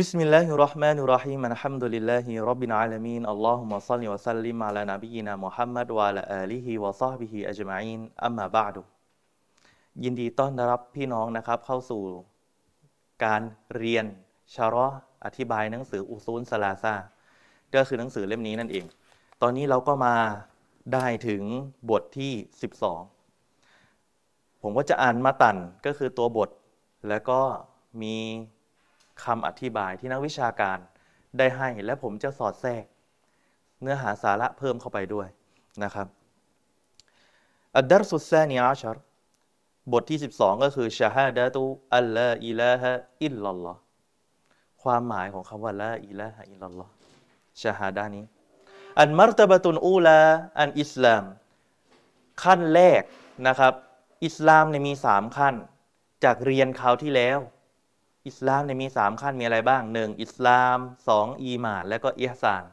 بسم الله الرحمن الرحيم الحمد لله رب العالمين اللهم صل وسلم على نبينا محمد وعلى آله وصحبه أجمعين أما بعد ยินดีต้อนรับพี่น้องนะครับเข้าสู่การเรียนชาระอธิบายหนังสืออุซูลสลาซาก็คือหนังสือเล่มนี้นั่นเอง ตอนนี้เราก็มาได้ถึงบทที่ 12 ผมก็จะอ่านมาตันก็คือตัวบท แล้วก็มี คำอธิบายที่นักวิชาการได้ให้และผมจะสอดแทรก เนื้อหาสาระเพิ่มเข้าไปด้วยนะครับอัดดัรสุซานีอาชัรบทที่ 12 ก็คือชาฮาดะตุอัลลอฮอิลาฮะอิลลัลลอฮความหมายของคำว่าละอิลาฮะอิลลัลลอฮชาฮาดะนี้ อันมัรตบะตุนอูลาอันอิสลาม ขั้นแรกนะครับ อิสลามเนี่ยมีสามขั้น จากเรียนคราวที่แล้ว อิสลามเนี่ยมีสามขั้นมีอะไรบ้างหนึ่งอิสลามสองอีหมานและก็อิฮซาน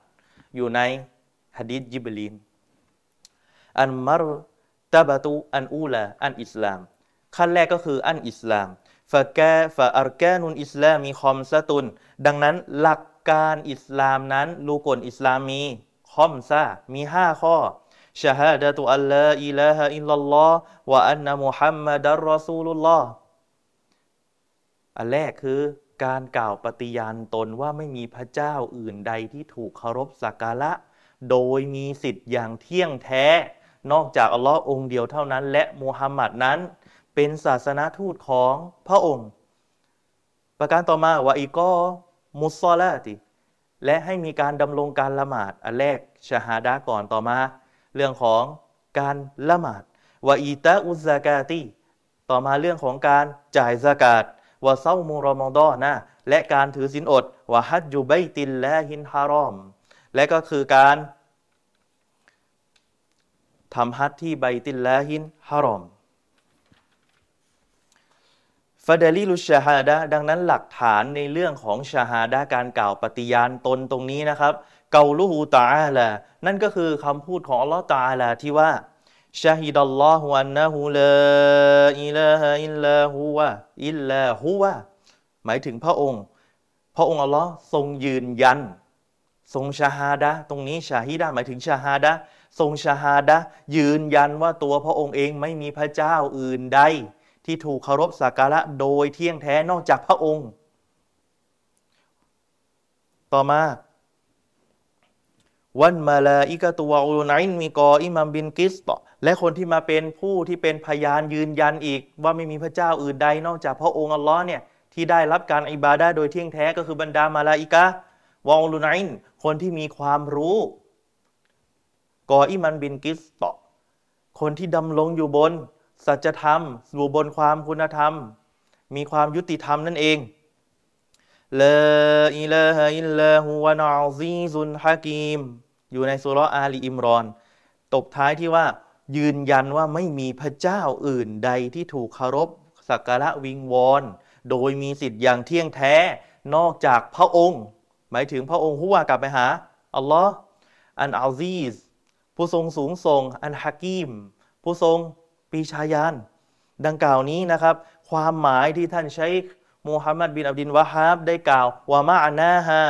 อยู่ในฮะดิษยิบลีนอันมัรตบะตุอันอูลาอันอิสลาม ขั้นแรกก็คืออันอิสลามฟะกฟะอัรแกนุนอิสลามมีคอมซะตุน ดังนั้นหลักการอิสลามนั้น ลูกลอิสลามมีคอมซะมีห้าข้อชาฮาดะตุอัลลอฮอิลาฮะอิลลัลลอฮ์วะอันนะมุฮัมมัดอัรรอซูลุลลอฮ์ อันแรกคือการกล่าวปฏิญาณตนว่าไม่มีพระเจ้าอื่นใดที่ถูกเคารพสักการะ โดยมีสิทธิ์อย่างเที่ยงแท้ นอกจากอัลลอฮ์องค์เดียวเท่านั้น และมูฮัมหมัดนั้นเป็นศาสนาทูตของพระองค์ ประการต่อมาวะอีกอมุสซอลาติ และให้มีการดำรงการละหมาดอันแรกชาฮาดะก่อนต่อมา เรื่องของการละหมาดวะอีตาอุซากาตีต่อมาเรื่องของการจ่ายสกาด วะเซามูรอมฎอนะและการถือศีลอดวะฮัจจุไบตินและฮินฮารอม และก็คือการทำฮัจที่ไบตินและฮินฮารอมฟาดลิลุชาฮาดะดังนั้นหลักฐานในเรื่องของชาฮาดะการกล่าวปฏิญาณตนตรงนี้นะครับ เกาลูฮูตาอาลานั่นก็คือคำพูดของอัลลอฮ์ตาอาลาที่ว่า ชาฮิดัลลอฮุอันนะฮูลาอิลาฮะอิลลาฮูวะอิลลาฮูวะหมายถึงพระองค์ พระองค์อัลลอฮ์ทรงยืนยัน ทรงชาฮาดะตรงนี้ชาฮิดะหมายถึงชาฮาดะทรงชาฮาดะยืนยันว่าตัวพระองค์เองไม่มีพระเจ้าอื่นใด ที่ถูกเคารพสักการะโดยเที่ยงแท้นอกจากพระองค์ ต่อมาวันมาลาอิกะตัวอุลไนมีกออิมัมบินกิสต และคนที่มาเป็นผู้ที่เป็นพยานยืนยันอีก ว่าไม่มีพระเจ้าอื่นใดนอกจากพระองค์อัลลอฮ์เนี่ยที่ได้รับการอิบาดาโดยเที่ยงแท้ก็คือบรรดามาลาอิกะวองลุไนคนที่มีความรู้ กออิมันบินกิสตคนที่ดำรงอยู่บนสัจธรรมอยู่บนความคุณธรรม มีความยุติธรรมนั่นเองลาอิลาฮะอิลลาฮุวะนาซีซุนฮะกีมอยู่ในสุรอาลีอิมรอน ตบท้ายที่ว่า ยืนยันว่าไม่มีพระเจ้าอื่นใดที่ถูกเคารพสักการะวิงวอนโดยมีสิทธิ์อย่างเที่ยงแท้นอกจากพระองค์ หมายถึงพระองค์ผู้ว่ากลับไปหาอัลลอฮ์อันอัลซีสผู้ทรงสูงส่งอันฮะกีม ผู้ทรงปีชาญาณดังกล่าวนี้นะครับ ความหมายที่ท่านใช้มูฮัมหมัดบินอับดินวะฮับได้กล่าวว่ามาอานาฮา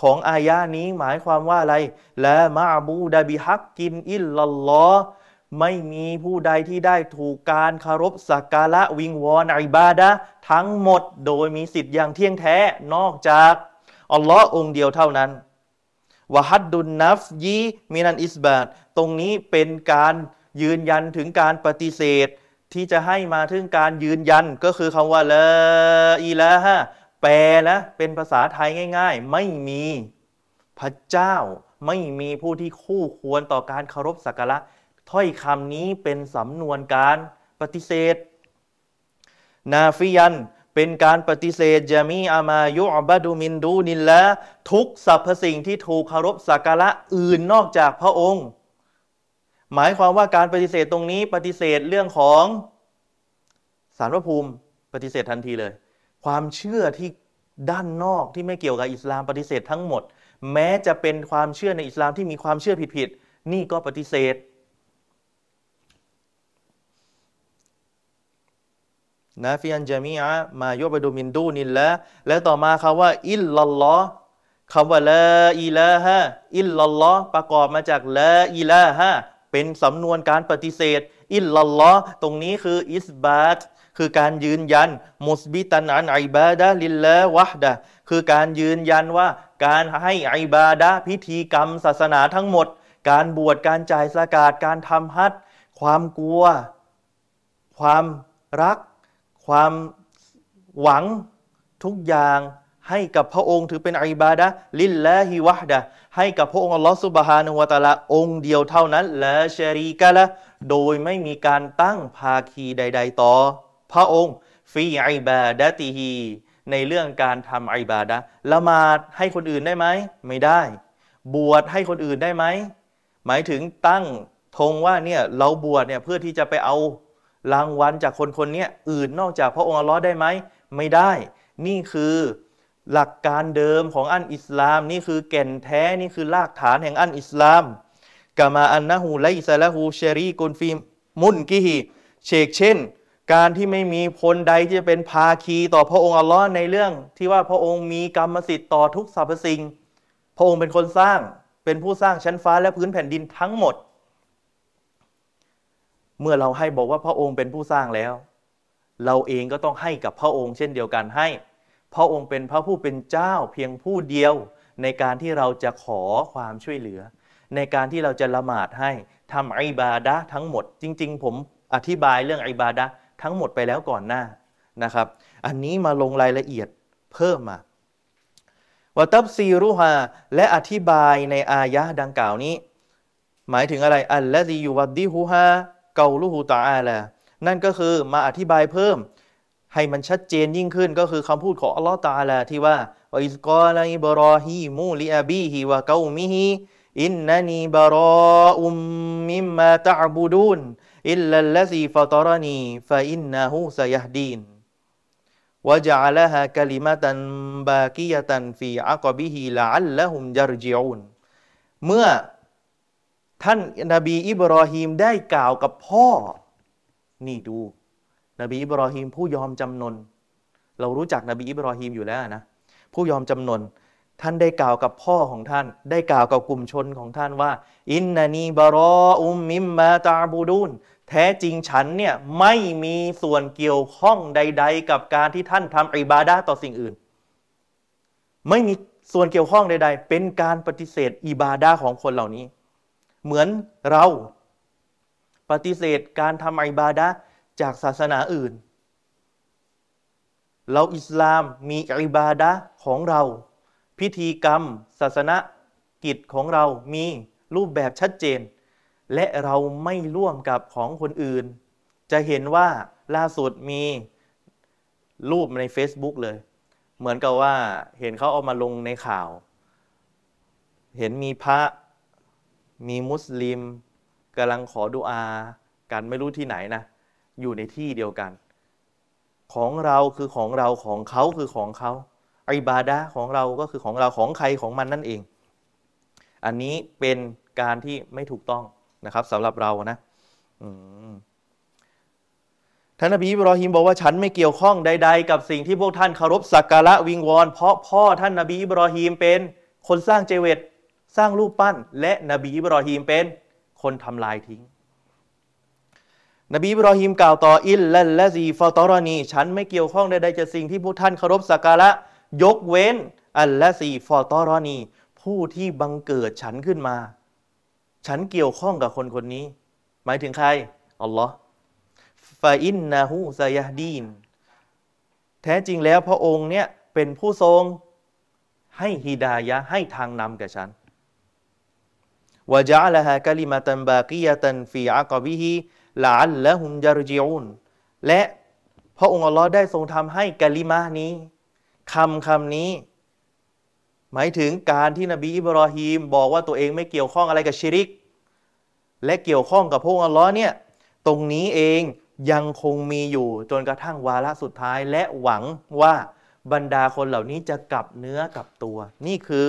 ของอายะนี้หมายความว่าอะไร และมาบูดาบิฮักกินอิลลัลลอฮ์ ไม่มีผู้ใดที่ได้ถูกการคารพสักการะวิงวอนอิบาดะทั้งหมดโดยมีสิทธิ์อย่างเที่ยงแท้นอกจากอัลลอฮ์องเดียวเท่านั้นวะฮัดดุนนัฟยีมินันอิสบาตตรงนี้เป็นการยืนยันถึงการปฏิเสธ ที่จะให้มาถึงการยืนยันก็คือคำว่าละอีละฮะแปลนะเป็นภาษาไทยง่าย ๆ ไม่มีพระเจ้าไม่มีผู้ที่คู่ควรต่อการเคารพสักการะ ถ้อยคำนี้เป็นสำนวนการปฏิเสธ นาฟิยันเป็นการปฏิเสธจามีอามายุอบาดูมินดูนินละทุกสรรพสิ่งที่ถูกคารพสักการะอื่นนอกจากพระองค์ หมายความว่าการปฏิเสธตรงนี้ปฏิเสธเรื่องของสารพระภูมิปฏิเสธทันทีเลย ความเชื่อที่ด้านนอกที่ไม่เกี่ยวกับอิสลามปฏิเสธทั้งหมด แม้จะเป็นความเชื่อในอิสลามที่มีความเชื่อผิดๆนี่ก็ปฏิเสธ نافيا جميع ما يعبد من دون الله และต่อมาคำว่า إلا الله คำว่า لا إله إلا الله ประกอบมาจาก لا إله เป็นสำนวนการปฏิเสธ إلا الله ตรงนี้คือ إثبات คือการยืนยัน مثبتا العبادة لله وحده คือการยืนยันว่า การให้ عبادة พิธีกรรมศาสนาทั้งหมด การบวชการจ่ายซะกาตการทำฮัจญ์ความกลัว ความรัก ความหวังทุกอย่างให้กับพระองค์ถือเป็นอิบาดะลิลละฮิวะดะให้กับพระองค์อัลลอฮฺสุบฮานุวะตะละองค์เดียวเท่านั้นละชรีกะละโดยไม่มีการตั้งภาคีใด ๆ ต่อ พระองค์ฟีอิบาดะติฮีในเรื่องการทำอิบาดะละหมาดให้คนอื่นได้ไหม ไม่ได้ บวชให้คนอื่นได้ไหม หมายถึงตั้งธงว่าเนี่ยเราบวชเนี่ยเพื่อที่จะไปเอา รางวัลจากคนคนนี้อื่นนอกจากพระองค์อัลลอฮ์ได้ไหมไม่ได้ นี่คือหลักการเดิมของอันอิสลาม นี่คือแก่นแท้นี่คือรากฐานแห่งอันอิสลามกามาอันนะฮูไลซาละฮูเชรีกุนฟิมมุนกิฮีเชกเช่น การที่ไม่มีคนใดที่จะเป็นภาคีต่อพระองค์อัลลอฮ์ในเรื่อง ที่ว่าพระองค์มีกรรมสิทธิ์ต่อทุกสรรพสิ่ง พระองค์เป็นคนสร้างเป็นผู้สร้างชั้นฟ้าและพื้นแผ่นดินทั้งหมด เมื่อเราให้บอกว่าพระองค์เป็นผู้สร้างแล้ว เราเองก็ต้องให้กับพระองค์เช่นเดียวกันให้ พระองค์เป็นพระผู้เป็นเจ้าเพียงผู้เดียวในการที่เราจะขอความช่วยเหลือ ในการที่เราจะละหมาดให้ทำอิบาดะทั้งหมด จริง ๆ ผมอธิบายเรื่องอิบาดะทั้งหมดไปแล้วก่อนหน้านะครับ อันนี้มาลงรายละเอียดเพิ่มมา وتفسيرها และอธิบายใน آية ดังกล่าวนี้ หมายถึงอะไรالذي يوضحها قوله تعالىนั่นก็คือมาอธิบายเพิ่ม ให้มันชัดเจนยิ่งขึ้นก็คือคำพูดของอัลลอฮฺ تعالى ที่ว่า إذ قال إبراهيم لأبيه وقومه إنني براء مما تعبدون إلا الذي فطرني فإنه سيهدين وجعلها كلمة باقية في عقبه لعلهم يرجعون เมื่อ ท่านนบีอิบรอฮีมได้กล่าวกับพ่อ นี่ดู นบีอิบรอฮีมผู้ยอมจำนน เรารู้จักนบีอิบรอฮีมอยู่แล้วนะ ผู้ยอมจำนน ท่านได้กล่าวกับพ่อของท่าน ได้กล่าวกับกลุ่มชนของท่านว่า อินนานีบารออุมมิมมาตาบูดุนแท้จริงฉันเนี่ยไม่มีส่วนเกี่ยวข้องใด ๆ กับการที่ท่านทำอิบาดาต่อสิ่งอื่น ไม่มีส่วนเกี่ยวข้องใด ๆ เป็นการปฏิเสธอิบาดาของคนเหล่านี้ เหมือนเราปฏิเสธการทำอิบาดาจากศาสนาอื่น เราอิสลามมีอิบาดะของเรา พิธีกรรม ศาสนกิจของเรามีรูปแบบชัดเจน และเราไม่ร่วมกับของคนอื่น จะเห็นว่าล่าสุดมีรูปใน Facebook เลย เหมือนกับว่าเห็นเขาเอามาลงในข่าว เห็นมีพระ มีมุสลิมกำลังขอดุอากันไม่รู้ที่ไหนนะ อยู่ในที่เดียวกัน ของเราคือของเราของเขาคือของเขาอิบาดะของเราก็คือของเราของใครของมันนั่นเอง อันนี้เป็นการที่ไม่ถูกต้องนะครับสำหรับเรานะท่านนบีอิบรอฮิมบอกว่าฉันไม่เกี่ยวข้องใด ๆ กับสิ่งที่พวกท่านเคารพสักการะวิงวอนเพราะพ่อท่านนบีอิบรอฮิมเป็นคนสร้างเจเวต สร้างรูปปั้น และนบีอิบรอฮิมเป็นคนทำลายทิ้ง นบีอิบรอฮิมกล่าวต่ออิลลัลละซีฟาตอรนีฉันไม่เกี่ยวข้องใดๆจะสิ่งที่พวกท่านเคารพสักการะยกเว้นอัลละซีฟาตอรนีผู้ที่บังเกิดฉันขึ้นมา ฉันเกี่ยวข้องกับคนคนนี้ หมายถึงใครอัลลอฮ์ฟาอินนาหูซายฮดีนแท้จริงแล้วพระองค์เนี่ยเป็นผู้ทรงให้ฮิดายะให้ทางนำแก่ฉัน วะจัลฮะกะลิมาตันบากียตันฟีอักบิฮิลาลและฮุมยารจิอุนและพระองค์อัลลอฮ์ได้ทรงทำให้กะลิมานี้คำคำนี้ หมายถึงการที่นบีอิบรอฮีมบอกว่าตัวเองไม่เกี่ยวข้องอะไรกับชิริก และเกี่ยวข้องกับพระองค์อัลลอฮ์เนี่ยตรงนี้เองยังคงมีอยู่จนกระทั่งวาระสุดท้าย และหวังว่าบรรดาคนเหล่านี้จะกลับเนื้อกลับตัว นี่คือ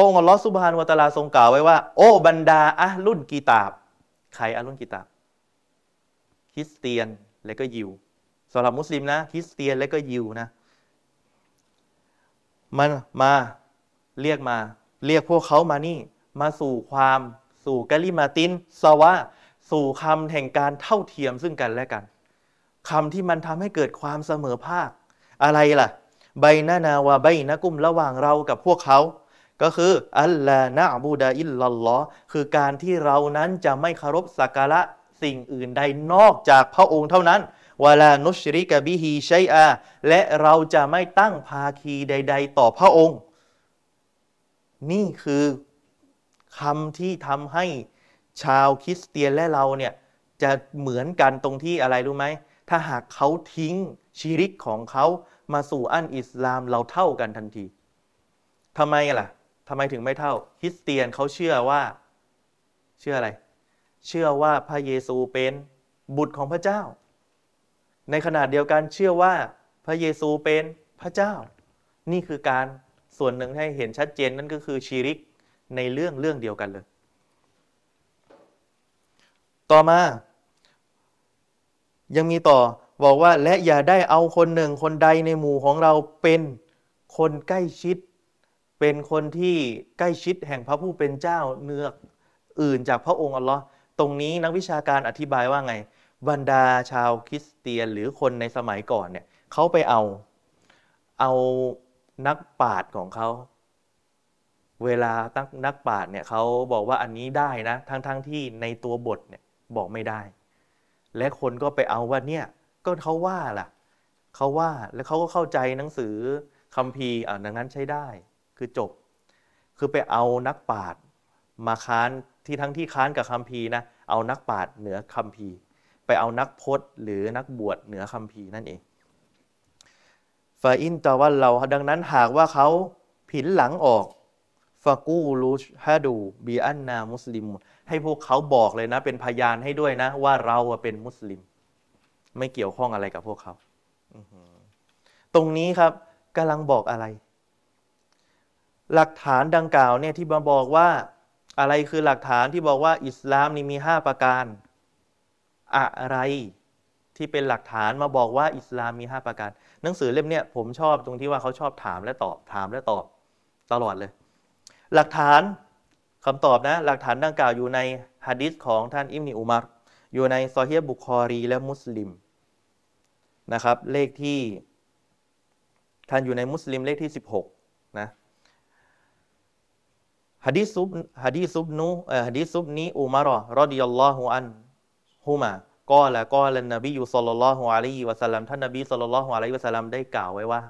พระองค์อัลลอฮ์สุบฮานวะตะลาทรงกล่าวไว้ว่า โอ้บรรดาอะลุนกีตาบ ใครอะลุนกีตาบคริสเตียนและก็ยิวสำหรับมุสลิมนะคริสเตียนและก็ยิวนะมันมาเรียกมา เรียกพวกเขามานี่ มาสู่ความสู่กะลิมาตินสวะสู่คำแห่งการเท่าเทียมซึ่งกันและกันคำที่มันทำให้เกิดความเสมอภาค อะไรล่ะ ใบหน้านาวาใบนะกุมระหว่างเรากับพวกเขา ก็คืออัลลานะบูดาอิลลัลลอฮ์คือการที่เรานั้นจะไม่เคารพสักการะสิ่งอื่นใดนอกจากพระองค์เท่านั้นวลานุชริกบิฮีชัยอาและเราจะไม่ตั้งภาคีใด ๆ ต่อพระองค์ นี่คือคำที่ทำให้ชาวคริสเตียนและเราเนี่ยจะเหมือนกันตรงที่อะไรรู้ไหม ถ้าหากเขาทิ้งชีริกของเขามาสู่อันอิสลามเราเท่ากันทันทีทำไมล่ะ ทำไมถึงไม่เท่าคริสเตียนเขาเชื่อว่า เชื่ออะไร เชื่อว่าพระเยซูเป็นบุตรของพระเจ้า ในขณะเดียวกันเชื่อว่าพระเยซูเป็นพระเจ้า นี่คือการส่วนหนึ่งให้เห็นชัดเจนนั่นก็คือชีริกในเรื่องเรื่องเดียวกันเลย ต่อมา ยังมีต่อบอกว่าและอย่าได้เอาคนหนึ่งคนใดในหมู่ของเราเป็นคนใกล้ชิด เป็นคนที่ใกล้ชิดแห่งพระผู้เป็นเจ้าเนื้ออื่นจากพระองค์อัลลอฮ์ตรงนี้นักวิชาการอธิบายว่าไง บรรดาชาวคริสเตียนหรือคนในสมัยก่อนเนี่ยเขาไปเอาเอานักปราชญ์ของเขาเวลาตั้งนักปราชญ์เนี่ยเขาบอกว่าอันนี้ได้นะ ทั้งๆทที่ในตัวบทเนี่ยบอกไม่ได้ และคนก็ไปเอาว่าเนี่ยก็เขาว่าล่ะเขาว่าแล้วเขาก็เข้าใจหนังสือคัมภีร์อ่าดังนั้นใช้ได้ คือจบ คือไปเอานักปราชญ์มาค้านที่ทั้งที่ค้านกับคัมภีร์นะเอานักปราชญ์เหนือคัมภีร์ ไปเอานักพจน์ หรือนักบวชเหนือคัมภีร์นั่นเองฟาอินตะวันเราดังนั้นหากว่าเขาผินหลังออกฟากูลูฮาดูบีอันนามุสลิม ให้พวกเขาบอกเลยนะ เป็นพยานให้ด้วยนะ ว่าเราเป็นมุสลิม ไม่เกี่ยวข้องอะไรกับพวกเขา ตรงนี้ครับกำลังบอกอะไร หลักฐานดังกล่าวเนี่ยที่มาบอกว่าอะไรคือหลักฐานที่บอกว่าอิสลามนี่มีห้าประการ อะไรที่เป็นหลักฐานมาบอกว่าอิสลามมีห้าประการ หนังสือเล่มเนี้ยผมชอบตรงที่ว่าเขาชอบถามและตอบถามและตอบตลอดเลย หลักฐานคำตอบนะ หลักฐานดังกล่าวอยู่ในฮะดิษของท่านอิมนิอุมารอยู่ในซอฮีบุคอรีและมุสลิมนะครับเลขที่ท่านอยู่ในมุสลิมเลขที่ 16 hadis hadis nu hadis ni Umar radhiyallahu anhuma ก็ละก็ละนบีอยู่สลลัลฮุอะลัยฮิวะสัลลัมท่านนบีสลลัลฮุอะลัยฮิวะสัลลัมได้กล่าวไว้ว่า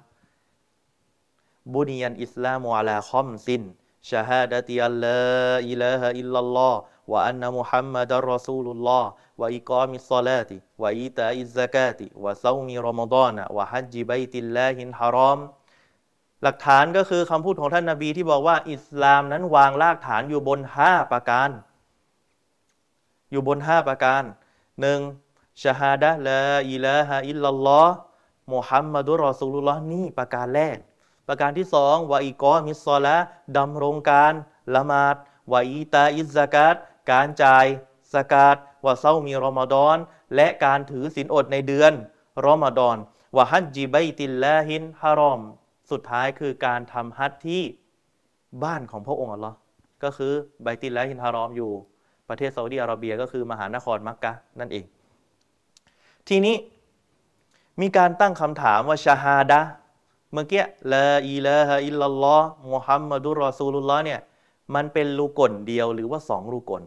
بني الإسلام على خمس شهادة أن لا إله إلا الله وأن محمدا رسول الله وإقام الصلاة وإيتاء الزكاة وصوم رمضان وحج بيت الله الحرام หลักฐานก็คือคำพูดของท่านนาบีที่บอกว่า อิสลามนั้นวางรากฐานอยู่บนห้าประการ อยู่บนห้าประการหนึ่งชาฮาดะละอิลาฮะอิลลัลลอฮ์มุฮัมมัดุลรอซูลุลลอฮ์นี่ประการแรก ประการที่สองวาอิกอมิสซอละดำรงการละหมาดวาอิตาอิซากาตการจ่ายสกาดวาเซามีรอมฎอน และการถือศีลอดในเดือนรอมฎอนวะฮัจจิบัยติลลาฮินฮารอม สุดท้ายคือการทำฮัจที่บ้านของพระองค์อัลลอฮ์ก็คือไบติลลาฮินฮารอมอยู่ประเทศซาอุดีอาระเบียก็คือมหานครมักกะนั่นเอง ทีนี้มีการตั้งคำถามว่าชาฮาดะเมื่อกี้ละอีลาฮะอิลลัลลอฮ์มุฮัมมัดุรอซูลุลลอฮ์เนี่ยมันเป็นลูกลเดียวหรือว่าสองลูกล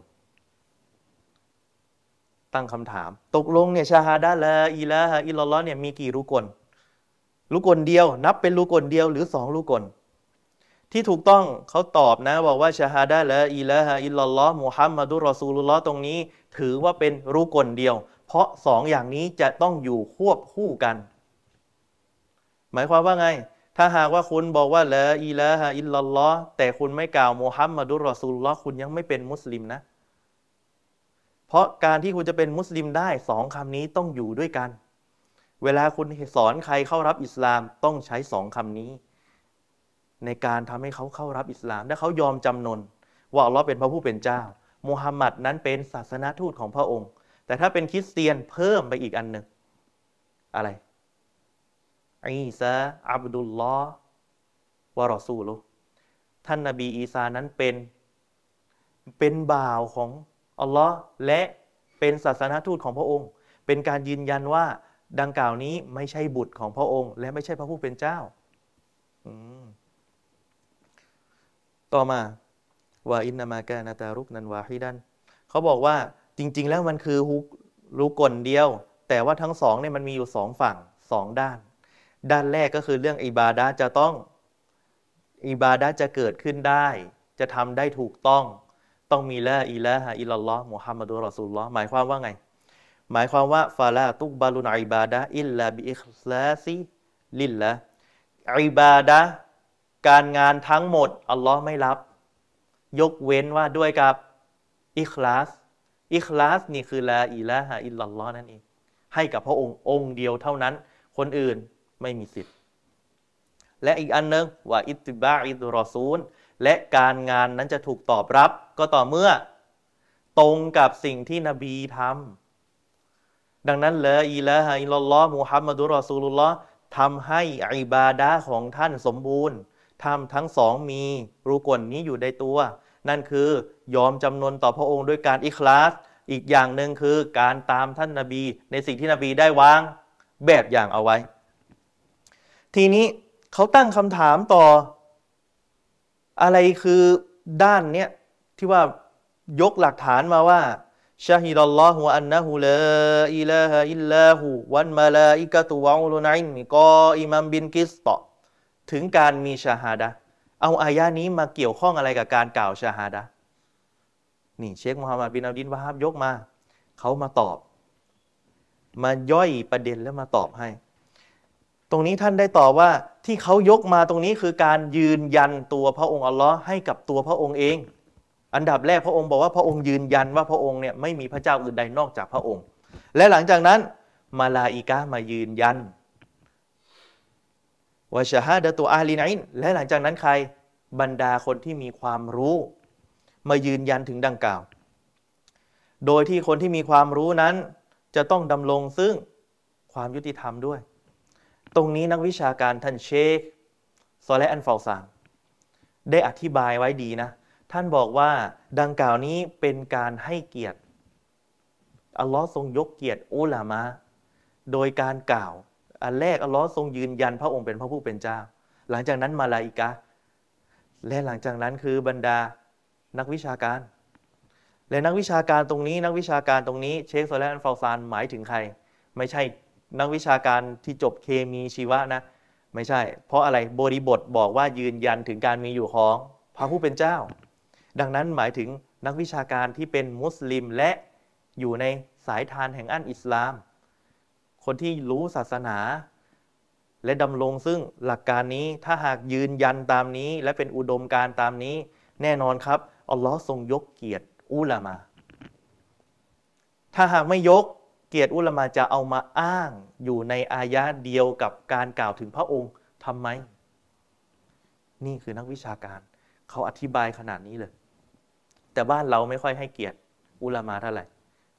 ตั้งคำถาม ตกลงเนี่ย شهادة لا إله إلا الله เนี่ยมีกี่ ركن ركن เดียว นับเป็น ركن เดียวหรือสอง ركن ที่ถูกต้องเขาตอบนะบอกว่า شهادة لا إله إلا الله محمد رسول الله ตรงนี้ ถือว่าเป็น ركن เดียว เพราะสองอย่างนี้จะต้องอยู่ควบคู่กัน หมายความว่าไง ถ้าหากว่าคุณบอกว่า لا إله إلا الله แต่คุณไม่กล่าว محمد رسول الله คุณยังไม่เป็นมุสลิมนะ เพราะการที่คุณจะเป็นมุสลิมได้สองคำนี้ต้องอยู่ด้วยกัน เวลาคุณสอนใครเข้ารับอิสลามต้องใช้สองคำนี้ ในการทำให้เขาเข้ารับอิสลามถ้าเขายอมจำนน ว่าอัลลอฮ์เป็นพระผู้เป็นเจ้ามุฮัมหมัดนั้นเป็นศาสนาทูตของพระองค์ แต่ถ้าเป็นคริสเตียนเพิ่มไปอีกอันหนึ่งอะไรอีซาอับดุลลอฮ์วะรอซูลุท่านนาบีอีซานั้นเป็นเป็นบ่าวของอัลลอฮ์และเป็นศาสนาทูตของพระองค์ เป็นการยืนยันว่า ดังกล่าวนี้ไม่ใช่บุตรของพระองค์ และไม่ใช่พระผู้เป็นเจ้า ต่อมาว่าอินนามากานาตารุกนันวาฮิดันเขาบอกว่าจริง ๆ แล้วมันคือฮุกรูกลเดียว แต่ว่าทั้งสองเนี่ยมันมีอยู่สองฝั่งสองด้าน ด้านแรกก็คือเรื่องอิบาดาจะต้องعبادة จะเกิดขึ้นได้ จะทำได้ถูกต้อง ต้องมี لا إله إلا الله محمد رسول الله หมายความว่าไง หมายความว่า فلا تقبل العبادة إلا بالإخلاص لله عبادة การงานทั้งหมด อัลลอฮ์ไม่รับ ยกเว้นว่าด้วยกับ إخلاص إخلاص นี่คือ لا إله إلا الله นั่นเองให้กับพระองค์องค์เดียวเท่านั้น คนอื่นไม่มีสิทธิ์ และอีกอันนึงว่าอิติบาอิตรอซูล และการงานนั้นจะถูกตอบรับ ก็ต่อเมื่อ ตรงกับสิ่งที่นบีทำ ดังนั้นละอิละฮะอิลลัลลอฮ์มุฮัมมัดุรอซูลุลลอฮ์ทำให้อิบาดาของท่านสมบูรณ์ทำทั้งสองมีรูกลนี้อยู่ในตัว นั่นคือยอมจำนนต่อพระองค์ด้วยการอิคลาส อีกอย่างหนึ่งคือการตามท่านนาบี ในสิ่งที่นบีได้วางแบบอย่างเอาไว้ ทีนี้เขาตั้งคำถามต่อ อะไรคือด้านเนี้ยที่ว่ายกหลักฐานมาว่า شهد الله أنه لا إله إلا هو والملائكة وأولو العلم قائما بالقسط ถึงการมี شهادة เอา آية นี้มาเกี่ยวข้องอะไรกับการกล่าว شهادةนี่เชคมูฮัมหมัดบินอับดินวาฮับยกมา เขามาตอบ มาย่อยประเด็นแล้วมาตอบให้ ตรงนี้ท่านได้ตอบว่าที่เขายกมาตรงนี้คือการยืนยันตัวพระองค์อัลลอฮ์ให้กับตัวพระองค์เอง อันดับแรกพระองค์บอกว่าพระองค์ยืนยันว่าพระองค์เนี่ยไม่มีพระเจ้าอื่นใดนอกจากพระองค์ และหลังจากนั้นมาลาอิกะมายืนยันวะชาฮาดะตัวอาลีนันและหลังจากนั้นใครบรรดาคนที่มีความรู้ มายืนยันถึงดังกล่าว โดยที่คนที่มีความรู้นั้น จะต้องดำรงซึ่งความยุติธรรมด้วย ตรงนี้นักวิชาการท่านเชคซอเลอันฟาซานได้อธิบายไว้ดีนะ ท่านบอกว่าดังกล่าวนี้เป็นการให้เกียรติ อัลลอฮ์ทรงยกเกียรติอุลามะโดยการกล่าว อันแรกอัลลอฮ์ทรงยืนยันพระองค์เป็นพระผู้เป็นเจ้า หลังจากนั้นมาลาอิกะและหลังจากนั้นคือบรรดานักวิชาการ และนักวิชาการตรงนี้ นักวิชาการตรงนี้เชคโซแลนฟาวซานหมายถึงใคร ไม่ใช่นักวิชาการที่จบเคมีชีวะนะ ไม่ใช่ เพราะอะไรบริบทบอกว่ายืนยันถึงการมีอยู่ของพระผู้เป็นเจ้า ดังนั้นหมายถึงนักวิชาการที่เป็นมุสลิมและอยู่ในสายทานแห่งอันอิสลาม คนที่รู้ศาสนา และดำรงซึ่งหลักการนี้ถ้าหากยืนยันตามนี้ และเป็นอุดมการตามนี้ แน่นอนครับอัลลอฮ์ทรงยกเกียรติอุลามา ถ้าหากไม่ยกเกียรติอุลามาจะเอามาอ้างอยู่ในอายะเดียวกับการกล่าวถึงพระองค์ทำไม นี่คือนักวิชาการ เขาอธิบายขนาดนี้เลย แต่บ้านเราไม่ค่อยให้เกียรติ อุลามาเท่าไหร่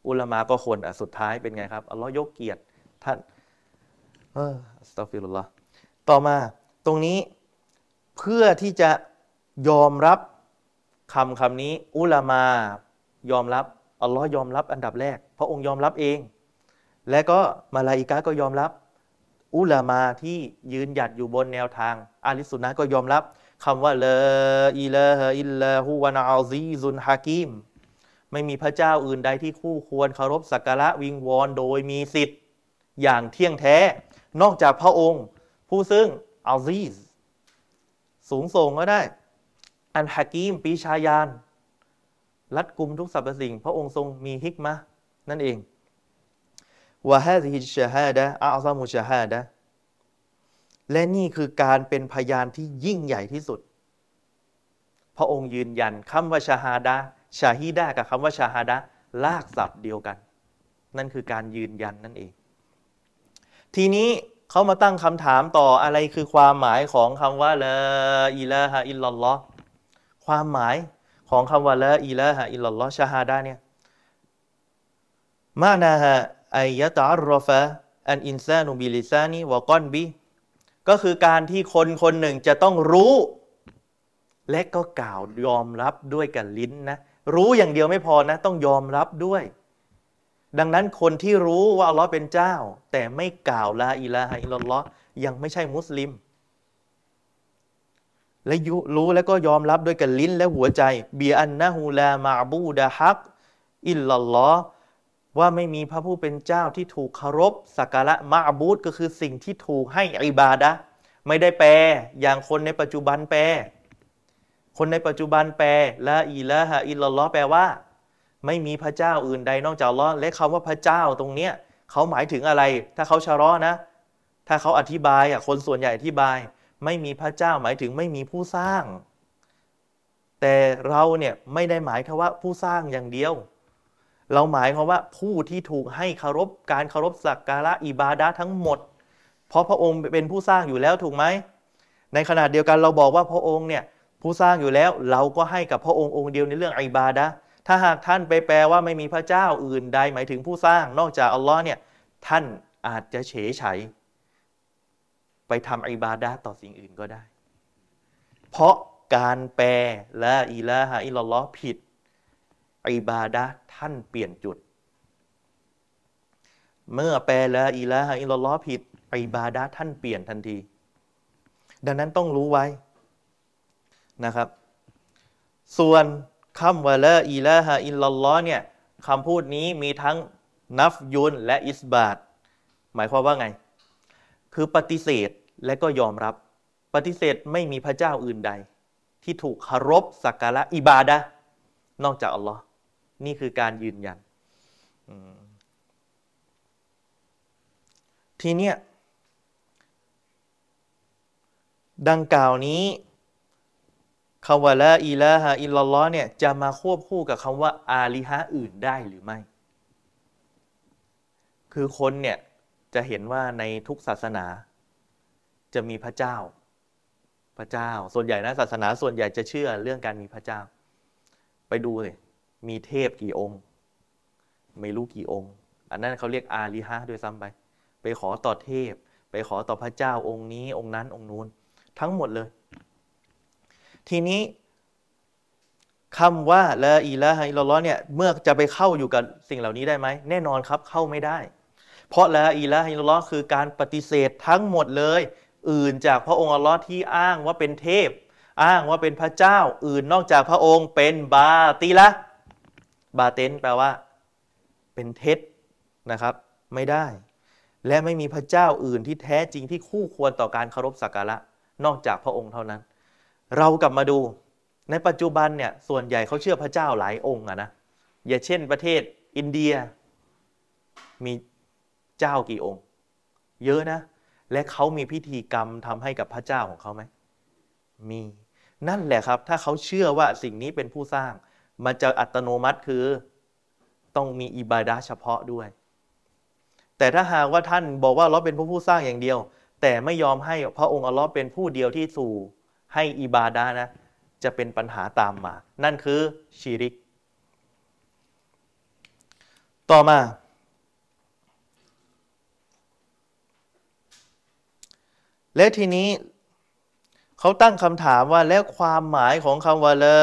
อุลามาก็คนอะสุดท้ายเป็นไงครับอัลลอฮ์ยกเกียรติท่านเออสตัฟิรุลละต่อมาตรงนี้เพื่อที่จะยอมรับคำคำนี้ อุลามายอมรับอัลลอฮ์ยอมรับอันดับแรก พระองค์ยอมรับเอง และก็มาลาอิกาก็ยอมรับ อุลามาที่ยืนหยัดอยู่บนแนวทางأهل السنة ก็ยอมรับ คำว่า لا إله إلا هو العزيز الحكيم ไม่มีพระเจ้าอื่นใดที่คู่ควรเคารพสักการะวิงวอนโดยมีสิทธิ์อย่างเที่ยงแท้ นอกจากพระองค์ ผู้ซึ่ง العزيز สูงส่งก็ได้ الحكيم ปรีชาญาณ รัดกุมทุกสรรพสิ่ง พระองค์ทรงมี حكمة นั่นเอง وهذه الشهادة أعظم شهادة และนี่คือการเป็นพยานที่ยิ่งใหญ่ที่สุด พระองค์ยืนยันคำว่าชาฮาดะชาฮีดะกับคำว่าชาฮาดะลากศัพท์เดียวกัน นั่นคือการยืนยันนั่นเอง ทีนี้เขามาตั้งคำถามต่ออะไรคือความหมายของคำว่าละอิละฮะอิลลัลลอฮ์ความหมายของคำว่าละอิละฮะอิลลัลลอฮ์ชาฮาดะเนี่ยมานาฮะอายะตารรฟะอันอินซานุบิลิซานีวะกอนบี ก็คือการที่คนคนหนึ่งจะต้องรู้ และก็กล่าวยอมรับด้วยกับลิ้นนะรู้อย่างเดียวไม่พอนะ ต้องยอมรับด้วย ดังนั้นคนที่รู้ว่าอัลลอฮ์เป็นเจ้า แต่ไม่กล่าวลาอิลาฮะอิลลัลลอฮ์ยังไม่ใช่มุสลิม และยุรู้แล้วก็ยอมรับด้วยกับลิ้นและหัวใจเบียอันนะฮูลามาบูดะฮักอิลลัลลอฮ์ ว่าไม่มีพระผู้เป็นเจ้าที่ถูกเคารพสักการะมาบูดก็คือสิ่งที่ถูกให้อิบาดะไม่ได้แปลอย่างคนในปัจจุบันแปล คนในปัจจุบันแปลละอิละฮะอิลลัลลอแปลว่า ไม่มีพระเจ้าอื่นใดนอกจากลอและคำว่าพระเจ้าตรงเนี้ยเขาหมายถึงอะไร ถ้าเขาชะรอนะ ถ้าเขาอธิบายอะคนส่วนใหญ่อธิบาย ไม่มีพระเจ้าหมายถึงไม่มีผู้สร้าง แต่เราเนี่ยไม่ได้หมายแค่ว่าผู้สร้างอย่างเดียว เราหมายความว่าผู้ที่ถูกให้เคารพการเคารพสักการะอิบาดะทั้งหมด เพราะพระองค์เป็นผู้สร้างอยู่แล้วถูกไหม ในขณะเดียวกันเราบอกว่าพระองค์เนี่ยผู้สร้างอยู่แล้วเราก็ให้กับพระองค์องค์เดียวในเรื่องอิบาดะถ้าหากท่านไปแปลว่าไม่มีพระเจ้าอื่นใดหมายถึงผู้สร้างนอกจากอัลลอฮ์เนี่ยท่านอาจจะเฉยเฉยไปทำอิบาดะต่อสิ่งอื่นก็ได้ เพราะการแปลละอิละฮะอิลลัลลอฮ์ผิด อิบาดะท่านเปลี่ยนจุด เมื่อแปลละอิละฮะอิลลัลลอฮ์ผิดอิบาดะท่านเปลี่ยนทันที ดังนั้นต้องรู้ไว้นะครับ ส่วนคำว่าละอิละฮะอิลลัลลอฮ์เนี่ยคำพูดนี้มีทั้งนัฟยุนและอิสบาตหมายความว่าไง คือปฏิเสธและก็ยอมรับ ปฏิเสธไม่มีพระเจ้าอื่นใด ที่ถูกคารพสักการะอิบาดะนอกจากอัลลอฮ์ นี่คือการยืนยันทีเนี้ยดังกล่าวนี้คำว่าละอิละฮะอิลลัลลอฮ์เนี่ยจะมาควบคู่กับคำว่า อาลิฮะอื่นได้หรือไม่ คือคนเนี่ยจะเห็นว่าในทุกศาสนา จะมีพระเจ้า พระเจ้า ส่วนใหญ่นะศาสนาส่วนใหญ่จะเชื่อเรื่องการมีพระเจ้า ไปดูเลย มีเทพกี่องค์ ไม่รู้กี่องค์ อันนั้นเขาเรียกอาลิฮะด้วยซ้ำไป ไปขอต่อเทพ ไปขอต่อพระเจ้าองค์นี้องค์นั้นองค์นู้นทั้งหมดเลย ทีนี้คำว่าละอิละฮะอิลลัลลอฮ์เนี่ยเมื่อจะไปเข้าอยู่กับสิ่งเหล่านี้ได้ไหมแน่นอนครับเข้าไม่ได้ เพราะละอิละฮะอิลลัลลอฮ์คือการปฏิเสธทั้งหมดเลย อื่นจากพระองค์อัลลอฮ์ที่อ้างว่าเป็นเทพ อ้างว่าเป็นพระเจ้า อื่นนอกจากพระองค์เป็นบาติละ บาเตนแปลว่า เป็นเท็จนะครับ ไม่ได้ และไม่มีพระเจ้าอื่นที่แท้จริงที่คู่ควรต่อการเคารพสักการะนอกจากพระองค์เท่านั้น เรากลับมาดูในปัจจุบันเนี่ยส่วนใหญ่เขาเชื่อพระเจ้าหลายองค์อะนะอย่าเช่นประเทศอินเดีย มีเจ้ากี่องค์ เยอะนะ และเขามีพิธีกรรมทำให้กับพระเจ้าของเขาไหมมีนั่นแหละครับ ถ้าเขาเชื่อว่าสิ่งนี้เป็นผู้สร้าง มันจะอัตโนมัติคือต้องมีอิบาดะเฉพาะด้วย แต่ถ้าหากว่าท่านบอกว่าเราเป็นผู้ผู้สร้างอย่างเดียว แต่ไม่ยอมให้พระองค์อัลลอฮ์เป็นผู้เดียวที่สู่ให้อิบาดะนะ จะเป็นปัญหาตามมา นั่นคือชีริก ต่อมา และทีนี้ เขาตั้งคำถามว่าแล้วความหมายของคำว่าละ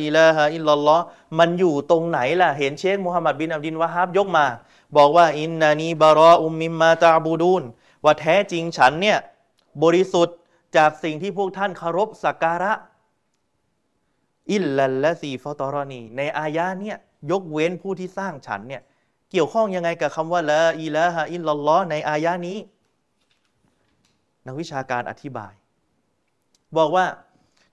อิละฮะอิลลัลลอฮ์มันอยู่ตรงไหนล่ะ เห็นเชคมุฮัมมัดบินอับดินวะฮับยกมา บอกว่าอินนานีบารออุมมิมมาตาบูดูนว่าแท้จริงฉันเนี่ยบริสุทธิ์จากสิ่งที่พวกท่านเคารพสักการะ إلا الذي فطرني ในอายะเนี่ยยกเว้นผู้ที่สร้างฉันเนี่ยเกี่ยวข้องยังไงกับคำว่าلا إله إلا اللهในอายะนี้ นักวิชาการอธิบาย บอกว่า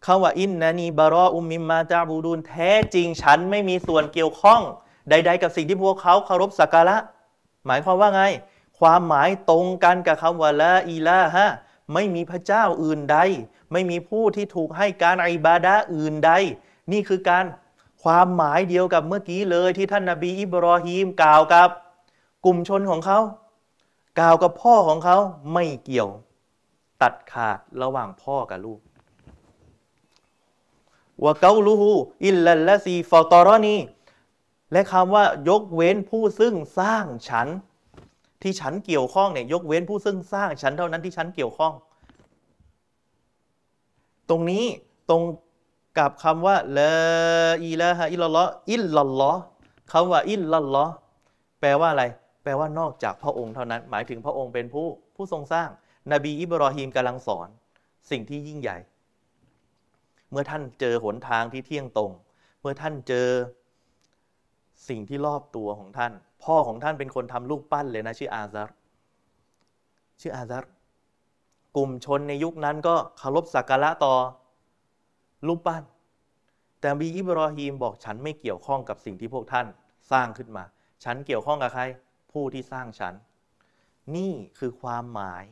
คำว่าإنني براء مما تعبدونแท้จริงฉันไม่มีส่วนเกี่ยวข้องใด ๆ กับสิ่งที่พวกเขาเคารพสักการะ หมายความว่าไง ความหมายตรงกันกับคำว่าละอิละฮะไม่มีพระเจ้าอื่นใด ไม่มีผู้ที่ถูกให้การอิบาดะอื่นใด นี่คือการความหมายเดียวกับเมื่อกี้เลยที่ท่านนาบีอิบรอฮีมกล่าวกับ กลุ่มชนของเขา กล่าวกับพ่อของเขาไม่เกี่ยว ตัดขาดระหว่างพ่อกับลูก วะเกาลูฮูอิลลัลละซีฟอตอรอนีและคำว่ายกเว้นผู้ซึ่งสร้างฉัน ที่ฉันเกี่ยวข้องเนี่ยยกเว้นผู้ซึ่งสร้างฉันเท่านั้นที่ฉันเกี่ยวข้อง ตรงนี้ตรงกับคำว่าละอิละฮะอิลลออิลลัลลอคำว่าอิลลัลลอแปลว่าอะไร แปลว่านอกจากพระองค์เท่านั้น หมายถึงพระองค์เป็นผู้ผู้ทรงสร้าง นบีอิบรอฮีมกำลังสอน สิ่งที่ยิ่งใหญ่ เมื่อท่านเจอหนทางที่เที่ยงตรง เมื่อท่านเจอสิ่งที่รอบตัวของท่าน พ่อของท่านเป็นคนทำลูกปั้นเลยนะ ชื่ออาซารชื่ออาซารกลุ่มชนในยุคนั้นก็เคารพสักการะต่อรูปปั้น แต่บีอิบรอฮีมบอกฉันไม่เกี่ยวข้องกับสิ่งที่พวกท่านสร้างขึ้นมา ฉันเกี่ยวข้องกับใคร ผู้ที่สร้างฉัน นี่คือความหมาย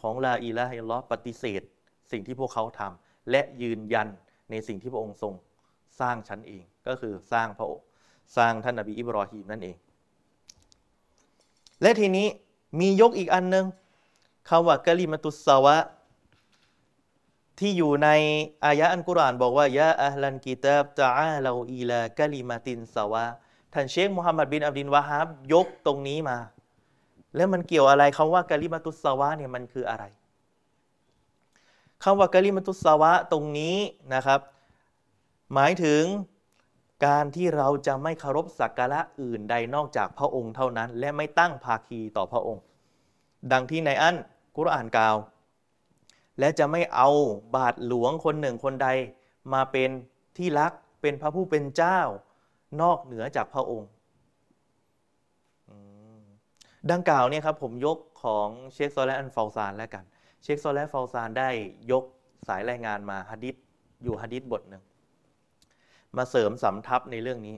ของลาอิละฮิลลอปฏิเสธ สิ่งที่พวกเขาทำ และยืนยันในสิ่งที่พระองค์ทรงสร้างฉันเอง ก็คือสร้างพระองค์สร้างท่านนบีอิบรอฮีมนั่นเอง และทีนี้มียกอีกอันหนึ่งคำว่ากะลิมตุสาวะ ที่อยู่ในอายะอันกุรอานบอกว่ายะอัลลันกิตาบตะอาลาอีลากะลิมาตินสาวะท่านเชคมุฮัมหมัดบินอับดินวะฮับยกตรงนี้มา แล้วมันเกี่ยวอะไรคำว่ากะลิมาตุสาวะเนี่ยมันคืออะไร คำว่ากะลิมตุสวะตรงนี้นะครับ หมายถึงการที่เราจะไม่เคารพสักการะอื่นใดนอกจากพระองค์เท่านั้น และไม่ตั้งภาคีต่อพระองค์ ดังที่ในอันกุรอานกล่าว และจะไม่เอาบาทหลวงคนหนึ่งคนใดมาเป็นที่รักเป็นพระผู้เป็นเจ้านอกเหนือจากพระองค์ดังกล่าวเนี่ยครับผมยกของเชคโซและอันฟาซานแล้วกัน เชคโซและฟาซานได้ยกสายรายงานมาฮะดิษอยู่ฮะดิษบทหนึ่งมาเสริมสำทับในเรื่องนี้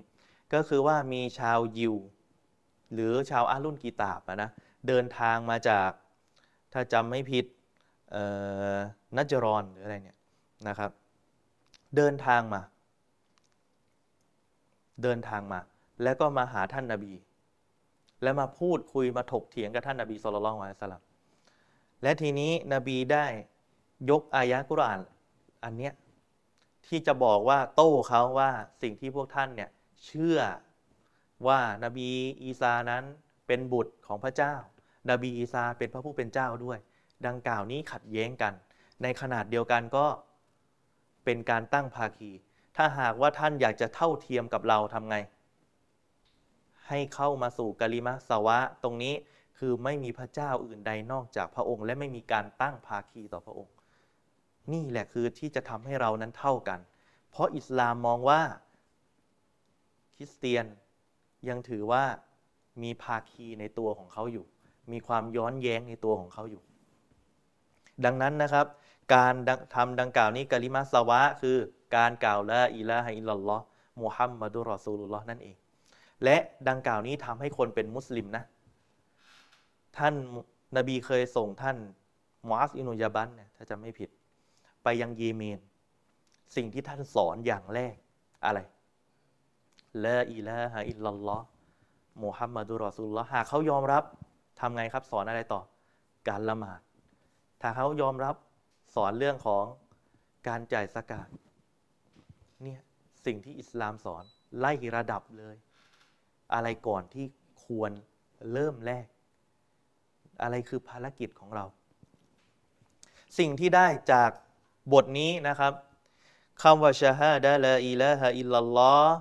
ก็คือว่ามีชาวยิว หรือชาวอาลุนกีตาบนะเดินทางมาจากถ้าจำไม่ผิดนัจรอนหรืออะไรเนี่ยนะครับ เดินทางมา เดินทางมา แล้วก็มาหาท่านนาบี แล้วมาพูดคุยมาถกเถียงกับท่านนาบีสุลต่านละสลัม และทีนี้นบีได้ยกอายะกุรอานอันเนี้ยที่จะบอกว่าโต้เขาว่าสิ่งที่พวกท่านเนี่ยเชื่อว่านาบีอีสานั้นเป็นบุตรของพระเจ้านาบีอีสาเป็นพระผู้เป็นเจ้าด้วย ดังกล่าวนี้ขัดแย้งกัน ในขนาดเดียวกันก็เป็นการตั้งภาคี ถ้าหากว่าท่านอยากจะเท่าเทียมกับเราทำไง ให้เข้ามาสู่กะลิมะสวะตรงนี้ คือไม่มีพระเจ้าอื่นใดนอกจากพระองค์ และไม่มีการตั้งภาคีต่อพระองค์ นี่แหละคือที่จะทำให้เรานั้นเท่ากัน เพราะอิสลามมองว่าคริสเตียนยังถือว่ามีภาคีในตัวของเขาอยู่ มีความย้อนแย้งในตัวของเขาอยู่ ดังนั้นนะครับ การทำดังกล่าวนี้กาลิมาสวะ คือการกล่าวละอิละฮิลลอฮ์มุฮัมมัดุรอซูลุลลอฮ์นั่นเอง และดังกล่าวนี้ทำให้คนเป็นมุสลิมนะ ท่านนบีเคยส่งท่านมอสอินุยาบันเนี่ยถ้าจะไม่ผิด ไปยังเยเมน สิ่งที่ท่านสอนอย่างแรกอะไรละอิละฮะอิลลัลลอฮ์มุฮัมมัดุรอซูลลอฮ์หากเขายอมรับทำไงครับสอนอะไรต่อ การละหมาด ถ้าเขายอมรับสอนเรื่องของการจ่ายสกาดเนี่ยสิ่งที่อิสลามสอนไล่ระดับเลย อะไรก่อนที่ควรเริ่มแรก อะไรคือภารกิจของเรา สิ่งที่ได้จากบทนี้นะครับคำว่าชาฮาดะลาอิละฮะอิลลัลลอฮ์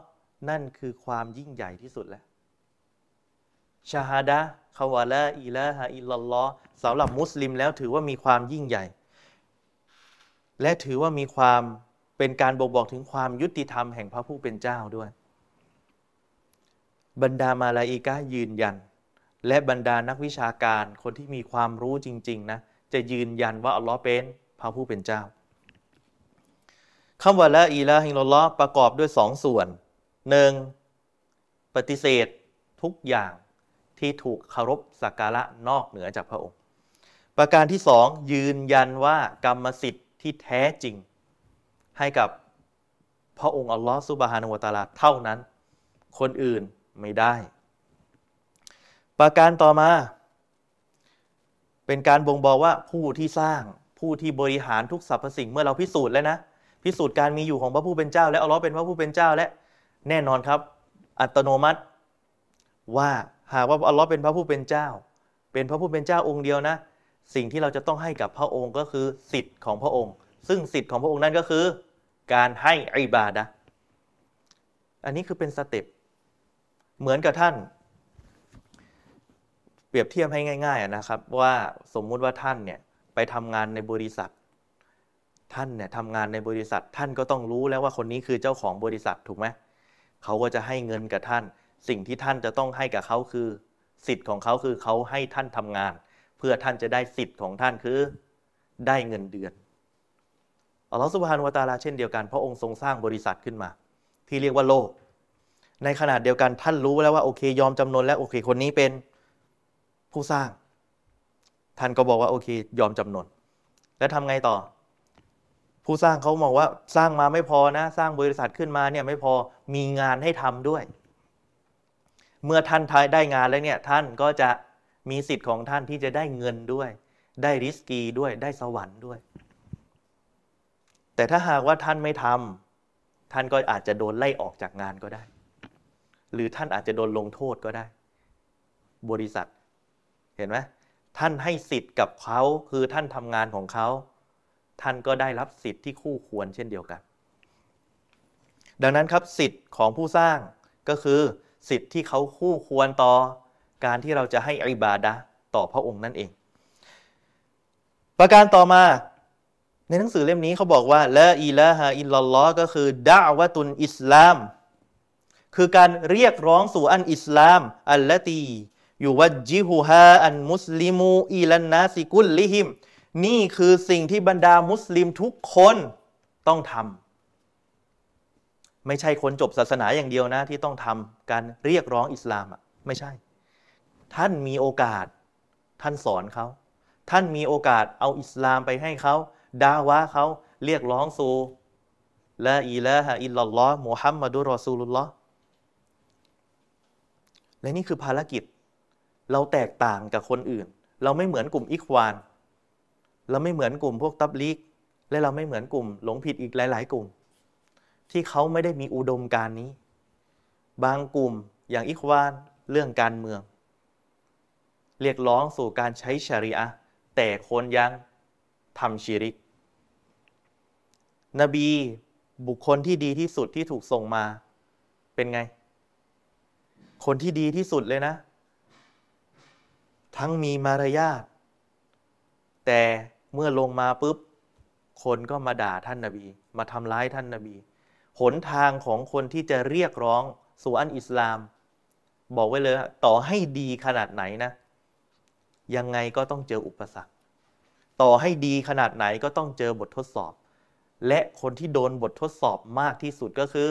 นั่นคือความยิ่งใหญ่ที่สุดแล้วชาฮาดะคำว่าละอิละฮะอิลลัลลอฮ์สำหรับมุสลิมแล้วถือว่ามีความยิ่งใหญ่ และถือว่ามีความเป็นการบ่งบอกถึงความยุติธรรมแห่งพระผู้เป็นเจ้าด้วย บรรดามาลาอิกะยืนยัน และบรรดานักวิชาการคนที่มีความรู้จริงๆนะจะยืนยันว่าอัลลอฮ์เป็นพระผู้เป็นเจ้าคำว่าละอีละฮิลลอประกอบด้วยสองส่วนหนึ่งปฏิเสธทุกอย่างที่ถูกเคารพสักการะนอกเหนือจากพระองค์ ประการที่สองยืนยันว่ากรรมสิทธิ์ที่แท้จริง ให้กับพระองค์อัลลอฮฺซุบฮานาวะตาลาเท่านั้น คนอื่นไม่ได้ ประการต่อมา เป็นการบ่งบอกว่าผู้ที่สร้างผู้ที่บริหารทุกสรรพสิ่งเมื่อเราพิสูจน์แล้วนะพิสูจน์การมีอยู่ของพระผู้เป็นเจ้า และอัลลอฮ์เป็นพระผู้เป็นเจ้าและแน่นอนครับ อัตโนมัติว่าหากว่าอัลลอฮ์เป็นพระผู้เป็นเจ้า เป็นพระผู้เป็นเจ้าองค์เดียวนะ สิ่งที่เราจะต้องให้กับพระองค์ก็คือสิทธิ์ของพระองค์ ซึ่งสิทธิ์ของพระองค์นั้นก็คือ การให้อิบาดะอันนี้คือเป็นสเต็ปเหมือนกับท่าน เปรียบเทียบให้ง่ายๆนะครับ ว่าสมมุติว่าท่านเนี่ยไปทำงานในบริษัท ท่านเนี่ยทำงานในบริษัทท่านก็ต้องรู้แล้วว่าคนนี้คือเจ้าของบริษัทถูกไหมเขาก็จะให้เงินกับท่าน สิ่งที่ท่านจะต้องให้กับเขาคือ สิทธิ์ของเขาคือเขาให้ท่านทำงาน เพื่อท่านจะได้สิทธิ์ของท่านคือได้เงินเดือนอัลลอฮฺสุบฮานุวะตาลาเช่นเดียวกันพระองค์ทรงสร้างบริษัทขึ้นมา ที่เรียกว่าโลก ในขนาดเดียวกันท่านรู้แล้วว่าโอเคยอมจำนนแล้วโอเค คนนี้เป็น ผู้สร้าง ท่านก็บอกว่าโอเค ยอมจำนน แล้วทำไงต่อ ผู้สร้างเขาบอกว่าสร้างมาไม่พอนะ สร้างบริษัทขึ้นมาเนี่ยไม่พอมีงานให้ทำด้วย เมื่อท่านทายได้งานแล้วเนี่ยท่านก็จะมีสิทธิ์ของท่านที่จะได้เงินด้วย ได้ริสกีด้วยได้สวรรค์ด้วย แต่ถ้าหากว่าท่านไม่ทำท่านก็อาจจะโดนไล่ออกจากงานก็ได้ หรือท่านอาจจะโดนลงโทษก็ได้ บริษัท เห็นไหมท่านให้สิทธิ์กับเขาคือท่านทำงานของเขา ท่านก็ได้รับสิทธิ์ที่คู่ควรเช่นเดียวกัน ดังนั้นครับสิทธิ์ของผู้สร้างก็คือสิทธิ์ที่เขาคู่ควรต่อการที่เราจะให้อิบาดะต่อพระองค์นั่นเอง ประการต่อมาในหนังสือเล่มนี้เขาบอกว่าละอิละฮะอิลลัลลอฮ์ก็คือดะวะตุนอิสลาม คือการเรียกร้องสู่อันอิสลาม อัลละตี ยู่วัจิฮูฮาอันมุสลิมูอีลันนาซิกุลลิฮิม นี่คือสิ่งที่บรรดามุสลิมทุกคนต้องทำไม่ใช่คนจบศาสนาอย่างเดียวนะ ที่ต้องทำการเรียกร้องอิสลามอะไม่ใช่ ท่านมีโอกาส ท่านสอนเขา ท่านมีโอกาสเอาอิสลามไปให้เขาดาวะเขาเรียกร้องสู่ละอิละฮะอิลลัลลอฮ์มุฮัมมัดุรอซูลุลลอฮ์และนี่คือภารกิจ เราแตกต่างกับคนอื่น เราไม่เหมือนกลุ่มอิควาน เราไม่เหมือนกลุ่มพวกตับลีก และเราไม่เหมือนกลุ่มหลงผิดอีกหลาย ๆ กลุ่ม ที่เขาไม่ได้มีอุดมการณ์นี้ บางกลุ่มอย่างอิควานเรื่องการเมือง เรียกร้องสู่การใช้ชริอะแต่คนยังทำชีริก นบีบุคคลที่ดีที่สุดที่ถูกส่งมา เป็นไง คนที่ดีที่สุดเลยนะ ทั้งมีมารยาทแต่เมื่อลงมาปุ๊บ คนก็มาด่าท่านนาบี มาทำร้ายท่านนาบี หนทางของคนที่จะเรียกร้องสู่อันอิสลาม บอกไว้เลยต่อให้ดีขนาดไหนนะ ยังไงก็ต้องเจออุปสรรค ต่อให้ดีขนาดไหนก็ต้องเจอบททดสอบ และคนที่โดนบททดสอบมากที่สุดก็คือ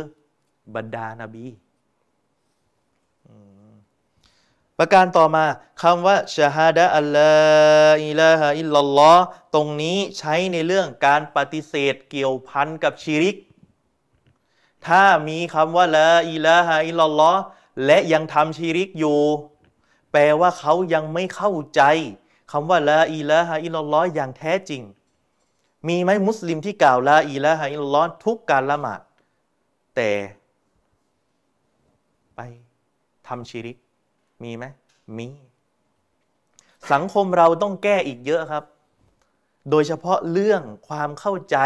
บรรดานาบี ประการต่อมาคำว่าشهادة أن لا إله إلا اللهตรงนี้ใช้ในเรื่องการปฏิเสธเกี่ยวพันกับชิริก ถ้ามีคำว่าلا إله إلا اللهและยังทำชิริกอยู่ แปลว่าเขายังไม่เข้าใจคำว่าلا إله إلا اللهอย่างแท้จริง มีไหมมุสลิมที่กล่าวلا إله إلا اللهทุกการละหมาดแต่ไปทำชิริก มีไหมมี สังคมเราต้องแก้อีกเยอะครับ โดยเฉพาะเรื่องความเข้าใจ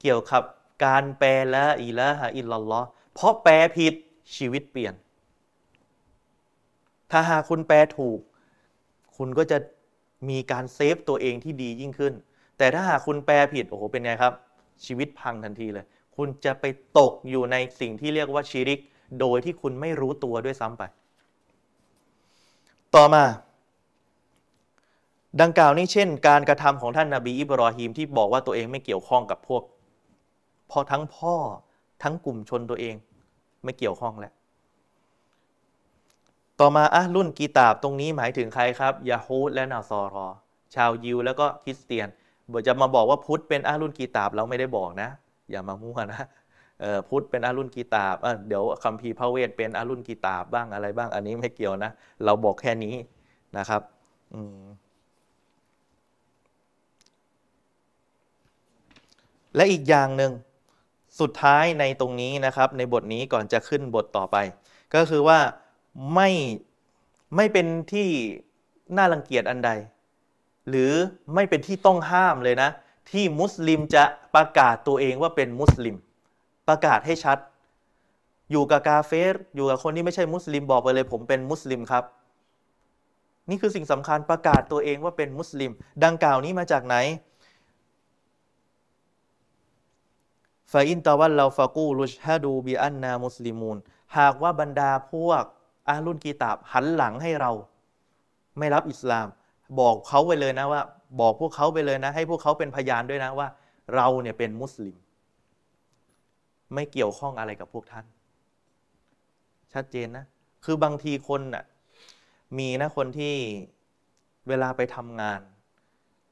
เกี่ยวกับการแปลละอิละฮะอิลลัลลอเพราะแปลผิดชีวิตเปลี่ยน ถ้าหากคุณแปลถูก คุณก็จะมีการเซฟตัวเองที่ดียิ่งขึ้น แต่ถ้าหากคุณแปลผิดโอ้โหเป็นไงครับ ชีวิตพังทันทีเลย คุณจะไปตกอยู่ในสิ่งที่เรียกว่าชีริก โดยที่คุณไม่รู้ตัวด้วยซ้ำไป ต่อมา ดังกล่าวนี้เช่น การกระทำของท่านนาบีอิบรอฮีมที่บอกว่าตัวเองไม่เกี่ยวข้องกับพวกพอทั้งพ่อทั้งกลุ่มชนตัวเองไม่เกี่ยวข้องแล้วต่อมาอะรุ่นกีตาบตรงนี้หมายถึงใครครับยาฮูดและนาซอรอ ชาวยิวแล้วก็คริสเตียนบอจะมาบอกว่าพุทธเป็นอารุนกีตาบเราไม่ได้บอกนะ อย่ามามั่วนะ พุทธเป็นอารุนกีตาบเดี๋ยวคัมภีร์พระเวทเป็นอารุนกีตาบบ้างอะไรบ้างอันนี้ไม่เกี่ยวนะ เราบอกแค่นี้นะครับและอีกอย่างหนึ่งสุดท้ายในตรงนี้นะครับ ในบทนี้ก่อนจะขึ้นบทต่อไป ก็คือว่าไม่ไม่เป็นที่น่ารังเกียจอันใด หรือไม่เป็นที่ต้องห้ามเลยนะ ที่มุสลิมจะประกาศตัวเองว่าเป็นมุสลิม ประกาศให้ชัด อยู่กับกาเฟรอยู่กับคนที่ไม่ใช่มุสลิมบอกไปเลย ผมเป็นมุสลิมครับ นี่คือสิ่งสำคัญประกาศตัวเองว่าเป็นมุสลิม ดังกล่าวนี้มาจากไหนفإن تولوا فقولوا اشهدوا بأنا مسلمونหากว่าบรรดาพวกอาลุนกีตาบหันหลังให้เรา ไม่รับอิสลาม บอกเขาไปเลยนะว่า บอกพวกเขาไปเลยนะ ให้พวกเขาเป็นพยานด้วยนะว่า เราเนี่ยเป็นมุสลิม ไม่เกี่ยวข้องอะไรกับพวกท่าน ชัดเจนนะ คือบางทีคนน่ะมีนะคนที่เวลาไปทำงาน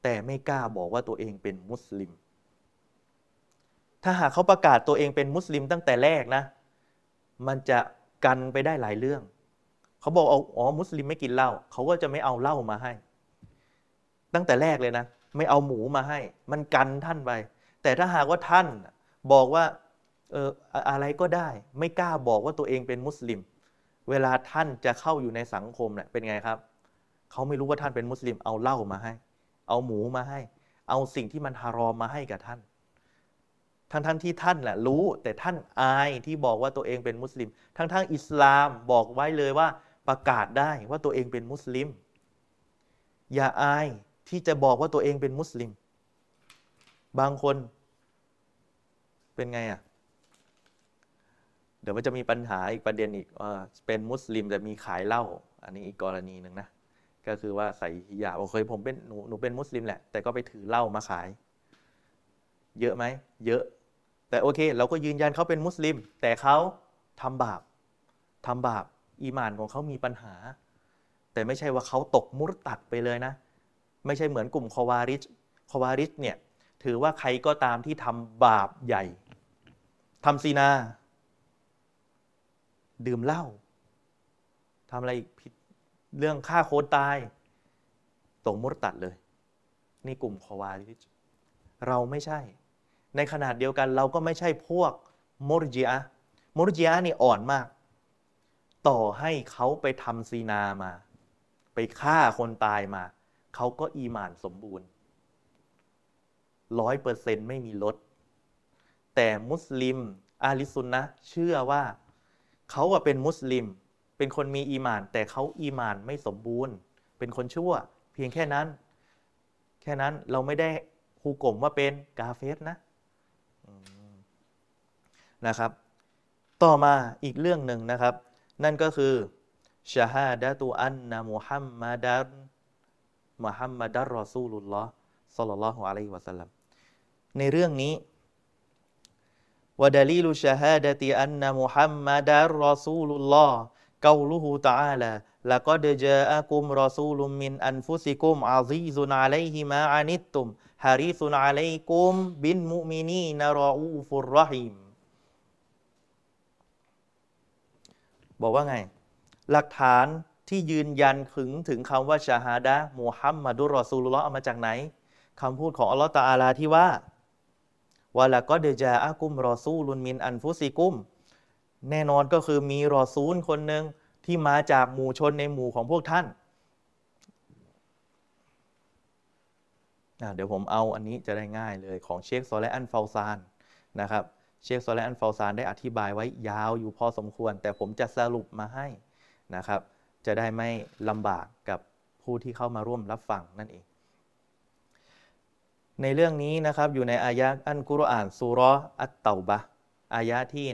แต่ไม่กล้าบอกว่าตัวเองเป็นมุสลิม ถ้าหากเขาประกาศตัวเองเป็นมุสลิมตั้งแต่แรกนะ มันจะกันไปได้หลายเรื่อง เขาบอกอ๋อมุสลิมไม่กินเหล้าเขาก็จะไม่เอาเหล้ามาให้ ตั้งแต่แรกเลยนะ ไม่เอาหมูมาให้ มันกันท่านไป แต่ถ้าหากว่าท่านบอกว่า เอออะไรก็ได้ ไม่กล้าบอกว่าตัวเองเป็นมุสลิม เวลาท่านจะเข้าอยู่ในสังคมเนะ่ยเป็นไงครับเขาไม่รู้ว่าท่านเป็นมุสลิม เอาเหล้ามาให้ เอาหมูมาให้ เอาสิ่งที่มันฮารอมมาให้กับท่าน ทั้งทั้งที่ท่านแหละรู้แต่ท่านอายที่บอกว่าตัวเองเป็นมุสลิม ทั้งทั้งอิสลามบอกไว้เลยว่าประกาศได้ว่าตัวเองเป็นมุสลิม อย่าอายที่จะบอกว่าตัวเองเป็นมุสลิม บางคนเป็นไงอะ เดี๋ยวมันจะมีปัญหาอีกประเด็นอีกว่าเป็นมุสลิมแต่มีขายเหล้าอันนี้อีกกรณีหนึ่งนะก็คือว่าใส่ฮิญาบโอเคผมเป็นหนูหนูเป็นมุสลิมแหละ แต่ก็ไปถือเหล้ามาขาย เยอะไหมเยอะ แต่โอเค เราก็ยืนยันเขาเป็นมุสลิม แต่เขาทำบาปทำบาปอีมานของเขามีปัญหา แต่ไม่ใช่ว่าเขาตกมุรตัดไปเลยนะ ไม่ใช่เหมือนกลุ่มคอวาริชคอวาริชเนี่ยถือว่าใครก็ตามที่ทำบาปใหญ่ทำซีนา ดื่มเหล้าทำอะไรผิดเรื่องฆ่าโคนตายตกมุรตัดเลย นี่กลุ่มคอวาริชเราไม่ใช่ ในขนาดเดียวกันเราก็ไม่ใช่พวกมรจิอะมรจิอะนี่อ่อนมาก ต่อให้เขาไปทำซีนามา ไปฆ่าคนตายมา เขาก็อีหมานสมบูรณ์ร้อยเปอร์เซ็นต์ไม่มีลดแต่มุสลิมอาลิซุนนะเชื่อว่า เขาเป็นมุสลิม เป็นคนมีอีมาน แต่เขาอีมานไม่สมบูรณ์ เป็นคนชั่ว เพียงแค่นั้น แค่นั้นเราไม่ได้ฮูกลมว่าเป็นกาเฟสนะนะครับ ต่อมาอีกเรื่องหนึ่งนะครับ นั่นก็คือชาฮาดะตูอันนามุฮัมมัดันมุฮัมมัดัรรอซูลุลลอฮ์สัลลัลลอฮุอะลัยฮิวะสัลลัมในเรื่องนี้ ودليل شهادة أن محمد رسول الله قوله تعالى لقد جاءكم رسول من أنفسكم عزيز عليه ما عنتم حريص عليكم بالمؤمنين رؤوف الرحيم บอกว่าไง หลักฐานที่ยืนยันถึงถึงคำว่าชาฮาดะมุฮัมมัดุรอซูลุลลอฮ์เอามาจากไหนคำพูดของอัลลอฮ์ตาอาลาที่ว่า วะละก็เดจาอากุมรอซูลุนมินอันฟุซิกุม แน่นอนก็คือมีรอซูลคนหนึ่งที่มาจากหมู่ชนในหมู่ของพวกท่านเดี๋ยวผมเอาอันนี้จะได้ง่ายเลยของเชคซอและอันฟาซานนะครับเชคโซเลอันฟาซานได้อธิบายไว้ยาวอยู่พอสมควร แต่ผมจะสรุปมาให้นะครับ จะได้ไม่ลำบากกับผู้ที่เข้ามาร่วมรับฟังนั่นเอง ในเรื่องนี้นะครับอยู่ในอายะอันกุรอานซูรออัตเตาบะอายะที่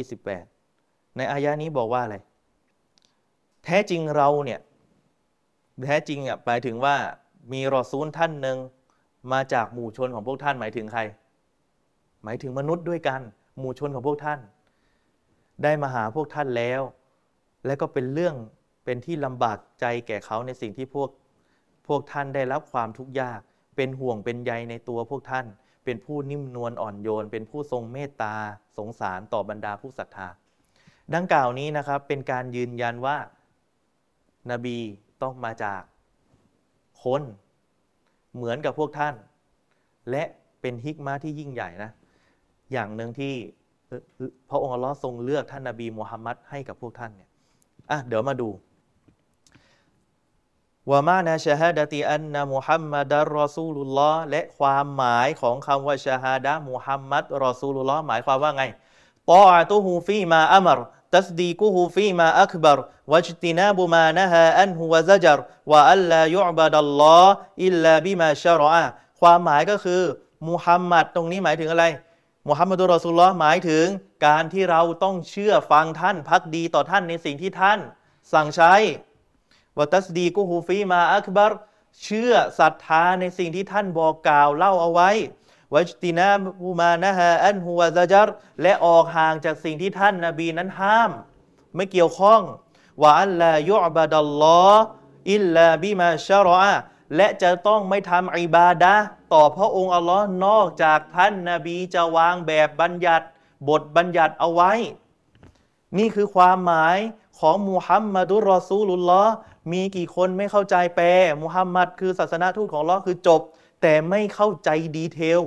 128 128 ในอายะนี้บอกว่าอะไร แท้จริงเราเนี่ยแท้จริงอะหมายถึงว่ามีรอซูลท่านหนึ่งมาจากหมู่ชนของพวกท่านหมายถึงใคร หมายถึงมนุษย์ด้วยกัน หมู่ชนของพวกท่าน ได้มาหาพวกท่านแล้ว และก็เป็นเรื่องเป็นที่ลำบากใจแก่เขาในสิ่งที่พวก วกท่านได้รับความทุกข์ยาก เป็นห่วงเป็นใยในตัวพวกท่าน เป็นผู้นิ่มนวลอ่อนโยน เป็นผู้ทรงเมตตา สงสารต่อบรรดาผู้ศรัทธา ดังกล่าวนี้นะครับเป็นการยืนยันว่านบีต้องมาจากคนเหมือนกับพวกท่าน และเป็นฮิกมาที่ยิ่งใหญ่นะ อย่างหนึ่งที่พระองค์อัลลอฮ์ทรงเลือกท่านนบีมูฮัมมัดให้กับพวกท่านเนี่ยอะเดี๋ยวมาดู วามานาชาฮดติอันนะมุฮัมมัดรอซูลุลลอฮ์และความหมายของคำว่าชาฮาดะมุฮัมมัดรอซูลุลลอฮ์หมายความว่าไงตออะตุฮูฟีมาอัมรตัสดีกุฮูฟีมาอักบรวัจตินาบุมานะฮาอันฮุวะซจรวะอัลลายุบะดัลลอฮ์อิลลาบิมาชารอความหมายก็คือมุฮัมมัดตรงนี้หมายถึงอะไรมุฮัมมัดุลรอซูลลอฮ์หมายถึงการที่เราต้องเชื่อฟังท่านพักดีต่อท่านในสิ่งที่ท่าน สั่งใช้ วตัสดีกุฮูฟีมาอักบารเชื่อศรัทธาในสิ่งที่ท่านบอกกล่าวเล่าเอาไว้วัจตินาบูมานะฮะอันฮุวาซาจารและออกห่างจากสิ่งที่ท่านนาบีนั้นห้าม ไม่เกี่ยวข้องว่าอัลลายุบะดัลลออิลลาบิมาชารอและจะต้องไม่ทำอิบาดะต่อพระองค์อัลลอฮ์นอกจากท่านนาบีจะวางแบบบัญญัติ บทบัญญัติเอาไว้ นี่คือความหมายของมุฮัมมัดุลรอซูลุลลอฮ์ มีกี่คนไม่เข้าใจแปลมุฮัมมัดคือศาสนาทูตของลอคือจบ แต่ไม่เข้าใจดีเทล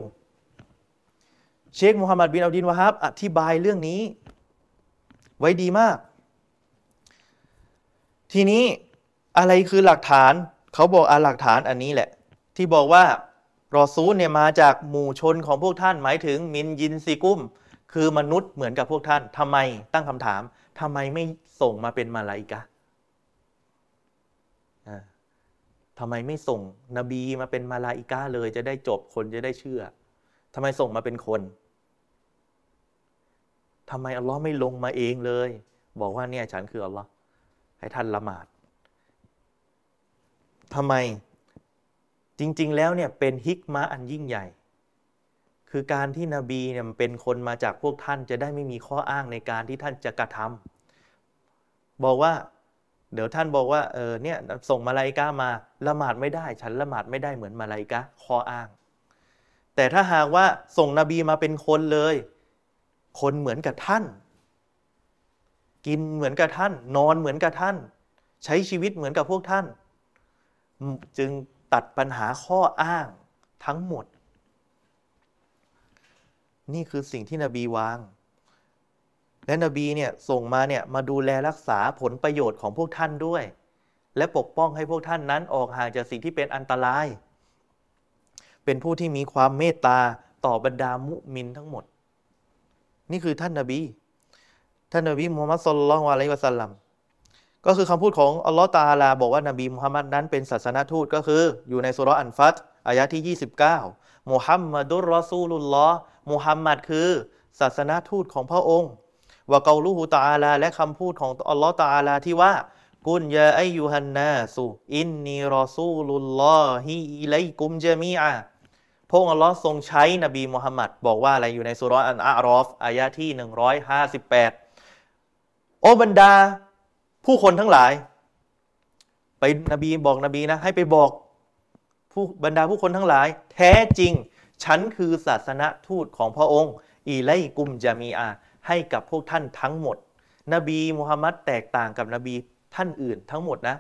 เชคมุฮัมมัดบินอัลดินวะฮับอธิบายเรื่องนี้ ไว้ดีมาก ทีนี้อะไรคือหลักฐาน เขาบอกอาหลักฐานอันนี้แหละ ที่บอกว่ารอซูลเนี่ยมาจากหมู่ชนของพวกท่านหมายถึงมินยินซีกุมคือมนุษย์เหมือนกับพวกท่านทำไมตั้งคำถามทำไมไม่ส่งมาเป็นมาลาอิกะ ทำไมไม่ส่งนบีมาเป็นมาลาอิกาเลย จะได้จบคนจะได้เชื่อทำไมส่งมาเป็นคนทำไมอัลลอฮ์ไม่ลงมาเองเลย บอกว่าเนี่ยฉันคืออัลลอฮ์ให้ท่านละหมาดทำไมจริง ๆ แล้วเนี่ยเป็นฮิกมาอันยิ่งใหญ่ คือการที่นบีเนี่ยเป็นคนมาจากพวกท่านจะได้ไม่มีข้ออ้างในการที่ท่านจะกระทำบอกว่า เดี๋ยวท่านบอกว่าเออเนี่ยส่งมาลายกามาละหมาดไม่ได้ ฉันละหมาดไม่ได้เหมือนมาลายกาข้ออ้าง แต่ถ้าหากว่าส่งนบีมาเป็นคนเลย คนเหมือนกับท่าน กินเหมือนกับท่าน นอนเหมือนกับท่าน ใช้ชีวิตเหมือนกับพวกท่าน จึงตัดปัญหาข้ออ้างทั้งหมด นี่คือสิ่งที่นบีวาง และนบีเนี่ยส่งมาเนี่ยมาดูแลรักษาผลประโยชน์ของพวกท่านด้วย และปกป้องให้พวกท่านนั้นออกห่างจากสิ่งที่เป็นอันตราย เป็นผู้ที่มีความเมตตาต่อบรรดามุมินทั้งหมด นี่คือท่านนาบี ท่านนาบีมุฮัมมัดสุลลัลวะลัยวะสัลลัมก็คือคำพูดของอัลลอฮฺตาลา บอกว่านบีมุฮัมมัดนั้นเป็นศาสนาทูตก็คืออยู่ในสุรอันฟัตอายะที่ 29มุฮัมมัดุลรอซูลุลลอฮ์มุฮัมมัดคือศาสนาทูตของพระองค์ วะกาลูฮูตาลา และคำพูดของอัลลอฮ์ตาลาที่ว่า กุนยาอยุฮันนาสุอินนีรอซูลุลลอฮิอิลัยกุมเจมีอะพระองค์อัลลอฮ์ทรงใช้นบีมุฮัมมัดบอกว่าอะไรอยู่ในสุรอันอารอฟอายะที่ 158 โอบรรดา ผู้คนทั้งหลาย ไปนบีบอกนบีนะ ให้ไปบอกผู้บรรดาผู้คนทั้งหลาย แท้จริง ฉันคือศาสนทูตของพระองค์ อีไลกุมจามีอา ให้กับพวกท่านทั้งหมด นบีมุฮัมมัดแตกต่างกับนบีท่านอื่นทั้งหมดนะ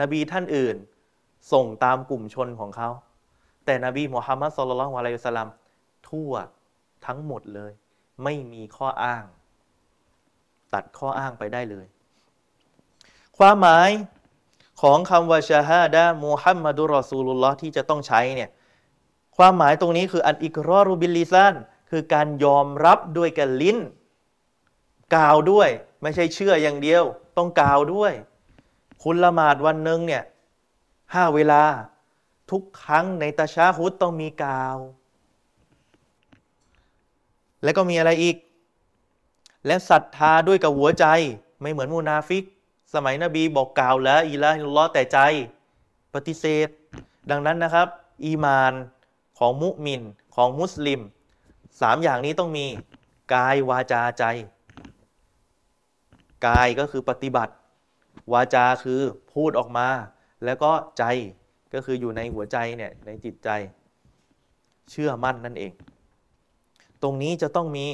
นบีท่านอื่นส่งตามกลุ่มชนของเขา แต่นบีมุฮัมมัดสุลลัลวะลัยสลัมทั่วทั้งหมดเลย ไม่มีข้ออ้าง ตัดข้ออ้างไปได้เลย ความหมายของคำว่าشهادة محمد رسول اللهที่จะต้องใช้เนี่ยความหมายตรงนี้คือالإقرار باللسانคือการยอมรับด้วยกับลิ้น กล่าวด้วย ไม่ใช่เชื่ออย่างเดียว ต้องกล่าวด้วย คุณละหมาดวันหนึ่งเนี่ยห้าเวลา ทุกครั้งในตาชาฮุดต้องมีกล่าว แล้วก็มีอะไรอีก และศรัทธาด้วยกับหัวใจ ไม่เหมือนมูนาฟิก สมัยนบีบอกกล่าวلا إله إلا الله แต่ใจ ปฏิเสธ ดังนั้นนะครับ อีมานของมุมินของมุสลิมสามอย่างนี้ต้องมีกายวาจาใจ กายก็คือปฏิบัติ วาจาคือพูดออกมา แล้วก็ใจก็คืออยู่ในหัวใจเนี่ยในจิตใจเชื่อมั่นนั่นเอง ตรงนี้จะต้องมี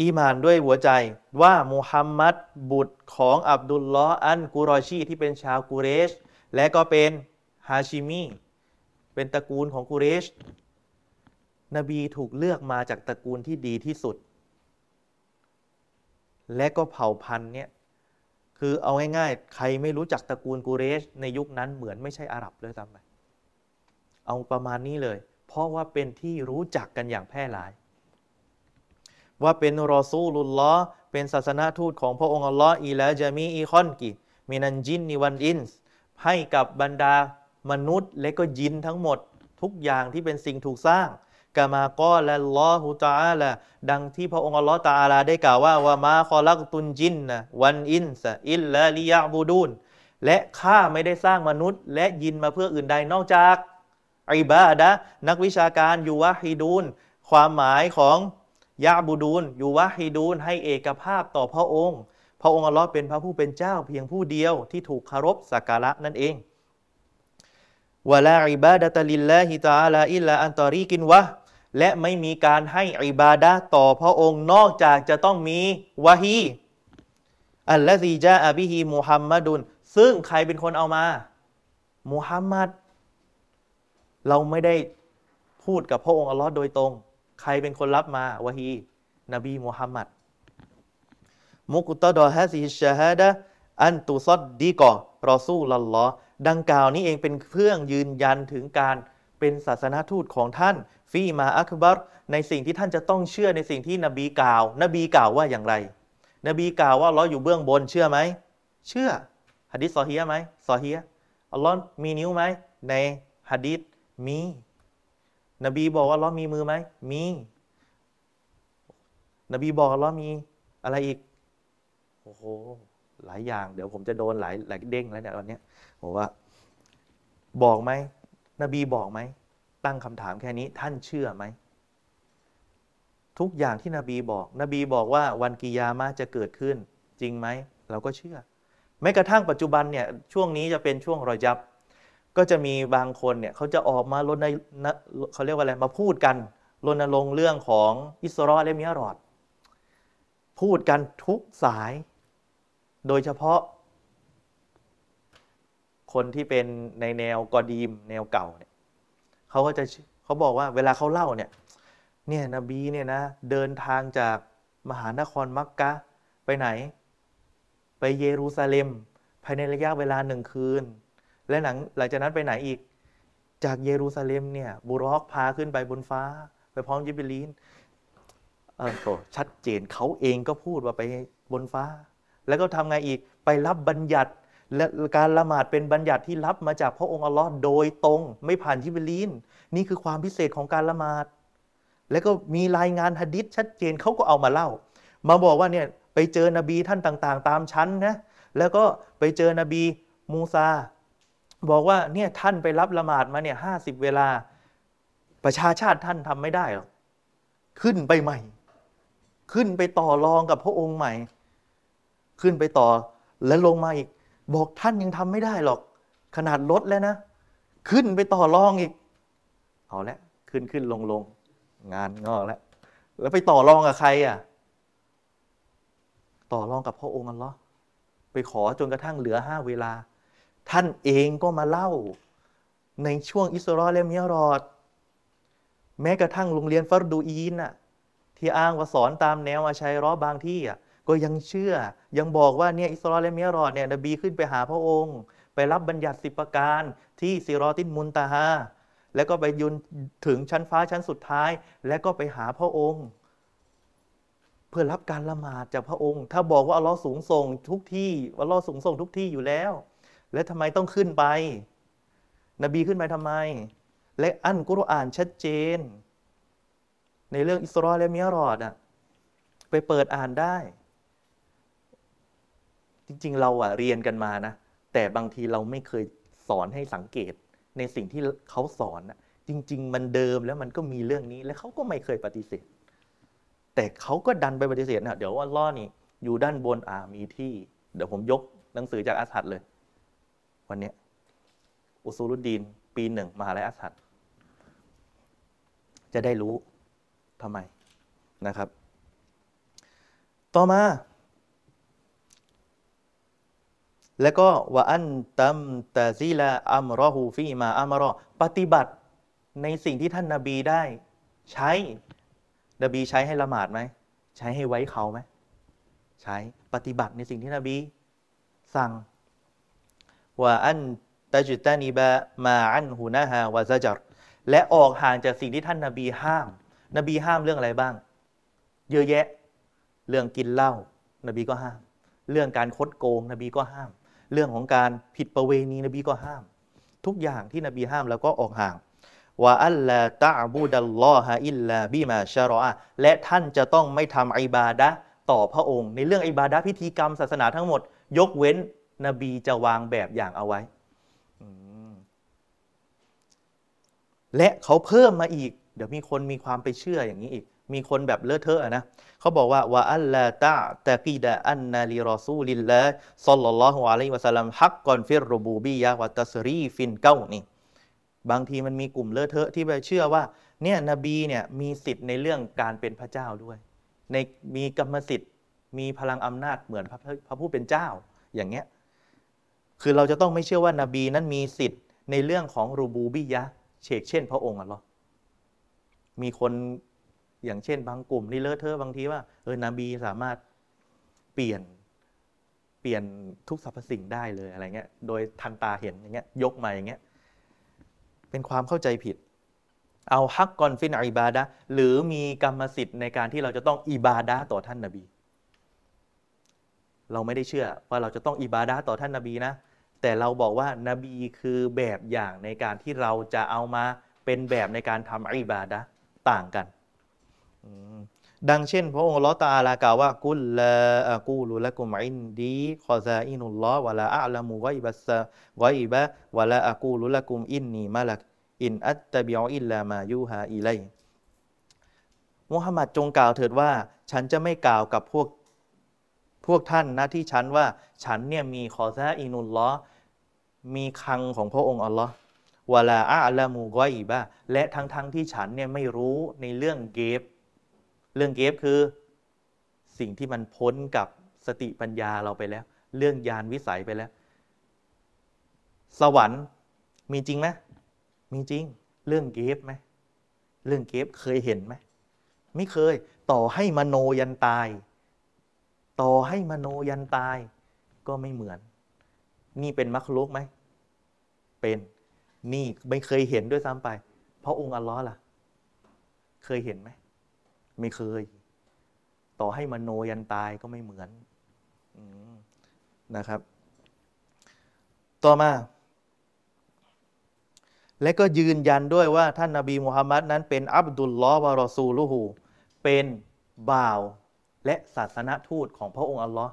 อีมานด้วยหัวใจว่ามุฮัมมัดบุตรของอับดุลลอฮ์อันกุรอชีที่เป็นชาวกุเรช และก็เป็นฮาชิมีเป็นตระกูลของกุเรช นบีถูกเลือกมาจากตระกูลที่ดีที่สุด และก็เผ่าพันธุ์เนี่ยคือเอาง่ายๆ ใครไม่รู้จักตระกูลกุเรช ในยุคนั้นเหมือนไม่ใช่อาหรับเลยซ้ำไปเอาประมาณนี้เลย เพราะว่าเป็นที่รู้จักกันอย่างแพร่หลาย ว่าเป็นرسول اللهเป็นศาสนาทูตของพระองค์อัลลอฮ์إلى جميع الخلق من الجن والإنسให้กับบรรดามนุษย์และก็ยินทั้งหมด ทุกอย่างที่เป็นสิ่งถูกสร้าง كما قال الله تعالىดังที่พระองค์อัลลอฮ์ตาอาลาได้กล่าวว่า وما خلقت الجن والإنس إلا ليعبدونและข้าไม่ได้สร้างมนุษย์ และยินมาเพื่ออื่นใดนอกจากอิบาดะนักวิชาการยูวะฮิดูนความหมายของยาบูดูนยูวะฮิดูนให้เอกภาพต่อพระองค์ พระองค์อัลลอฮ์เป็นพระผู้เป็นเจ้าเพียงผู้เดียวที่ถูกคารพสักการะนั่นเองวะลาอิบาดะตลิลลาฮิตาลาอิลลาอันตอรีกินวะ และไม่มีการให้อิบาดะต่อพระองค์นอกจากจะต้องมีวะฮีอัลลอฮีจาอบิฮีมุฮัมมัดุนซึ่งใครเป็นคนเอามามุฮัมมัดเราไม่ได้พูดกับพระองค์อัลลอฮ์โดยตรง ใครเป็นคนรับมาวะฮีนบีมุฮัมมัดมุกตดอฮะซิชฮะดะอันตุซอดดีกอรอซูลลอดังกล่าวนี้เองเป็นเครื่องยืนยันถึงการเป็นศาสนาทูตของท่าน ฟีมาอักบัรในสิ่งที่ท่านจะต้องเชื่อในสิ่งที่นบีกล่าว นบีกล่าวว่าอย่างไร นบีกล่าวว่าอัลลออยู่เบื้องบนเชื่อไหม เชื่อฮะดิษซอฮียไหมซอฮียอัลลอฮ์มีนิ้วไหม ในฮะดิษมี นบีบอกว่าอัลลอมีมือไหม มี นบีบอกอัลลอมีอะไรอีก โอ้โห หลายอย่าง เดี๋ยวผมจะโดนหลายหลายเด้งแล้วเนี่ยตอนเนี้ยบอกว่า บอกไหม นบีบอกไหม ตั้งคำถามแค่นี้ท่านเชื่อไหม ทุกอย่างที่นบีบอก นบีบอกว่าวันกิยามะจะเกิดขึ้น จริงไหม เราก็เชื่อ แม้กระทั่งปัจจุบันเนี่ยช่วงนี้จะเป็นช่วงรอยับ ก็จะมีบางคนเนี่ยเขาจะออกมารณนเขาเรียกว่าอะไรมาพูดกันรณรงค์เรื่องของอิสรอและมิยรอด พูดกันทุกสาย โดยเฉพาะ คนที่เป็นในแนวกอดีม แนวเก่าเนี่ย เขาก็จะเขาบอกว่าเวลาเขาเล่าเนี่ยเนี่ยนบีเนี่ยนะเดินทางจากมหานครมักกะไปไหน ไปเยรูซาเล็ม ภายในระยะเวลาหนึ่งคืน และหลังหลังจากนั้นไปไหนอีก จากเยรูซาเล็มเนี่ยบุรอกพาขึ้นไปบนฟ้า ไปพร้อมยิบลีนเออโตชัดเจนเขาเองก็พูดว่าไปบนฟ้า แล้วก็ทำไงอีกไปรับบัญญัติ และการละหมาดเป็นบัญญัติที่รับมาจากพระองค์อัลลอฮ์โดยตรง ไม่ผ่านยิบลีน นี่คือความพิเศษของการละหมาด แล้วก็มีรายงานหะดิษชัดเจนเขาก็เอามาเล่า มาบอกว่าเนี่ยไปเจอนบีท่านต่างๆ ตามชั้นนะแล้วก็ไปเจอนบีมูซาบอกว่าเนี่ยท่านไปรับละหมาดมาเนี่ยห้าสิบเวลา ประชาชาติท่านทำไม่ได้หรอกขึ้นไปใหม่ ขึ้นไปต่อรองกับพระองค์ใหม่ ขึ้นไปต่อแล้วลงมาอีก บอกท่านยังทำไม่ได้หรอก ขนาดลดแล้วนะ ขึ้นไปต่อรองอีก เอาละขึ้นขึ้นลงลงงานงอกแล้วแล้วไปต่อรองกับใครอะ ต่อรองกับพระองค์อัลลอฮ์ไปขอจนกระทั่งเหลือห้าเวลา ท่านเองก็มาเล่า ในช่วงอิสรอและมิยรอด แม้กระทั่งโรงเรียนฟัรดูอีนน่ะที่อ้างว่าสอนตามแนวอาชัยรอบางที่อะ ก็ยังเชื่อ ยังบอกว่าเนี่ยอิสราเอและมิยรอดเนี่ยนบีขึ้นไปหาพระองค์ ไปรับบัญญัติสิบประการที่ซิรอตินมุนตาฮาแล้วก็ไปยุนถึงชั้นฟ้าชั้นสุดท้าย แล้วก็ไปหาพระองค์ เพื่อรับการละหมาดจากพระองค์ ถ้าบอกว่าอัลลอฮ์สูงส่งทุกที่อัลลอฮ์สูงส่งทุกที่อยู่แล้ว และทำไมต้องขึ้นไป นบีขึ้นไปทำไม และอันกุรอานชัดเจน ในเรื่องอิสราเอและมิยรอดอะไปเปิดอ่านได้ จริงๆ เราอะเรียนกันมานะ แต่บางทีเราไม่เคยสอนให้สังเกตในสิ่งที่เขาสอนนะจริง ๆ มันเดิมแล้วมันก็มีเรื่องนี้ และเขาก็ไม่เคยปฏิเสธ แต่เขาก็ดันไปปฏิเสธนะเดี๋ยวว่าล่อนี่อยู่ด้านบนอ่ามีที่ เดี๋ยวผมยกหนังสือจากอัสฮัดเลย วันนี้อุซูลุดดีน ปีหนึ่งมหาลัยอัสฮัดจะได้รู้ทำไมนะครับ ต่อมา แล้วก็ว่าอันตัมตะซีลาอัมรอฮูฟีมาอัมรอปฏิบัติในสิ่งที่ท่านนาบีได้ ใช้นบีใช้ให้ละหมาดไหม ใช้ให้ไว้เขาไหม ใช้ปฏิบัติในสิ่งที่นบี สั่งว่าอันตะจุตานีบะมาอันหูนะฮาวะซะจัรและออกห่างจากสิ่งที่ท่านนาบีห้าม นบีห้ามเรื่องอะไรบ้าง เยอะแยะ เรื่องกินเหล้า นบีก็ห้าม เรื่องการคดโกง นบีก็ห้าม เรื่องของการผิดประเวณีนบีก็ห้าม ทุกอย่างที่นบีห้ามแล้วก็ออกห่างว่าอัลลาตะบูดัลลอฮะอิลลาบิมาชารออะและท่านจะต้องไม่ทำอิบาดะต่อพระองค์ ในเรื่องอิบาดะพิธีกรรมศาสนาทั้งหมด ยกเว้นนบีจะวางแบบอย่างเอาไว้ และเขาเพิ่มมาอีก เดี๋ยวมีคนมีความไปเชื่ออย่างนี้อีก มีคนแบบเลอะเทออะนะ เขาบอกว่าว่าอัลลาตะتعتقد أن لرسول الله صلى الله عليه وسلم حقا في الربوبية وتصريف الكون นี่บางทีมันมีกลุ่มเลอะเทอะที่ไปเชื่อว่าเนี่ยนบีเนี่ยมีสิทธิ์ในเรื่องการเป็นพระเจ้าด้วย ในมีกรรมสิทธิ์มีพลังอำนาจเหมือนพระพระผู้เป็นเจ้าอย่างเงี้ยคือเราจะต้องไม่เชื่อว่านาบีนั้นมีสิทธิ์ในเรื่องของรูบูบิยะเฉกเช่น พระองค์อัลลอฮ์มีคน อย่างเช่น บางกลุ่มนี่เลอะเทอะบางทีว่าเออนบีสามารถเปลี่ยนเปลี่ยนทุกสรรพสิ่งได้เลยอะไรเงี้ย โดยทันตาเห็นอย่างเงี้ยยกมาอย่างเงี้ยเป็นความเข้าใจผิด เอาฮักกอนฟินอิบาดะหรือมีกรรมสิทธิ์ในการที่เราจะต้องอิบาดะต่อท่านนาบี เราไม่ได้เชื่อว่าเราจะต้องอิบาดะต่อท่านนาบีนะ แต่เราบอกว่านาบีคือแบบอย่างในการที่เราจะเอามาเป็นแบบในการทำอิบาดะต่างกัน ดังเช่น พระองค์อัลลอฮ์ตาอาลากล่าวว่า قل لا أقول لكم عندي خزائن الله ولا أعلم الغيب الغيب ولا أقول لكم إني ملك إن أتبع إلا ما يوحى إلي มุฮัมมัดจงกล่าวเถิดว่า ฉันจะไม่กล่าวกับพวกพวกท่านนะที่ฉันว่าฉันเนี่ยมีคอซาอินุลลอฮ์มีคังของพระองค์อัลลอฮ์วะลาอะละมูกอยบะและทั้งทั้งๆที่ฉันเนี่ยไม่รู้ในเรื่องเกฟ เรื่องเกฟคือสิ่งที่มันพ้นกับสติปัญญาเราไปแล้ว เรื่องยานวิสัยไปแล้ว สวรรค์มีจริงไหมมีจริง เรื่องเกฟไหมเรื่องเกฟเคยเห็นไหมไม่เคย ต่อให้มโนยันตาย ต่อให้มโนยันตาย ก็ไม่เหมือน นี่เป็นมัคลุกไหมเป็นนี่ไม่เคยเห็นด้วยซ้ำไป เพราะองค์อัลลอฮ์ล่ะ เคยเห็นไหม ไม่เคย ต่อให้มโนยันตายก็ไม่เหมือนอนะครับ ต่อมา และก็ยืนยันด้วยว่าท่านนาบีมุฮัมมัดนั้นเป็นอับดุลลอฮ์วะรอซูลูฮูเป็นบ่าวและศาสนทูตของพระองค์อัลลอฮ์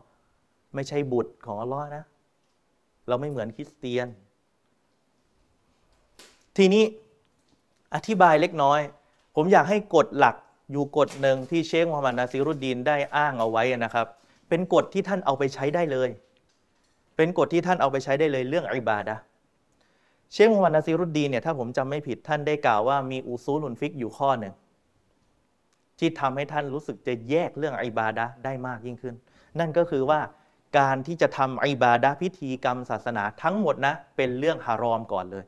ไม่ใช่บุตรของอัลลอฮ์นะ เราไม่เหมือนคริสเตียน ทีนี้อธิบายเล็กน้อย ผมอยากให้กฎหลัก อยู่กฎหนึ่งที่เชคมูฮัมหมัดนาซีรุดดีนได้อ้างเอาไว้นะครับ เป็นกฎที่ท่านเอาไปใช้ได้เลย เป็นกฎที่ท่านเอาไปใช้ได้เลยเรื่องอิบาดะเชคมูฮัมหมัดนาซีรุดดีนเนี่ยถ้าผมจำไม่ผิดท่านได้กล่าวว่ามีอุซูลุนฟิกอยู่ข้อหนึ่งที่ทำให้ท่านรู้สึกจะแยกเรื่องอิบาดะได้มากยิ่งขึ้น นั่นก็คือว่าการที่จะทำอิบาดะพิธีกรรมศาสนาทั้งหมดนะเป็นเรื่องฮารอมก่อนเลย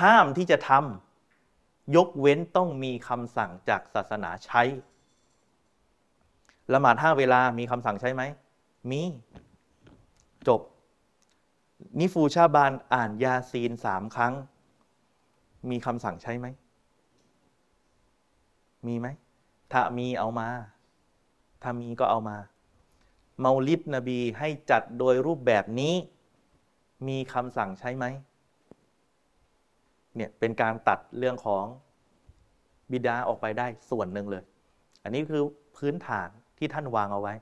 ห้ามที่จะทำ ยกเว้นต้องมีคำสั่งจากศาสนาใช้ละหมาดห้าเวลามีคำสั่งใช้ไหม มี จบ นิฟูชาบานอ่านยาซีนสามครั้ง มีคำสั่งใช้ไหม มีไหม ถ้ามีเอามา ถ้ามีก็เอามา เมาลิดนบีให้จัดโดยรูปแบบนี้ มีคำสั่งใช้ไหม เนี่ยเป็นการตัดเรื่องของบิดาออกไปได้ส่วนหนึ่งเลย อันนี้คือพื้นฐานที่ท่านวางเอาไว้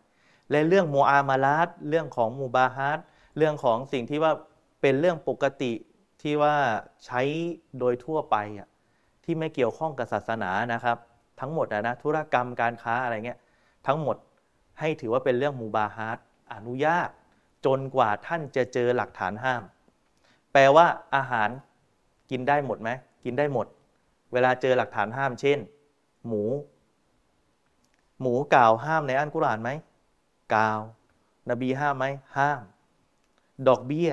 และเรื่องโมอามาลาตเรื่องของมูบาฮัตเรื่องของสิ่งที่ว่าเป็นเรื่องปกติที่ว่าใช้โดยทั่วไปอะที่ไม่เกี่ยวข้องกับศาสนานะครับ ทั้งหมดนะธุรกรรมการค้าอะไรเงี้ยทั้งหมดให้ถือว่าเป็นเรื่องมูบาฮัตอนุญาต จนกว่าท่านจะเจอหลักฐานห้าม แปลว่าอาหาร กินได้หมดไหมกินได้หมด เวลาเจอหลักฐานห้ามเช่น หมู หมูกล่าวห้ามในอันกุรานไหมกล่าว นบีห้ามไหมห้าม ดอกเบี้ย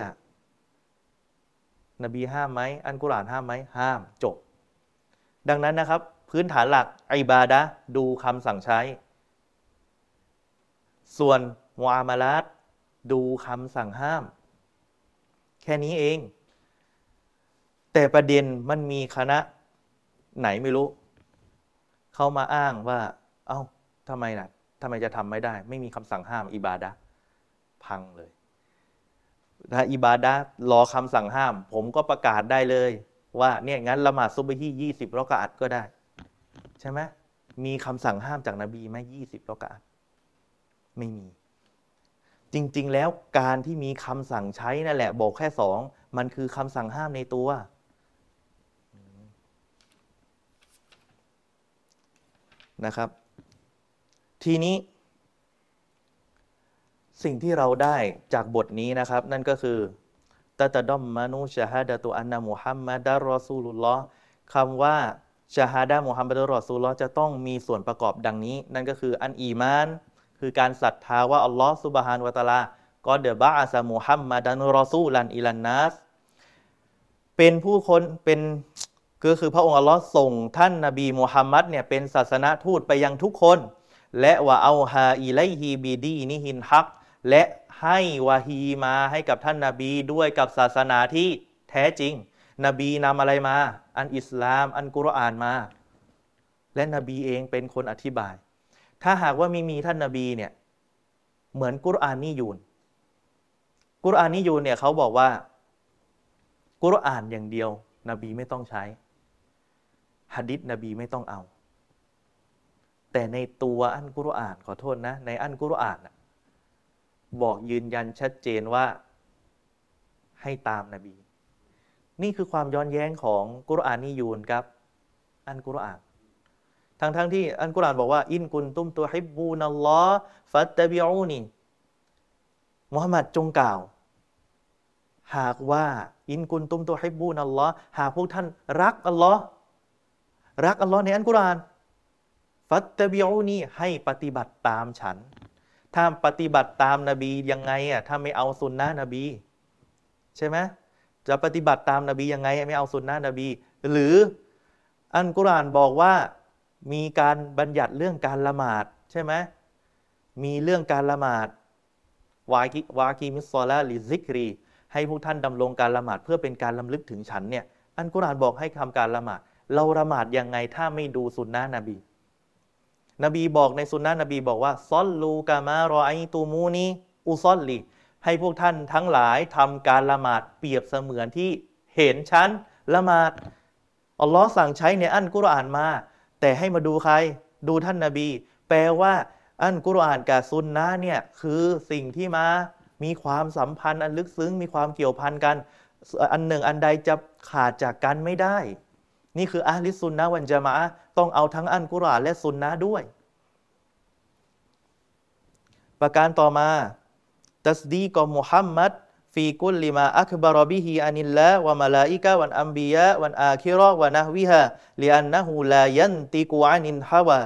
นบีห้ามไหมอันกุรานห้ามไหมห้ามจบ ดังนั้นนะครับพื้นฐานหลักอิบาดะดูคำสั่งใช้ ส่วนวามาลัดดูคำสั่งห้าม แค่นี้เอง แต่ประเด็นมันมีคณะไหนไม่รู้ เขามาอ้างว่า เอา้าทำไมนะ่ะทำไมจะทำไม่ได้ ไม่มีคำสั่งห้ามอิบาดะพังเลย ถ้าอิบาดะรอคำสั่งห้าม ผมก็ประกาศได้เลย ว่าเนี่ยงั้นละหมาดซุบฮี่ยี่สิบรอกาอัดก็ได้ ใช่ไหมมีคำสั่งห้ามจากนบีไหมยี่สิบรอกาอัดไม่มี จริง ๆ แล้วการที่มีคำสั่งใช้นั่นแหละ บอกแค่สองมันคือคำสั่งห้ามในตัว นะครับ ทีนี้ สิ่งที่เราได้จากบทนี้นะครับ นั่นก็คือตะตะดอมมานุชาฮดะตุอันนามุฮัมมัดรอซูลุลลอฮ์คำว่าชาฮาดะมุฮัมมัดรอซูลุลลอฮ์จะต้องมีส่วนประกอบดังนี้ นั่นก็คืออันอีมาน คือการศรัทธาว่าอัลลอฮ์สุบฮานวะตาลาก็เดบะอาซามุฮัมมัดันรอซูลันอิลันนัสเป็นผู้คนเป็น ก็คือพระองค์อัลลอฮ์ส่งท่านนาบีมุฮัมมัดเนี่ยเป็นศาสนาทูตไปยังทุกคน และว่าเอาฮาอิไลฮีบีดีนิฮินฮัก และให้วาฮีมาให้กับท่านนาบีด้วยกับศาสนาที่แท้จริง นบีนำอะไรมา อันอิสลาม อันกุรอานมา และนบีเองเป็นคนอธิบาย ถ้าหากว่ามีมีท่านนาบีเนี่ยเหมือนกุรอานนิยูนกุรอานนิยูนเนี่ยเขาบอกว่ากุรอานอย่างเดียวนบีไม่ต้องใช้ ฮะดิษนบีไม่ต้องเอา แต่ในตัวอันกุรอานขอโทษนะ ในอันกุรอานบอกยืนยันชัดเจนว่าให้ตามนาบี นี่คือความย้อนแย้งของกุรอานนิยูนครับ อันกุรอานทั้งทั้งที่อันกุรอานบอกว่า อินกุนตุมตัวฮิบูนัลลอฮ์ฟัตตบิอูนีมุฮัมมัดจงกล่าว หากว่า อินกุนตุมตัวฮิบูนัลลอฮ์หากพวกท่านรักอัลลอฮ์ รักอัลลอฮ์ในอันกุราน ฟัตตบิอูนี่ให้ปฏิบัติตามฉัน ถ้าปฏิบัติตามนาบียังไงอะถ้าไม่เอาสุนนะนบี ใช่ไหมจะปฏิบัติตามนาบียังไง ไม่เอาสุนนะนบี หรืออันกุรานบอกว่ามีการบัญญัติเรื่องการละหมาดใช่ไหมมีเรื่องการละหมาดวากิวากีมิสซอลาลิซิกรี ให้พวกท่านดำรงการละหมาดเพื่อเป็นการลำลึกถึงฉันเนี่ยอันกุรานบอกให้ทำการละหมาด เราละหมาดยังไงถ้าไม่ดูสุนนะนบี นบีบอกในสุนนะนบีบอกว่าซอลลูกามารอไอตูมูนีอุซอลลีให้พวกท่านทั้งหลายทำการละหมาดเปรียบเสมือนที่เห็นชั้นละหมาดอัลลอฮ์สั่งใช้ในอันกุรอานมา แต่ให้มาดูใคร ดูท่านนาบี แปลว่า อันกุรอานกับซุนนะเนี่ยคือสิ่งที่มามีความสัมพันธ์อันลึกซึ้งมีความเกี่ยวพันกัน อันหนึ่งอันใดจะขาดจากกันไม่ได้ นี่คืออาลิซุนนะวันจามะต้องเอาทั้งอันกุรอานและซุนนะด้วย ประการต่อมา ตัสดีกอมุฮัมมัดฟีกุลลิมาอักบารบิฮิอานิลละวะมาลาอิกะวันอัมบียะวันอาคิรอวะนะวิฮะลิอันนะฮูลายันติกูอานินฮาวา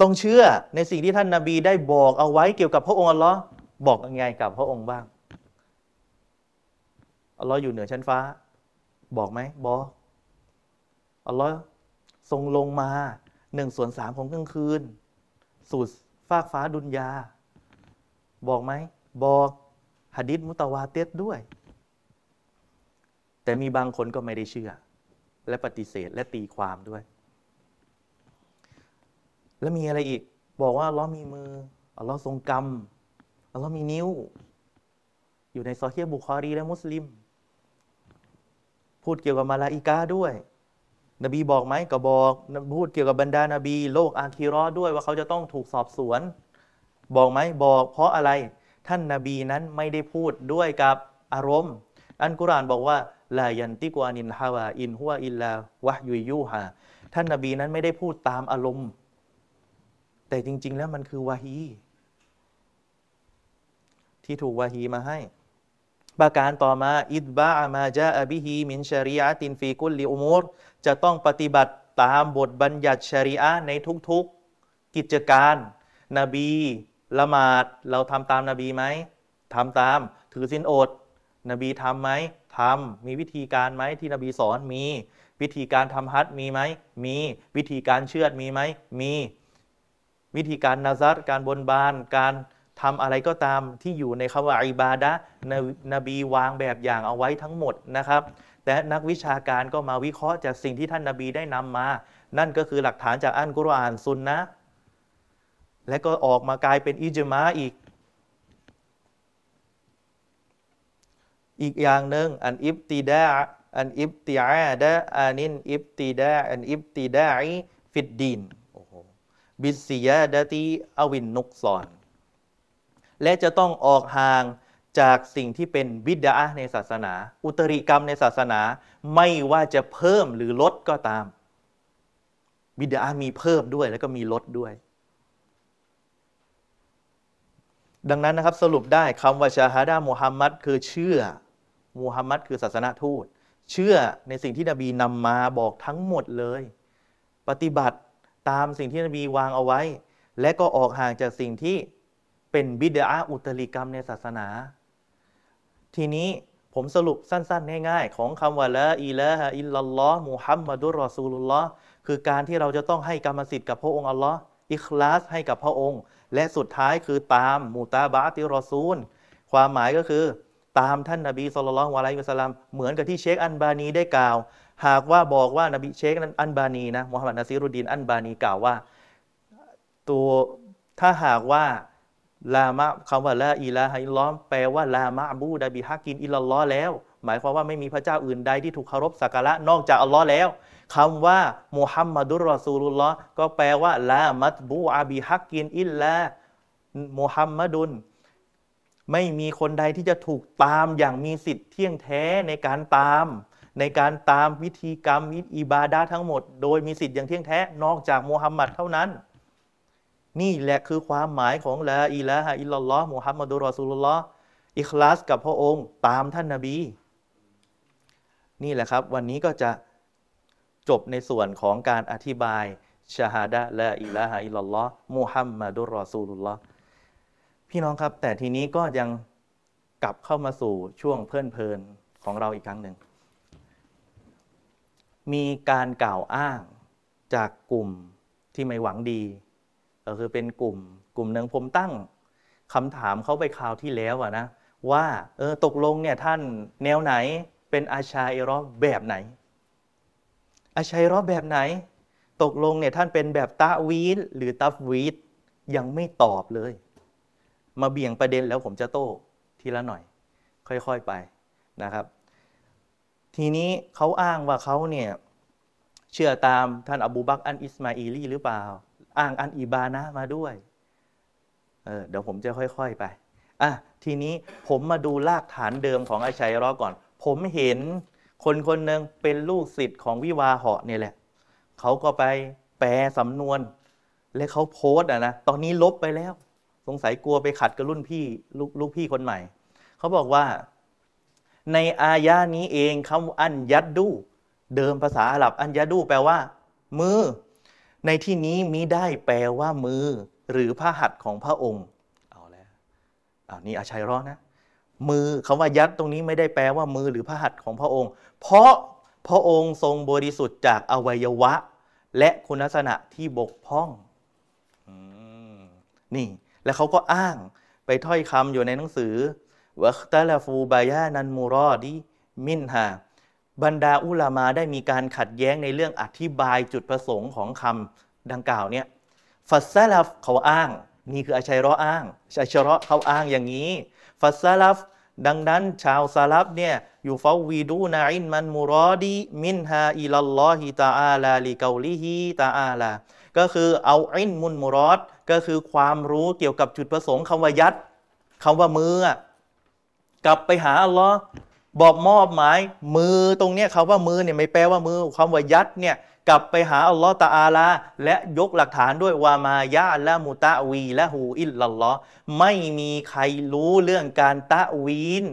ต้องเชื่อในสิ่งที่ท่านนาบีได้บอกเอาไว้เกี่ยวกับพระองค์อัลลอฮ์บอกยังไงกับพระองค์บ้างอัลลอฮ์อยู่เหนือชั้นฟ้า บอกไหมบอก อัลลอฮ์ทรงลงมาหนึ่งส่วนสามของกลางคืน สู่ฟากฟ้าดุนยา บอกไหม บอกหะดิษมุตาวาเตสด้วย แต่มีบางคนก็ไม่ได้เชื่อ และปฏิเสธและตีความด้วย แล้วมีอะไรอีก บอกว่าลลอมีมืออัลลอฮ์ทรงกรรมอัลลอฮ์มีนิ้ว อยู่ในซอฮียบุคอรีและมุสลิม พูดเกี่ยวกับมาลาอิกาด้วย นบีบอกไหมก็บอกพูดเกี่ยวกับบรรดานาบี โลกอาคีรอด้วยว่าเขาจะต้องถูกสอบสวน บอกไหมบอกเพราะอะไรท่านนาบีนั้นไม่ได้พูดด้วยกับอารมณ์ อัลกุรอานบอกว่าلا ينطق عن الهوى إن هو إلا وحي يوحىท่านนาบีนั้นไม่ได้พูดตามอารมณ์ แต่จริง ๆ แล้วมันคือวาฮีที่ถูกวาฮีมาให้ ประการต่อมาاتباع ما جاء به من شريعة في كل الأمور จะต้องปฏิบัติตามบทบัญญัติชริอะในทุกๆกิจการ นบีละหมาดเราทำตามนาบีไหมทำตามถือสินอด นบีทำไหมทำมีวิธีการไหมที่นบีสอนมี วิธีการทำฮัจมีไหมมีวิธีการเชื่อดมีไหมมี วิธีการนาซัดการบนบาน การทำอะไรก็ตามที่อยู่ในคำว่าอิบาดะนบีวางแบบอย่างเอาไว้ทั้งหมดนะครับ แต่นักวิชาการก็มาวิเคราะห์จากสิ่งที่ท่านนาบีได้นำมา นั่นก็คือหลักฐานจากอันกุรอานซุนนะและก็ออกมากลายเป็นอิจมาอีก อีกอย่างหนึ่งอันอิบติดาอันอิบติอาดะอานินอิบติดาอันอิบติดาอิฟิดดีนบิสยาดตีอวินนุกซอน และจะต้องออกห่าง จากสิ่งที่เป็นบิดาในศาสนา อุตริกรรมในศาสนา ไม่ว่าจะเพิ่มหรือลดก็ตาม บิดามีเพิ่มด้วยแล้วก็มีลดด้วย ดังนั้นนะครับสรุปได้คำว่าชาฮาดามุฮัมมัดคือเชื่อมุฮัมมัดคือศาสนาทูต เชื่อในสิ่งที่นบีนำมาบอกทั้งหมดเลย ปฏิบัติตามสิ่งที่นบีวางเอาไว้ และก็ออกห่างจากสิ่งที่เป็นบิดาอุตริกรรมในศาสนา ทีนี้ผมสรุปสั้นๆ ง่ายๆ ของคำว่าละอิละฮะอิลลัลลอฮ์มุฮัมมัดุลรอซูลุลลอฮ์คือการที่เราจะต้องให้กรรมสิทธิ์กับพระองค์อัลลอฮ์อิคลาสให้กับพระองค์ และสุดท้ายคือตามมูตาบาติรอซูล ความหมายก็คือตามท่านนาบีสุลต่านวะไลมุสลามเหมือนกับที่เชคอันบานีได้กล่าว หากว่าบอกว่านบีเชคอันบานีนะมุฮัมมัดนาซีรุดีนอันบานีกล่าวว่า ตัวถ้าหากว่า ลามะคำว่าلا إله إلا اللهแปลว่าلا معبود بحق إلا اللهแล้ว หมายความว่าไม่มีพระเจ้าอื่นใดที่ถูกเคารพสักการะนอกจากอัลลอฮ์แล้วคำว่าمحمد رسول اللهก็แปลว่าلا متبوع بحق إلا محمدไม่มีคนใดที่จะถูกตามอย่างมีสิทธิ์เที่ยงแท้ในการตาม ในการตามพิธีกรรมวิอิบาดาทั้งหมด โดยมีสิทธิ์อย่างเที่ยงแท้นอกจากมุฮัมหมัดเท่านั้น นี่แหละคือความหมายของละอิละฮะอิลลัลลอฮ์มุฮัมมัดุลรอซูลุลลอฮ์อิคลาสกับพระองค์ตามท่านนาบี นี่แหละครับ วันนี้ก็จะจบในส่วนของการอธิบายชาฮาดะละอิละฮะอิลลัลลอฮ์มุฮัมมัดุลรอซูลุลลอฮ์พี่น้องครับ แต่ทีนี้ก็ยังกลับเข้ามาสู่ช่วงเพลินเพลินของเราอีกครั้งหนึ่ง มีการกล่าวอ้างจากกลุ่มที่ไม่หวังดี ก็คือเป็นกลุ่มกลุ่มหนึ่งผมตั้งคำถามเขาไปคราวที่แล้วอะนะว่าเออตกลงเนี่ยท่านแนวไหนเป็นอาชาเอรอแบบไหน อาชัยรอแบบไหน ตกลงเนี่ยท่านเป็นแบบตาวีดหรือตัฟวีดยังไม่ตอบเลย มาเบี่ยงประเด็นแล้วผมจะโต้ทีละหน่อย ค่อยๆไปนะครับ ทีนี้เขาอ้างว่าเขาเนี่ยเชื่อตามท่านอบูบักอันอิสมาอีลีหรือเปล่า อ้างอันอิบานะมาด้วยเออเดี๋ยวผมจะค่อยๆไปอะทีนี้ผมมาดูรากฐานเดิมของอาชัยรอก่อน ผมเห็นคนคนหนึ่งเป็นลูกศิษย์ของวิวาเหาะเนี่ยแหละเขาก็ไปแปลสำนวน และเขาโพสอะนะตอนนี้ลบไปแล้ว สงสัยกลัวไปขัดกับรุ่นพี่ลูกลูกพี่คนใหม่ เขาบอกว่า ในอายานี้เองคำอันยัดดู เดิมภาษาอาหรับอันยัดดูแปลว่า มือ ในที่นี้มิได้แปลว่ามือ หรือพระหัตถ์ของพระองค์เอาแล้วอ่านี่อาชัยรอนะ มือคำว่ายัดตรงนี้ไม่ได้แปลว่ามือหรือพระหัตถ์ของพระองค์ เพราะพระองค์ทรงบริสุทธิ์จากอวัยวะ และคุณลักษณะที่บกพร่องนี่ แล้วเขาก็อ้างไปถ้อยคำอยู่ในหนังสือวัคตาลาฟูบายานันมูรอดีมินฮา บรรดาอุลามาได้มีการขัดแย้งในเรื่องอธิบายจุดประสงค์ของคำดังกล่าวเนี่ยฟัสซาลฟเขาอ้าง นี่คืออาชัยรออ้างอาชัยรอเขาอ้างอย่างนี้ฟัสลัฟดังนั้นชาวซาลับเนี่ยอยู่ฟาวีดูนาอินมันมุรอดีมินฮาอิลลอฮิตาอาลาลิกาลิฮิตาอาลาก็คือเอาอินมุนมุรอดก็คือความรู้เกี่ยวกับจุดประสงค์คำว่ายัดคำว่ามือ กลับไปหาอัลลอฮ์ บอกมอบหมายมือตรงเนี้ยคำว่ามือเนี่ยไม่แปลว่ามือคำว่ายัดเนี่ยกลับไปหาอัลลอฮ์ตาอาลา และยกหลักฐานด้วยวามายะละมุตะวีและหูอิลลัลลอฮ์ไม่มีใครรู้เรื่องการตะวีน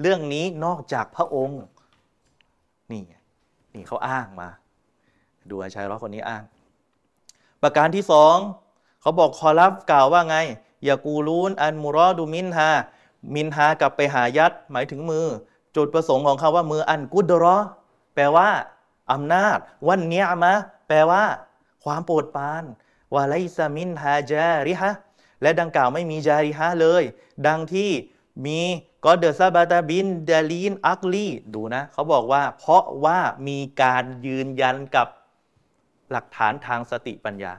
เรื่องนี้นอกจากพระองค์ นี่นี่เขาอ้างมา ดูอาชัยร้อคนนี้อ้าง ประการที่สองเขาบอกคอลับกล่าวว่าไง อย่ากูรูนอันมุรอดูมินฮามินฮากลับไปหายัดหมายถึงมือ จุดประสงค์ของเขาว่ามืออันกุดรอแปลว่าอำนาจ วันเนี้ยมะ แปลว่า ความโปรดปรานวาไลซามินฮาจาริฮะและดังกล่าวไม่มีจาริฮะเลย ดังที่มีกอเดซาบาตาบินเดลีนอักลีดูนะ เขาบอกว่า เพราะว่ามีการยืนยันกับหลักฐานทางสติปัญญา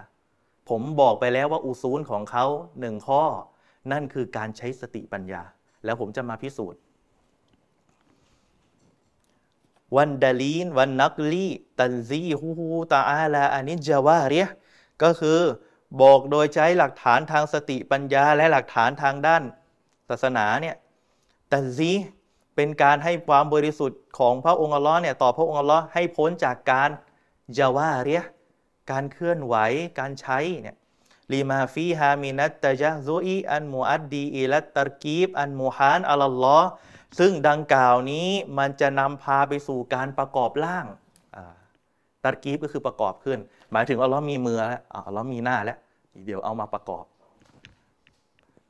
ผมบอกไปแล้วว่าอุซูลของเขาหนึ่งข้อ นั่นคือการใช้สติปัญญา แล้วผมจะมาพิสูจน์ วันดาลีน วันนักลีตันซีฮูฮูตาอาลาอานิจาวาเรียก็คือบอกโดยใช้หลักฐานทางสติปัญญาและหลักฐานทางด้านศาสนาเนี่ยตันซีเป็นการให้ความบริสุทธิ์ของพระองค์อัลลอฮ์เนี่ยต่อพระองค์อัลลอฮ์ให้พ้นจากการจาวาเรียการเคลื่อนไหวการใช้เนี่ยลีมาฟีฮามินัตตะจโซอีอันมูอัดดีอิลัตตรกีบอันมูฮานอัลลอฮ์ ซึ่งดังกล่าวนี้มันจะนำพาไปสู่การประกอบร่างตัดกีบก็คือประกอบขึ้น หมายถึงอัลลอฮ์มีมือแล้วอัลลอฮ์มีหน้าแล้ว เดี๋ยวเอามาประกอบ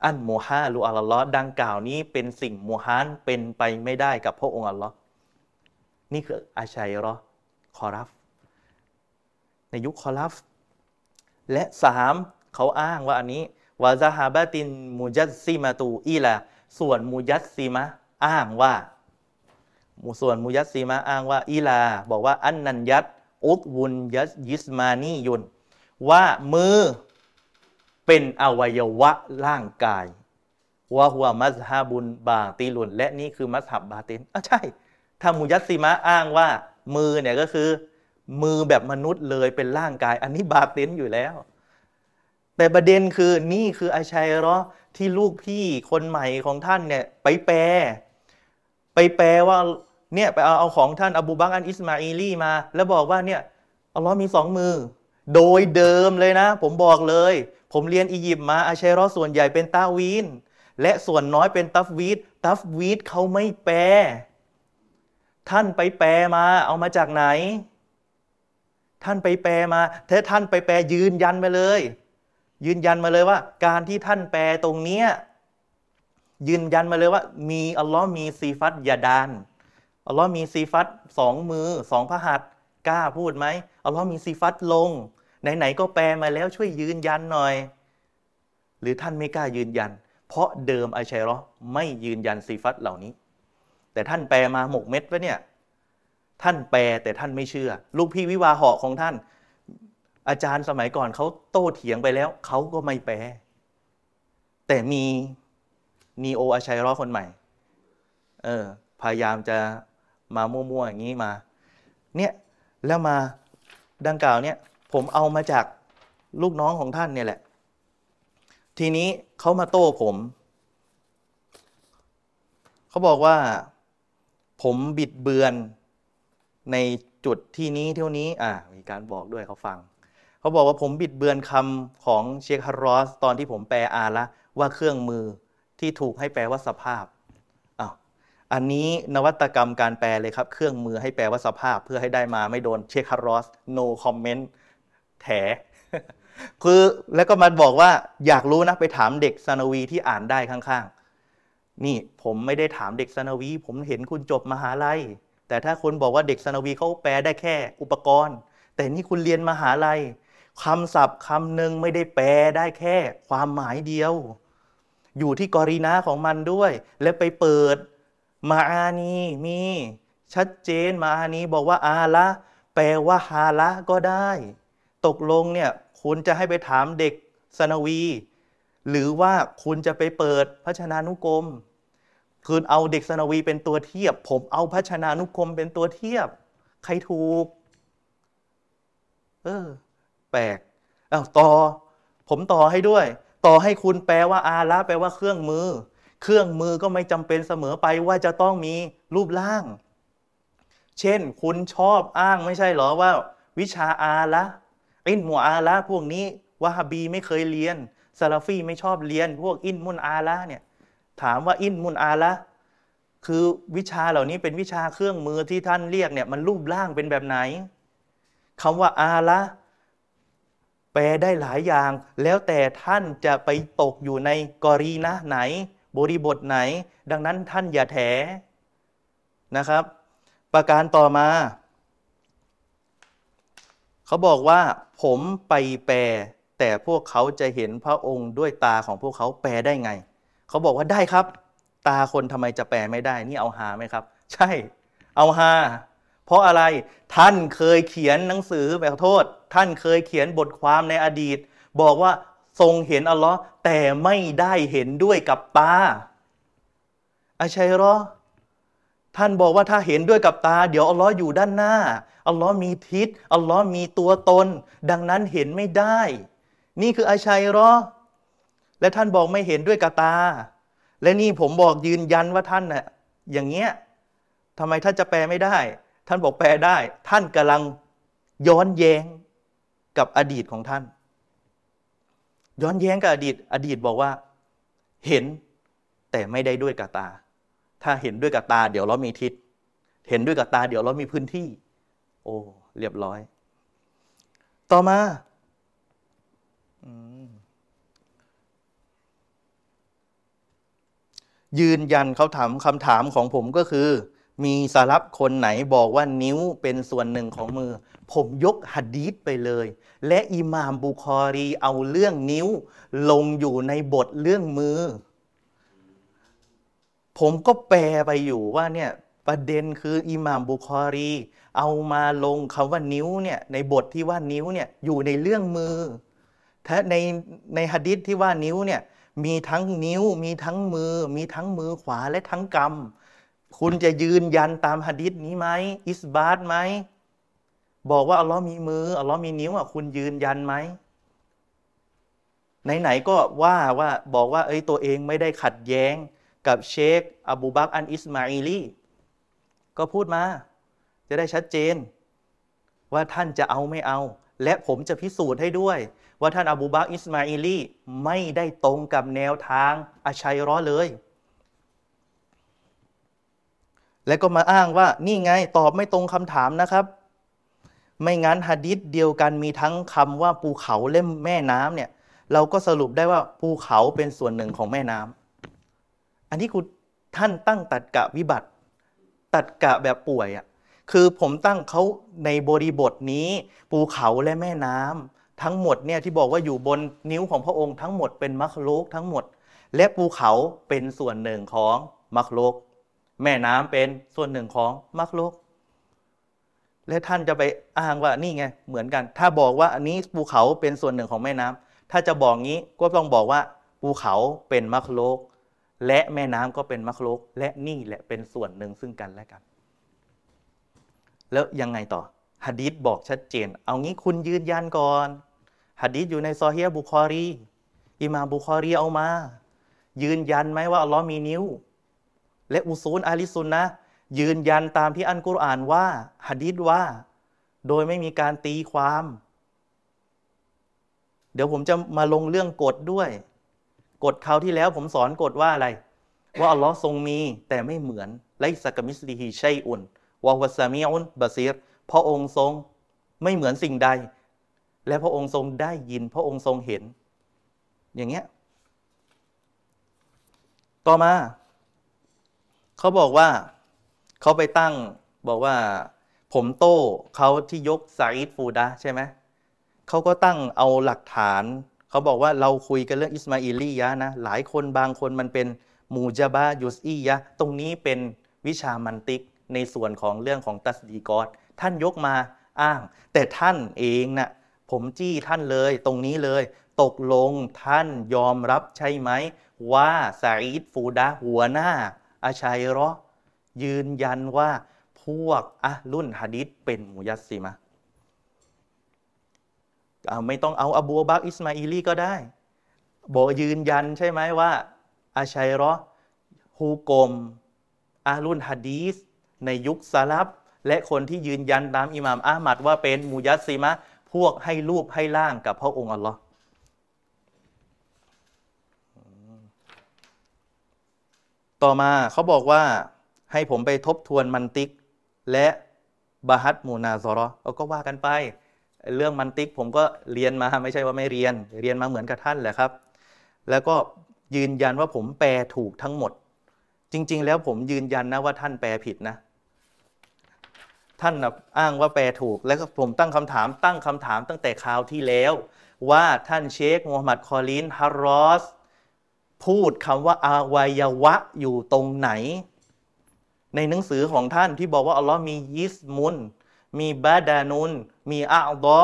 อันโมฮาลูอัลลอฮ์ดังกล่าวนี้เป็นสิ่งโมฮานเป็นไปไม่ได้กับพระองค์อัลลอฮ์นี่คืออาชัยรอคอรัฟ ในยุคคอรัฟ และสามเขาอ้างว่าอันนี้วาซาฮาบะตินมูจัสซิมาตูอีลาส่วนมูยัสซิมะ อ้างว่าส่วนมุยัสซีมะอ้างว่าอีลา บอกว่าอันนันยัตอุกวุนยัสยิสมานียุน ว่ามือเป็นอวัยวะร่างกายว่าหัวมัสฮาบุนบาตีลุน และนี่คือมัสฮับบาตินอะใช่ถ้ามุยัสซีมะอ้างว่ามือเนี่ยก็คือ มือแบบมนุษย์เลยเป็นร่างกาย อันนี้บาตินอยู่แล้ว แต่ประเด็นคือนี่คืออาชัยรอที่ลูกพี่คนใหม่ของท่านเนี่ยไปแปล ไปแปลว่าเนี่ยไปเอาเอาของท่านอบูบักอันอิสมาอีลีมา แล้วบอกว่าเนี่ยอัลลอฮ์มีสองมือ โดยเดิมเลยนะ ผมบอกเลย ผมเรียนอียิปต์มาอาชัยรอส่วนใหญ่เป็นتأويل และส่วนน้อยเป็นتفويض تفويضเขาไม่แปล ท่านไปแปลมา เอามาจากไหน ท่านไปแปลมาถ้าท่านไปแปลยืนยันมาเลย ยืนยันมาเลยว่า การที่ท่านแปลตรงเนี้ย ยืนยันมาเลยว่า มีอัลลอฮ์มีซีฟัต يدان อัลลอฮ์มีซีฟัตสองมือสองพระหัตถ์กล้าพูดไหมอัลลอฮ์มีซีฟัตลง ไหนๆก็แปลมาแล้วช่วยยืนยันหน่อย หรือท่านไม่กล้ายืนยัน เพราะเดิมอาชัยรอไม่ยืนยันซีฟัตเหล่านี้ แต่ท่านแปลมาหมกเม็ดวะเนี่ยท่านแปลแต่ท่านไม่เชื่อ ลูกพี่วิวาหาะของท่าน อาจารย์สมัยก่อนเขาโต้เถียงไปแล้วเขาก็ไม่แปลแต่มี นีโออาชัยรอคนใหม่ เออ พยายามจะมามั่วๆ อย่างนี้มา เนี่ย แล้วมาดังกล่าวเนี่ย ผมเอามาจากลูกน้องของท่านเนี่ยแหละ ทีนี้เขามาโต้ผม เขาบอกว่า ผมบิดเบือนในจุดที่นี้เท่านี้ อ่า มีการบอกด้วยเขาฟัง เขาบอกว่าผมบิดเบือนคำของเชคฮารอสตอนที่ผมแปลอาละว่าเครื่องมือ ที่ถูกให้แปลว่าสภาพอ้าวอันนี้นวัตกรรมการแปลเลยครับ เครื่องมือให้แปลว่าสภาพ เพื่อให้ได้มาไม่โดนเชคฮารอส no comment แถคือแล้วก็มาบอกว่าอยากรู้นะไปถามเด็กซานวีที่อ่านได้ข้างๆ นี่ผมไม่ได้ถามเด็กซานวี ผมเห็นคุณจบมหาลัย แต่ถ้าคุณบอกว่าเด็กซานวีเขาแปลได้แค่อุปกรณ์ แต่นี่คุณเรียนมหาลัยคำศัพท์คำหนึ่งไม่ได้แปลได้แค่ ความหมายเดียว อยู่ที่กอรีนาของมันด้วย และไปเปิด มาอานีมี ชัดเจนมาอานีบอกว่าอาละแปลว่าฮาละก็ได้ ตกลงเนี่ยคุณจะให้ไปถามเด็กสนวี หรือว่าคุณจะไปเปิดพระชนานุกรมคือเอาเด็กสนวีเป็นตัวเทียบ ผมเอาพระชนานุกรมเป็นตัวเทียบ ใครถูก เออ แปลกอ้าต่อ ผมต่อให้ด้วย ต่อให้คุณแปลว่าอาละแปลว่าเครื่องมือ เครื่องมือก็ไม่จำเป็นเสมอไปว่าจะต้องมีรูปร่าง เช่น คุณชอบอ้างไม่ใช่หรอว่า วิชาอาละอินมัวอาละพวกนี้วะฮบีไม่เคยเรียนซาลาฟีไม่ชอบเรียน พวกอินมุนอาละเนี่ยถามว่าอินมุนอาละคือวิชาเหล่านี้เป็นวิชาเครื่องมือที่ท่านเรียกเนี่ยมันรูปร่างเป็นแบบไหนคำว่าอาละ แปลได้หลายอย่าง แล้วแต่ท่านจะไปตกอยู่ในกรีนะไหน บริบทไหน ดังนั้นท่านอย่าแถนะครับ ประการต่อมา เขาบอกว่า ผมไปแปล แต่พวกเขาจะเห็นพระองค์ด้วยตาของพวกเขาแปลได้ไง เขาบอกว่าได้ครับ ตาคนทำไมจะแปลไม่ได้ นี่เอาหาไหมครับ ใช่ เอาหา เพราะอะไรท่านเคยเขียนหนังสือแบบโทษ ท่านเคยเขียนบทความในอดีต บอกว่าทรงเห็นอัลลอฮ์แต่ไม่ได้เห็นด้วยกับตาอาชัยรอท่านบอกว่าถ้าเห็นด้วยกับตา เดี๋ยวอัลลอฮ์อยู่ด้านหน้าอัลลอฮ์มีทิศอัลลอฮ์มีตัวตน ดังนั้นเห็นไม่ได้ นี่คืออาชัยรอและท่านบอกไม่เห็นด้วยกับตา และนี่ผมบอกยืนยันว่าท่านน่ะอย่างเงี้ยทำไมท่านจะแปลไม่ได้ ท่านบอกแปลได้ ท่านกำลังย้อนแย้งกับอดีตของท่าน ย้อนแย้งกับอดีต อดีตบอกว่า เห็นแต่ไม่ได้ด้วยกับตา ถ้าเห็นด้วยกับตา เดี๋ยวเรามีทิศ เห็นด้วยกับตา เดี๋ยวเรามีพื้นที่ โอ้เรียบร้อย ต่อมายืนยันเขาถามคำถามของผมก็คือ มีสารับคนไหนบอกว่านิ้วเป็นส่วนหนึ่งของมือ ผมยกหัดดีษไปเลย และอิหม่ามบุคอรีเอาเรื่องนิ้ว ลงอยู่ในบทเรื่องมือ ผมก็แปลไปอยู่ว่าเนี่ยประเด็นคืออิหม่ามบุคอรี เอามาลงคำว่านิ้วเนี่ยในบทที่ว่านิ้วเนี่ยอยู่ในเรื่องมือถ้าในในหะดิษที่ว่านิ้วเนี่ยมีทั้งนิ้วมีทั้งมือ มีทั้งมือขวาและทั้งกำ คุณจะยืนยันตามหะดิษนี้ไหมإثبات ไหมบอกว่าอัลลอฮ์มีมืออัลลอฮ์มีนิ้วอะคุณยืนยันไหมไหนๆก็ว่าว่าบอกว่า เอ้ยตัวเองไม่ได้ขัดแย้งกับเชค อบูบักอันอิสมาอิลีก็พูดมา จะได้ชัดเจน ว่าท่านจะเอาไม่เอา และผมจะพิสูจน์ให้ด้วย ว่าท่านอบูบักอิสมาอิลีไม่ได้ตรงกับแนวทางอาชัยร้อเลย แล้วก็มาอ้างว่านี่ไงตอบไม่ตรงคำถามนะครับ ไม่งั้นฮะดิษเดียวกันมีทั้งคำว่าภูเขาเล่มแม่น้ำเนี่ย เราก็สรุปได้ว่าภูเขาเป็นส่วนหนึ่งของแม่น้ำอันนี้คุณท่านตั้งตัดกะวิบัติ ตัดกะแบบป่วยอะ่ะคือผมตั้งเขาในบริบทนี้ภูเขาและแม่น้ำทั้งหมดเนี่ยที่บอกว่าอยู่บนนิ้วของพระองค์ทั้งหมดเป็นมัคโลกทั้งหมด และภูเขาเป็นส่วนหนึ่งของมัคโลก แม่น้ำเป็นส่วนหนึ่งของมรรคโลก และท่านจะไปอ้างว่านี่ไงเหมือนกัน ถ้าบอกว่าอันนี้ภูเขาเป็นส่วนหนึ่งของแม่น้ำถ้าจะบอกงี้ก็ต้องบอกว่าภูเขาเป็นมรรคโลก และแม่น้ำก็เป็นมรรคโลก และนี่แหละเป็นส่วนหนึ่งซึ่งกันและกัน แล้วยังไงต่อฮะดีษบอกชัดเจน เอางี้คุณยืนยันก่อนฮะดีษอยู่ในซอฮีบุคอรีอิมาบุคอรีเอามา ยืนยันไหมว่าอัลลอฮ์มีนิ้ว และอุซูลอาลิซุนนะยืนยันตามที่อันกุรอานว่าหะดีษว่า โดยไม่มีการตีความ เดี๋ยวผมจะมาลงเรื่องกฎด้วยกฎคราวที่แล้วผมสอนกฎว่าอะไร ว่าอัลลอฮ์ทรงมีแต่ไม่เหมือนไลสักมิสลิฮิชัยอุนวะวัสมีอุนบาซีรพระองค์ทรงไม่เหมือนสิ่งใด และพระองค์ทรงได้ยิน พระองค์ทรงเห็น อย่างเงี้ย ต่อมา เขาบอกว่าเขาไปตั้งบอกว่า ผมโต้เขาที่ยกซาอิดฟูดะใช่ไหมเขาก็ตั้งเอาหลักฐาน เขาบอกว่าเราคุยกันเรื่องอิสมาอิลียะนะ หลายคนบางคนมันเป็นมูจาบายุสอียะตรงนี้เป็นวิชามันติกในส่วนของเรื่องของตัสดีกอดท่านยกมาอ้าง แต่ท่านเองนะ่ะผมจี้ท่านเลย ตรงนี้เลย ตกลงท่านยอมรับใช่ไหม ว่าซาอิดฟูดะหัวหน้า อาชัยรอยืนยันว่าพวกอะรุ่นฮะดิษเป็นมุยัสซิมะไม่ต้องเอาอบูบักอิสมาอีลีก็ได้บอกยืนยันใช่ไหมว่า อาชัยรอฮุกมอาลุนฮะดีสในยุคซาลับ และคนที่ยืนยันตามอิหม่ามอามัดว่าเป็นมุยัสซิมะพวกให้รูปให้ล่างกับพระองค์อัลลอฮ์ ต่อมาเขาบอกว่าให้ผมไปทบทวนมันติก และบาฮัตมูนาซอรอก็ว่ากันไป เรื่องมันติกผมก็เรียนมาไม่ใช่ว่าไม่เรียน เรียนมาเหมือนกับท่านแหละครับ แล้วก็ยืนยันว่าผมแปลถูกทั้งหมด จริง ๆ แล้วผมยืนยันนะว่าท่านแปลผิดนะ ท่านอ้างว่าแปลถูก แล้วก็ผมตั้งคำถาม ตั้งคำถามตั้งแต่คราวที่แล้ว ว่าท่านเชคมูฮัมหมัดคอลินฮารอส พูดคำว่าอวัยวะอยู่ตรงไหน ในหนังสือของท่านที่บอกว่าอัลลอฮ์มียิสมุน มีบาดานุน มีอาดอ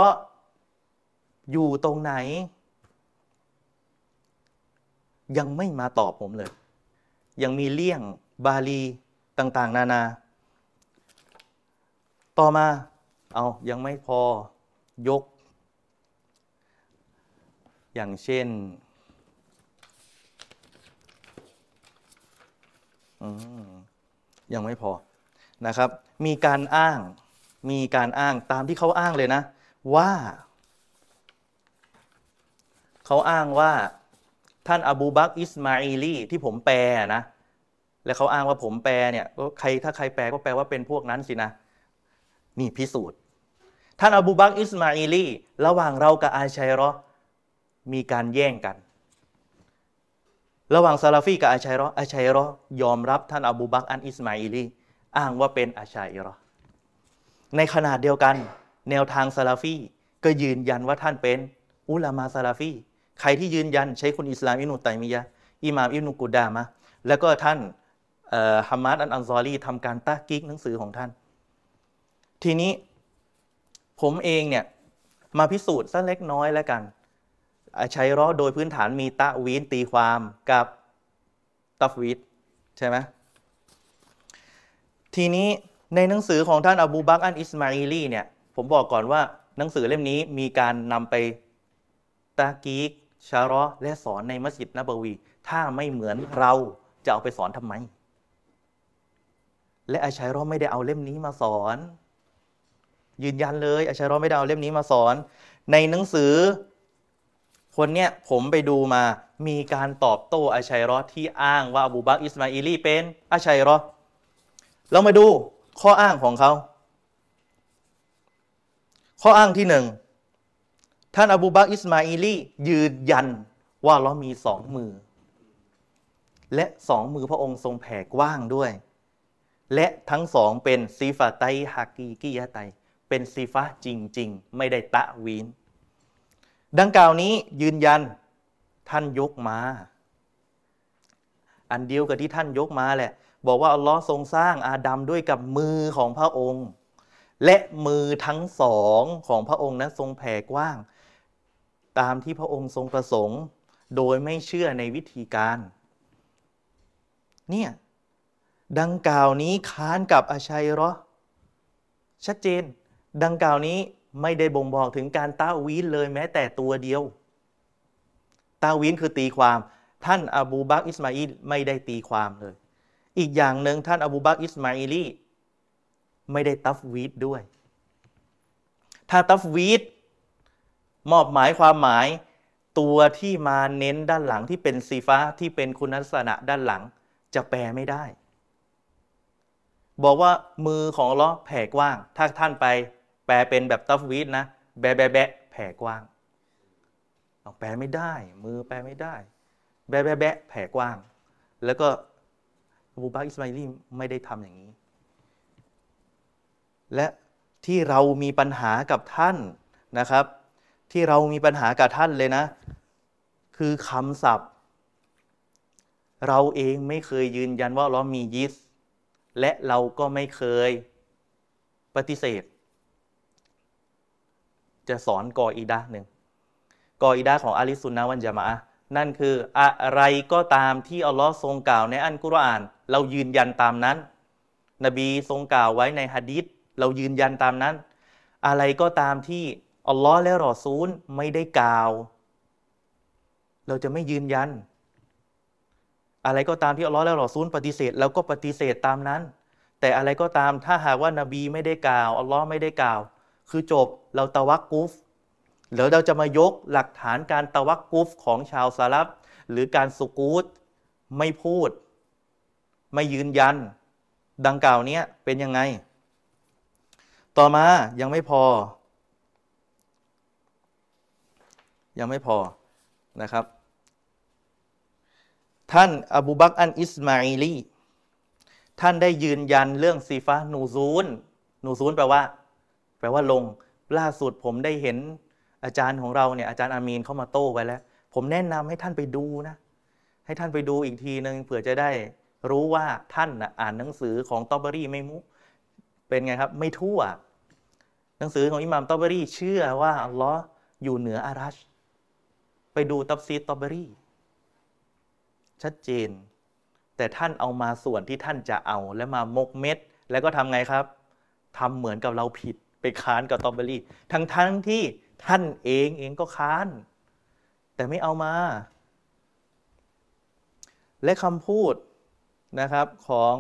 อยู่ตรงไหน ยังไม่มาตอบผมเลย ยังมีเลี่ยงบาลีต่าง ๆ นานา ต่อมา เอายังไม่พอยก อย่างเช่น ยังไม่พอนะครับ มีการอ้าง มีการอ้างตามที่เขาอ้างเลยนะ ว่า เขาอ้างว่าท่านอบูบักอิสมาอีลีที่ผมแปลนะ และเขาอ้างว่าผมแปลเนี่ยก็ใครถ้าใครแปลก็แปลว่าเป็นพวกนั้นสินะ นี่พิสูจน์ ท่านอบูบักอิสมาอีลีระหว่างเรากับอาชัยรอมีการแย่งกัน ระหว่างซาลาฟีกับอาชัยรออาชัยรอยอมรับท่านอบูบักอันอิสมาอิลีอ้างว่าเป็นอาชัยรอในขณะเดียวกันแนวทางซาลาฟีก็ยืนยันว่าท่านเป็นอุลามาซาลาฟีใครที่ยืนยันชัยคุลอิสลามอิบนุตัยมียะอิหม่ามอิบนุกุดามะแล้วก็ท่านฮัมมัดอันอันซอรีทำการ تحقيق หนังสือของท่าน ทีนี้ผมเองเนี่ยมาพิสูจน์สักเล็กน้อยแล้วกัน ใช้รอโดยพื้นฐานมีตะวีนตีความกับตัฟวีดใช่ไหมทีนี้ในหนังสือของท่านอบูบักอันอิสมาอีลีเนี่ย ผมบอกก่อนว่าหนังสือเล่มนี้มีการนำไปตะกีกชารอและสอนในมัสยิดนบวี ถ้าไม่เหมือนเราจะเอาไปสอนทำไม และอาชัยรอไม่ได้เอาเล่มนี้มาสอน ยืนยันเลยอาชัยรอไม่ได้เอาเล่มนี้มาสอน ในหนังสือ คนเนี้ยผมไปดูมามีการตอบโต้อาชัยรอที่อ้างว่าอบูบักอิสมาอีลีเป็นอาชัยรอเรามาดูข้ออ้างของเขา ข้ออ้างที่หนึ่งท่านอบูบักอิสมาอีลียืนยันว่าเรามีสองมือ และสองมือพระองค์ทรงแผ่กว้างด้วย และทั้งสองเป็นซีฟาไตฮักีกิยะไต เป็นซีฟาจริง ๆ ไม่ได้ตะวีน ดังกล่าวนี้ยืนยันท่านยกมา อันเดียวกับที่ท่านยกมาแหละ บอกว่าอัลลอฮ์ทรงสร้างอาดัมด้วยกับมือของพระองค์ และมือทั้งสองของพระองค์นั้นทรงแผ่กว้าง ตามที่พระองค์ทรงประสงค์ โดยไม่เชื่อในวิธีการ เนี่ย ดังกล่าวนี้ค้านกับอาชัยรอชัดเจน ดังกล่าวนี้ ไม่ได้บ่งบอกถึงการ تأويل เลยแม้แต่ตัวเดียว تأويل คือตีความ ท่านอบูบักอิสมาอิลไม่ได้ตีความเลย อีกอย่างหนึ่งท่านอบูบักอิสมาอิลีไม่ได้ تفويض ด้วย ถ้าตัฟวีดมอบหมายความหมายตัวที่มาเน้นด้านหลังที่เป็นซีฟ้าที่เป็นคุณลักษณะด้านหลังจะแปลไม่ได้ บอกว่ามือของล้อแผ่กว้าง ถ้าท่านไป แปลเป็นแบบตัฟวีดนะ แบะแบะแบะแผ่กว้างแปลไม่ได้ มือแปลไม่ได้ แบะแบะแบะแผ่กว้าง แล้วก็บูบาอิสมาอิลีไม่ได้ทำอย่างนี้ และที่เรามีปัญหากับท่านนะครับ ที่เรามีปัญหากับท่านเลยนะ คือคำศัพท์ เราเองไม่เคยยืนยันว่าเรามียิสและเราก็ไม่เคยปฏิเสธ จะสอนกออีดาหนึ่งกออีดาของอาลิสุนนะวันจามะนั่นคืออะไรก็ตามที่อัลลอฮ์ทรงกล่าวในอันกุรอาน เรายืนยันตามนั้น นบีทรงกล่าวไว้ในฮะดิษเรายืนยันตามนั้น อะไรก็ตามที่อัลลอฮ์และรอซูลไม่ได้กล่าว เราจะไม่ยืนยัน อะไรก็ตามที่อัลลอฮ์และรอซูลปฏิเสธเราก็ปฏิเสธตามนั้น แต่อะไรก็ตามถ้าหากว่านบีไม่ได้กล่าวอัลลอฮ์ไม่ได้กล่าว คือจบเราตะวักกุฟหรือเราจะมายกหลักฐานการตะวักกุฟของชาวซาลับหรือการสุกูตไม่พูด ไม่ยืนยัน ดังกล่าวเนี้ยเป็นยังไง ต่อมายังไม่พอ ยังไม่พอนะครับ ท่านอบูบักอันอิสมาอิลีท่านได้ยืนยันเรื่องซีฟะนูซูนนูซูนแปลว่า แปลว่าลงล่าสุดผมได้เห็นอาจารย์ของเราเนี่ยอาจารย์อามีนเข้ามาโต้ไว้แล้ว ผมแนะนำให้ท่านไปดูนะให้ท่านไปดูอีกทีหนึ่งเผื่อจะได้รู้ว่าท่านอ่านหนังสือของตอเบอรี่ไม่มุ เป็นไงครับ ไม่ทั่ว หนังสือของอิหม่ามตอเบอรี่เชื่อว่าอัลลอฮ์อยู่เหนืออารัช ไปดูตับซีตอเบอรี่ ชัดเจน แต่ท่านเอามาส่วนที่ท่านจะเอา แล้วมามกเม็ด แล้วก็ทำไงครับทำเหมือนกับเราผิด ไปค้านกับตอมเบอรี่ ทั้งทั้งที่ท่านเองเองก็ค้าน แต่ไม่เอามา และคำพูดนะครับของ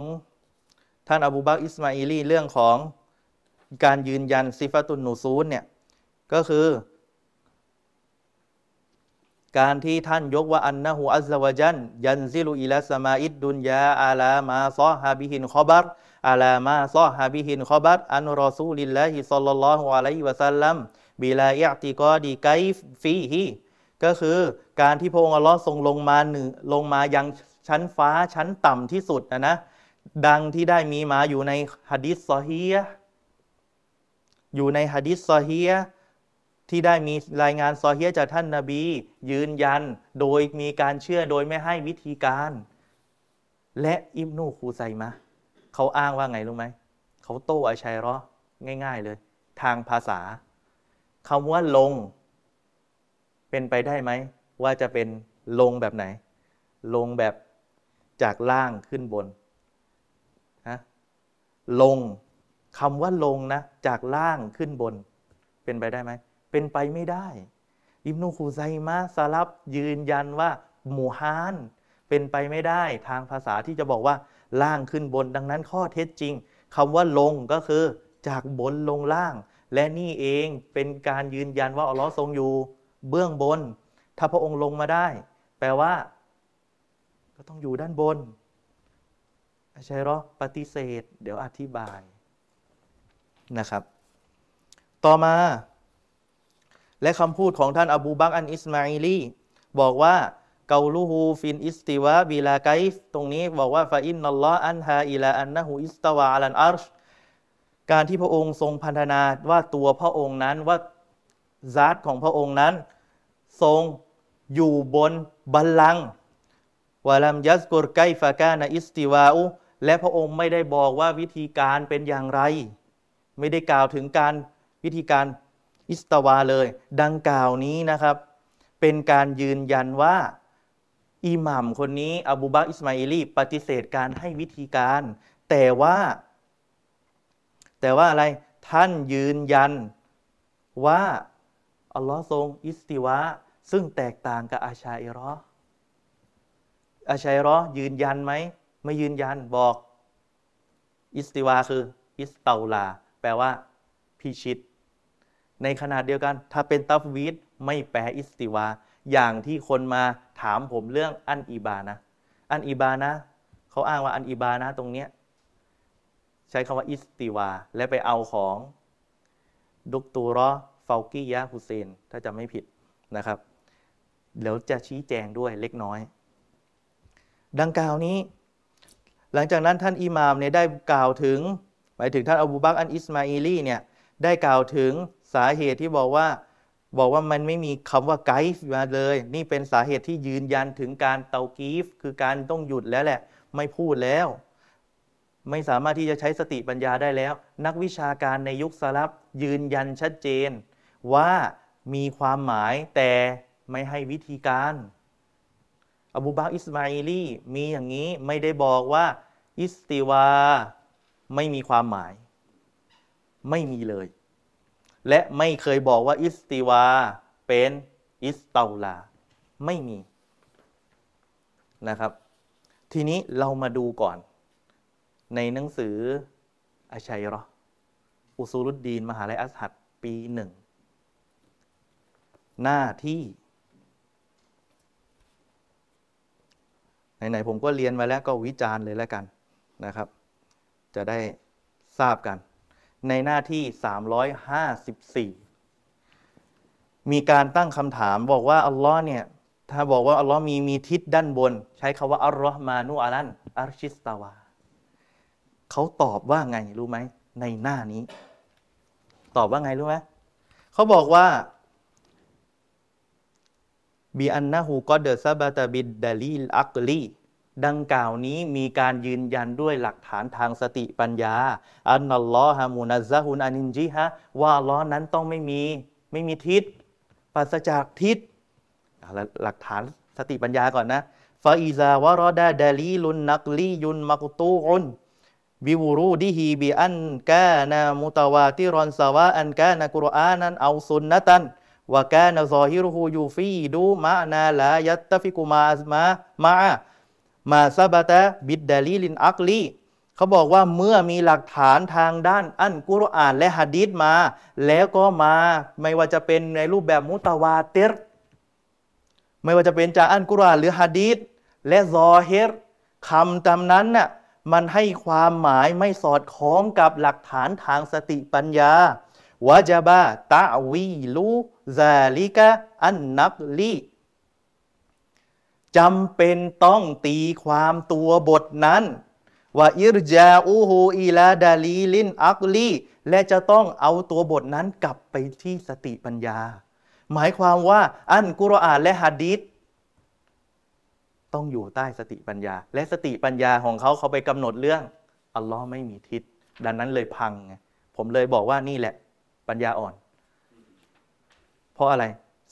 ท่านอบูบักอิสมาอิลีเรื่องของการยืนยันصفة النزول เนี่ยก็คือ การที่ท่านยกว่าأنه عز وجل ينزل إلى السماء الدنيا على ما صح به الخبر على ما صح به الخبر عن رسول الله صلى الله عليه وسلم بلا اعتقاد كيف فيه ก็คือการที่พระองค์อัลลอฮ์ทรงลงมาหนึ่งลงมายังชั้นฟ้าชั้นต่ำที่สุดนะนะดังที่ได้มีมาอยู่ในฮะดิษ صحيح อยู่ในฮะดิษ صحيح ที่ได้มีรายงาน صحيح จากท่านนาบี ยืนยันโดยมีการเชื่อโดยไม่ให้วิธีการ และอิบนูคูไซมะเขาอ้างว่าไงรู้ไหม เขาโต้อาชัยรอง่าย ๆเลย ทางภาษาคำว่าลง เป็นไปได้ไหม ว่าจะเป็นลงแบบไหน ลงแบบจากล่างขึ้นบนนะลงคำว่าลงนะ จากล่างขึ้นบน เป็นไปได้ไหม เป็นไปไม่ได้ อิบนุคูไซมะซาลับยืนยันว่าหมูฮานเป็นไปไม่ได้ทางภาษาที่จะบอกว่าล่างขึ้นบนดังนั้นข้อเท็จจริงคำว่าลงก็คือจากบนลงล่าง และนี่เองเป็นการยืนยันว่าอัลลอฮ์ทรงอยู่เบื้องบน ถ้าพระองค์ลงมาได้ แปลว่า ก็ต้องอยู่ด้านบนใช่หรอปฏิเสธ เดี๋ยวอธิบายนะครับ ต่อมา และคำพูดของท่านอบูบักอันอิสมาอิลีบอกว่าقوله في الاستواء بلا كيف ตรงนี้บอกว่าفإن الله أنهى إلى أنه استوى على العرش การที่พระองค์ทรงพรรณนาว่าตัวพระองค์นั้นว่า ذات ของพระองค์นั้น ทรงอยู่บนบัลลังก์ولم يذكر كيف كان استواؤه และพระองค์ไม่ได้บอกว่าวิธีการเป็นอย่างไร ไม่ได้กล่าวถึงการวิธีการ استوى เลย ดังกล่าวนี้นะครับ เป็นการยืนยันว่าอิหม่ามคนนี้ อบูบักอิสมาอิลีปฏิเสธการให้วิธีการ แต่ว่า แต่ว่าอะไรท่านยืนยันว่าอัลลอฮ์ทรง استواء ซึ่งแตกต่างกับอาชาอิรออาชัยรอยืนยันไหม ไม่ยืนยันบอก استواء คือ استولى แปลว่า พิชิต ในขณะเดียวกัน ถ้าเป็น تفويض ไม่แปล استواء อย่างที่คนมาถามผมเรื่องอันอีบานะ อันอีบานะเขาอ้างว่าอันอีบานะตรงเนี้ยใช้คำว่า استواء และไปเอาของดุกตูรอฟากียะฮุเซน ถ้าจะไม่ผิดนะครับเดี๋ยวจะชี้แจงด้วยเล็กน้อย ดังกล่าวนี้ หลังจากนั้นท่านอิหม่ามเนี่ยได้กล่าวถึง หมายถึงท่านอบูบักอันอิสมาอีลีเนี่ยได้กล่าวถึง สาเหตุที่บอกว่าบอกว่ามันไม่มีคำว่าไกฟ์มาเลย นี่เป็นสาเหตุที่ยืนยันถึงการเตากีฟ คือการต้องหยุดแล้วแหละ ไม่พูดแล้ว ไม่สามารถที่จะใช้สติปัญญาได้แล้ว นักวิชาการในยุคสลับยืนยันชัดเจน ว่ามีความหมายแต่ไม่ให้วิธีการ อบูบักอิสมาอิลีมีอย่างนี้ไม่ได้บอกว่า استواء ไม่มีความหมาย ไม่มีเลย และไม่เคยบอกว่า استواء เป็น استولى ไม่มีนะครับ ทีนี้เรามาดูก่อน ในหนังสืออาชัยรออุซูรุดดีน มหาลัยอัสฮัดปีหนึ่ง หน้าที่ ไหน ๆ ผมก็เรียนมาแล้วก็วิจารณ์เลยแล้วกันนะครับ จะได้ทราบกัน ในหน้าที่ 354 มีการตั้งคำถามบอกว่าอัลลอฮ์เนี่ย ถ้าบอกว่าอัลลอฮ์มีมีทิศด้านบน ใช้คาว่าอัลลอฮ์มานุอาลันอัรชิสตาวาเขาตอบว่าไงรู้ไหม ในหน้านี้ ตอบว่าไงรู้ไหมเขาบอกว่าบีอันนะฮูกอเดซาบาตาบิดดาลีลอักลี ดังกล่าวนี้มีการยืนยันด้วยหลักฐานทางสติปัญญา อันนัลลอฮะมุนัซฮุนอานินจิฮะว่าล้อนั้นต้องไม่มี ไม่มีทิศปราศจากทิศหลักฐานสติปัญญาก่อนนะفإذا ورد الدليل النقلي مقطوع بوروده بأن كان متواترا سواء كان قرآنا أو سنة وكان ظاهره يفيد معنى لا يتفق ما ما ما ما ثبت بالدليل العقلي เขาบอกว่าเมื่อมีหลักฐานทางด้านอันกุรอานและฮะดีษมา แล้วก็มาไม่ว่าจะเป็นในรูปแบบมุตาวาเตรไม่ว่าจะเป็นจากอันกุรอานหรือฮะดีษและซอเฮรคำจำนั้นน่ะมันให้ความหมายไม่สอดคล้องกับหลักฐานทางสติปัญญาวะจบะตะวีลูซาลิกะอันนักลี จำเป็นต้องตีความตัวบทนั้นว่าอิรจาอูฮูอีลาดาลีลินอักลีและจะต้องเอาตัวบทนั้นกลับไปที่สติปัญญา หมายความว่าอันกุรอานและฮะดีษต้องอยู่ใต้สติปัญญา และสติปัญญาของเขาเขาไปกำหนดเรื่องอัลลอฮ์ไม่มีทิศ ดังนั้นเลยพังไงผมเลยบอกว่านี่แหละปัญญาอ่อน เพราะอะไร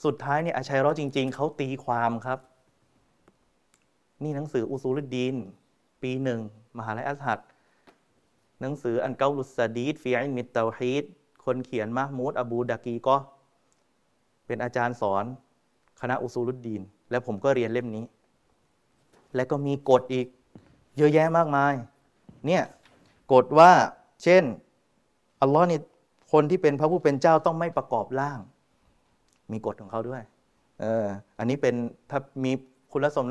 สุดท้ายเนี่ยอาชัยรอจริง ๆเขาตีความครับ นี่หนังสืออุซูลดดีน ปีหนึ่ง มหาลัยอัสฮัดหนังสืออันเกาลุสดีดฟีอิมิตเตาฮีดคนเขียนมามูดอบูดากีก็ เป็นอาจารย์สอนคณะอุซูลุดดีน และผมก็เรียนเล่มนี้ และก็มีกฎอีก เยอะแยะมากมาย เนี่ยกฎว่าเช่น อัลลอฮ์นี่คนที่เป็นพระผู้เป็นเจ้าต้องไม่ประกอบร่าง มีกฎของเขาด้วย เออ อันนี้เป็นถ้ามีคุณสม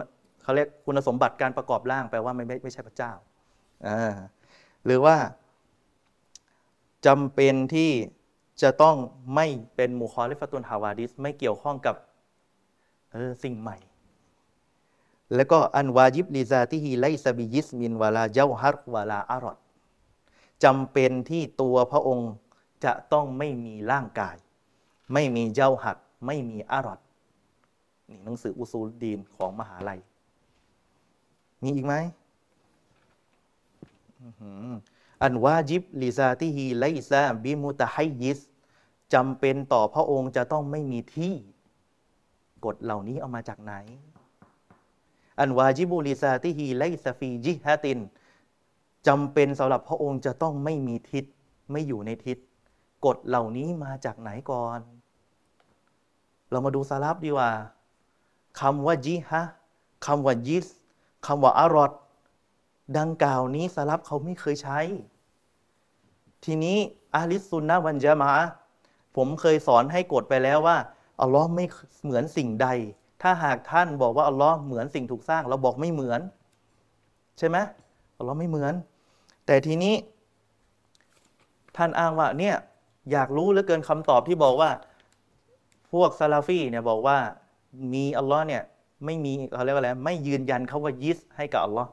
เขาเรียกคุณสมบัติการประกอบร่างแปลว่าไม่ไม่ไม่ใช่พระเจ้าหรือว่าจำเป็นที่จะต้องไม่เป็นมูคอลิฟตุนฮาวาดิสไม่เกี่ยวข้องกับออสิ่งใหม่ แล้วก็อันวาจิบลิซาที่ฮีไลซาบิยิสมินวาลาเจ้าฮัรวาลาอารอดจำเป็นที่ตัวพระองค์จะต้องไม่มีร่างกาย ไม่มีเจ้าหัด ไม่มีอารอดนี่หนังสืออุซูลดีนของมหาลัย มีอีกไหมอันวาจิบลิซาที่ฮีไลซาบิมุตะไฮยิสจำเป็นต่อพระองค์จะต้องไม่มีที่ กฎเหล่านี้เอามาจากไหน อันวาจิบุลิซาติฮีไลซาฟีจิฮะตินจำเป็นสำหรับพระองค์จะต้องไม่มีทิศไม่อยู่ในทิศกฎเหล่านี้มาจากไหนก่อน เรามาดูสารับดีว่าคำว่าจิฮะคำว่ายิส คำว่าอารอดดังกล่าวนี้สารับเขาไม่เคยใช้ ทีนี้อาลิสุนนะวันจามาผมเคยสอนให้กฎไปแล้วว่าอัลลอฮ์ไม่เหมือนสิ่งใด ถ้าหากท่านบอกว่าอัลลอฮ์เหมือนสิ่งถูกสร้าง เราบอกไม่เหมือน ใช่ไหมอัลลอฮ์ไม่เหมือน แต่ทีนี้ ท่านอ้างว่าเนี่ยอยากรู้เหลือเกินคำตอบที่บอกว่า พวกซาลาฟีเนี่ยบอกว่ามีอัลลอฮ์เนี่ย ไม่มีเขาเรียกว่าอะไรไม่ยืนยันเขาว่ายิสให้กับอัลลอฮ์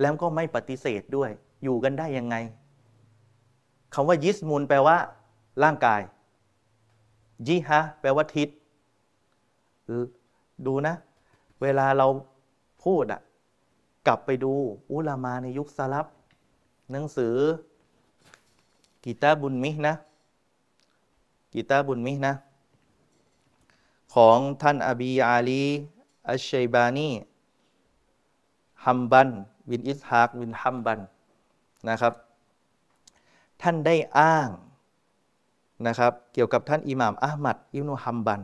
แล้วก็ไม่ปฏิเสธด้วย อยู่กันได้ยังไงคำว่ายิสมุนแปลว่า ร่างกาย ยิฮะแปลว่าทิศดูนะ เวลาเราพูดอะกลับไปดูอุลามาในยุคสลับ หนังสือ กีตาบุญมินะกีตาบุญมินะ ของท่านอบีอาลีอัชชัยบานีฮัมบันวินอิสฮากวินฮัมบันนะครับ ท่านได้อ้างนะครับเกี่ยวกับท่านอิหม่ามอัลมัดอิบนุฮัมบัน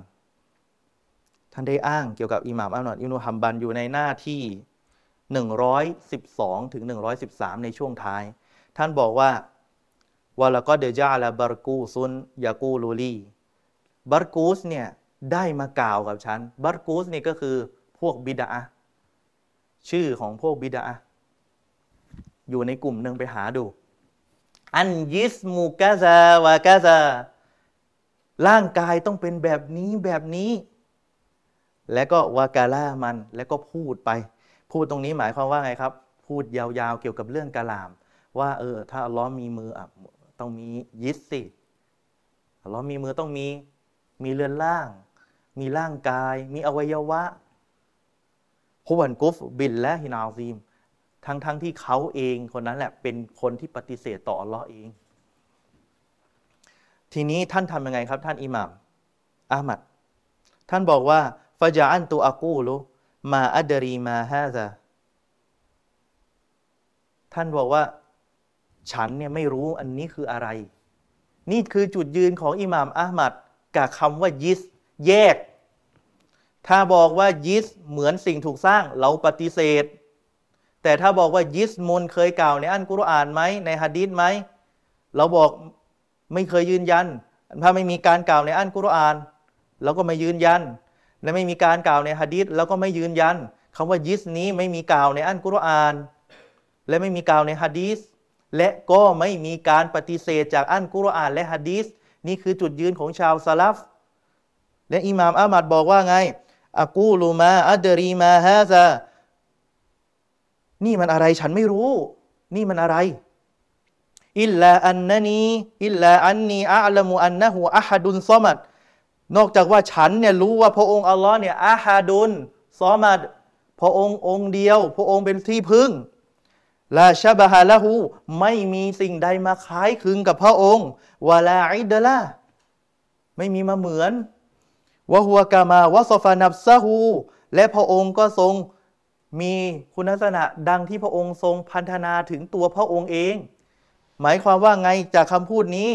ท่านได้อ้างเกี่ยวกับอิหม่ามอัลนอดอิบนุฮัมบันอยู่ในหน้าที่ 112ถึง113 ในช่วงท้าย ท่านบอกว่าวาลก็เดจาละบารกูซุนยากูลูลีบารกูสเนี่ย ได้มากล่าวกับฉันบารกูสนี่ก็คือพวกบิดาชื่อของพวกบิดาอยู่ในกลุ่มหนึ่งไปหาดู อันยิสมูกาซาวากาซาร่างกายต้องเป็นแบบนี้แบบนี้ แล้วก็วากาล่ามันแล้วก็พูดไป พูดตรงนี้หมายความว่าไงครับ พูดยาวๆเกี่ยวกับเรื่องกาลาม ว่าเออ ถ้าอัลลอฮ์มีมืออะต้องมียิสสิอัลลอฮ์มีมือต้องมีมีเรือนร่าง มีร่างกาย มีอวัยวะهو الكفر بالله العظيم ทั้งๆที่เขาเองคนนั้นแหละเป็นคนที่ปฏิเสธต่ออัลลอฮ์เอง ทีนี้ท่านทำยังไงครับ ท่านอิหม่ามอามัด ท่านบอกว่าفجعلت أقول ما أدري ما هذا ท่านบอกว่าฉันเนี่ยไม่รู้อันนี้คืออะไร นี่คือจุดยืนของอิหม่ามอามัดกับคำว่า جسم แยก ถ้าบอกว่ายิสเหมือนสิ่งถูกสร้างเราปฏิเสธ แต่ถ้าบอกว่ายิสมุนเคยกล่าวในอันกุรอานไหมในฮะดีษไหมเราบอกไม่เคยยืนยัน ถ้าไม่มีการกล่าวในอันกุรอานเราก็ไม่ยืนยัน และไม่มีการกล่าวในฮะดีษเราก็ไม่ยืนยันคำว่ายิสนี้ไม่มีกล่าวในอันกุรอาน และไม่มีกล่าวในฮะดีษและก็ไม่มีการปฏิเสธจากอันกุรอานและฮะดีษนี่คือจุดยืนของชาวซาลฟ และอิหม่ามอามัดบอกว่าไงأقول ما أدري ما هذا นี่มันอะไรฉันไม่รู้ นี่มันอะไร إلا أنني إلا أني أعلم أنه أحد صمد นอกจากว่าฉันเนี่ยรู้ว่าพระองค์อัลลอฮ์เนี่ยأحد صمد พระองค์องค์เดียว พระองค์เป็นที่พึ่งلا شبه لهไม่มีสิ่งใดมาคล้ายคลึงกับพระองค์วาลาอิดละไม่มีมาเหมือน วะฮัวกามาวะซอฟานับซะฮูและพระองค์ก็ทรงมีคุณลักษณะดังที่พระองค์ทรงพันธนาถึงตัวพระองค์เอง หมายความว่าไงจากคำพูดนี้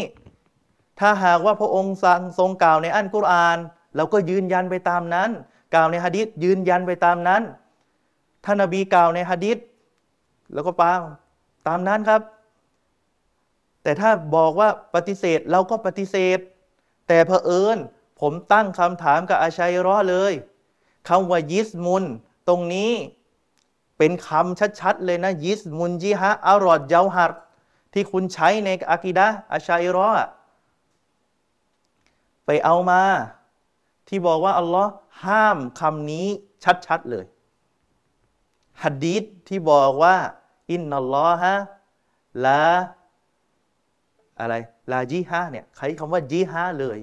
ถ้าหากว่าพระองค์สั่งทรงกล่าวในอันกุรอานเราก็ยืนยันไปตามนั้น กล่าวในฮะดิษยืนยันไปตามนั้นท่านนบีกล่าวในฮะดิษแล้วก็ปาตามนั้นครับ แต่ถ้าบอกว่าปฏิเสธเราก็ปฏิเสธ แต่เผอิญ ผมตั้งคำถามกับอาชัยรอเลยคำว่ายิสมุน ตรงนี้เป็นคำชัดๆ เลยนะ ยิสมุนจิฮะอารอดเยาหัดที่คุณใช้ในอากิดะอาชัยรอไปเอามา ที่บอกว่า อัลลอฮ์ห้ามคำนี้ชัดๆ เลยฮัดดีษที่บอกว่า อินนัลลอฮะลาอะไรลาจีฮาเนี่ยใช้คำว่าจีฮาเลย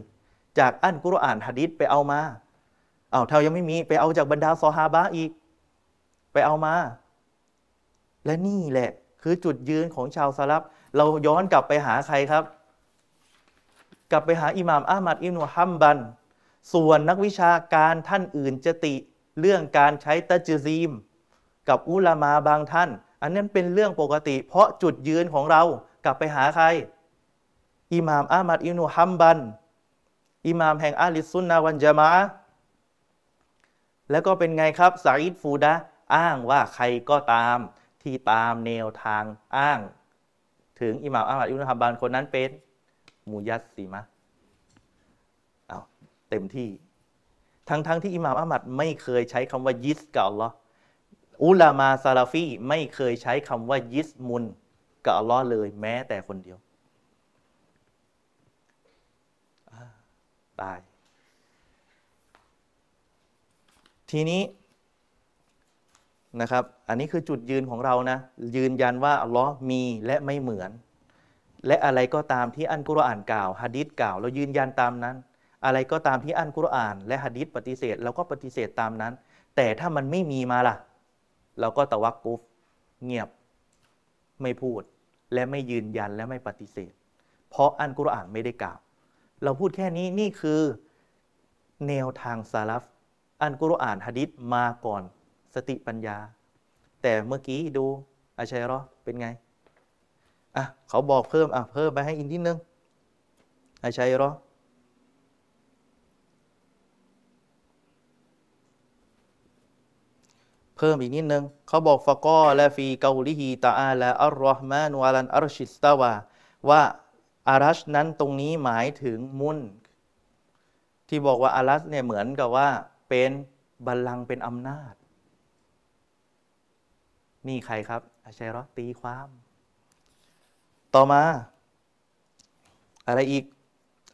จากอันกุรอานฮัดดีษไปเอามาเอาเท่ายังไม่มีไปเอาจากบรรดาซอฮาบะอีก ไปเอามา และนี่แหละ คือจุดยืนของชาวซาลับ เราย้อนกลับไปหาใครครับ กลับไปหาอิหม่ามอามัดอิมนุฮัมบัน ส่วนนักวิชาการท่านอื่นจะติเรื่องการใช้ตะจซีม กับอุลามาบางท่าน อันนั้นเป็นเรื่องปกติ เพราะจุดยืนของเรากลับไปหาใครอิหม่ามอามัดอินุฮัมบัน อิหม่ามแห่งอาลิซุนนาวันจามะแล้วก็เป็นไงครับซาอิดฟูดะอ้างว่าใครก็ตามที่ตามแนวทางอ้าง ถึงอิหม่ามอามัดอินุฮัมบันคนนั้นเป็นมูยัสซีมะเอาเต็มที่ ทั้งๆทที่อิหม่ามอามัดไม่เคยใช้คำว่ายิสกับอัลลอฮ์อุลามาซาลาฟีไม่เคยใช้คำว่ายิสมุนกับอัลลอฮ์เลยแม้แต่คนเดียว ตาย ทีนี้นะครับ อันนี้คือจุดยืนของเรานะ ยืนยันว่าอัลลอฮ์มีและไม่เหมือน และอะไรก็ตามที่อันกุรอานกล่าวฮะดิษกล่าว เรายืนยันตามนั้น อะไรก็ตามที่อันกุรอาน และฮะดิษปฏิเสธเราก็ปฏิเสธตามนั้น แต่ถ้ามันไม่มีมาล่ะ เราก็ตะวักกุฟเงียบไม่พูด และไม่ยืนยันและไม่ปฏิเสธ เพราะอันกุรอานไม่ได้กล่าว เราพูดแค่นี้นี่คือแนวทางซาลฟอันกุรอานฮะดิษมาก่อนสติปัญญา แต่เมื่อกี้ดูอาชัยรอเป็นไงอะเขาบอกเพิ่มอะเพิ่มไปให้อีกนิดนึงอาชัยรอพิ่มอีกนิดนึงเขาบอกฟะกอและฟีเกาลิฮีตาอาลาอัลรอฮ์มานุอาลันอัรชิสตาวาว่า อารัชนั้นตรงนี้หมายถึงมุนที่บอกว่าอารัชเนี่ยเหมือนกับว่า เป็นบัลลังก์เป็นอำนาจ นี่ใครครับอาชัยรอตีความ ต่อมา อะไรอีก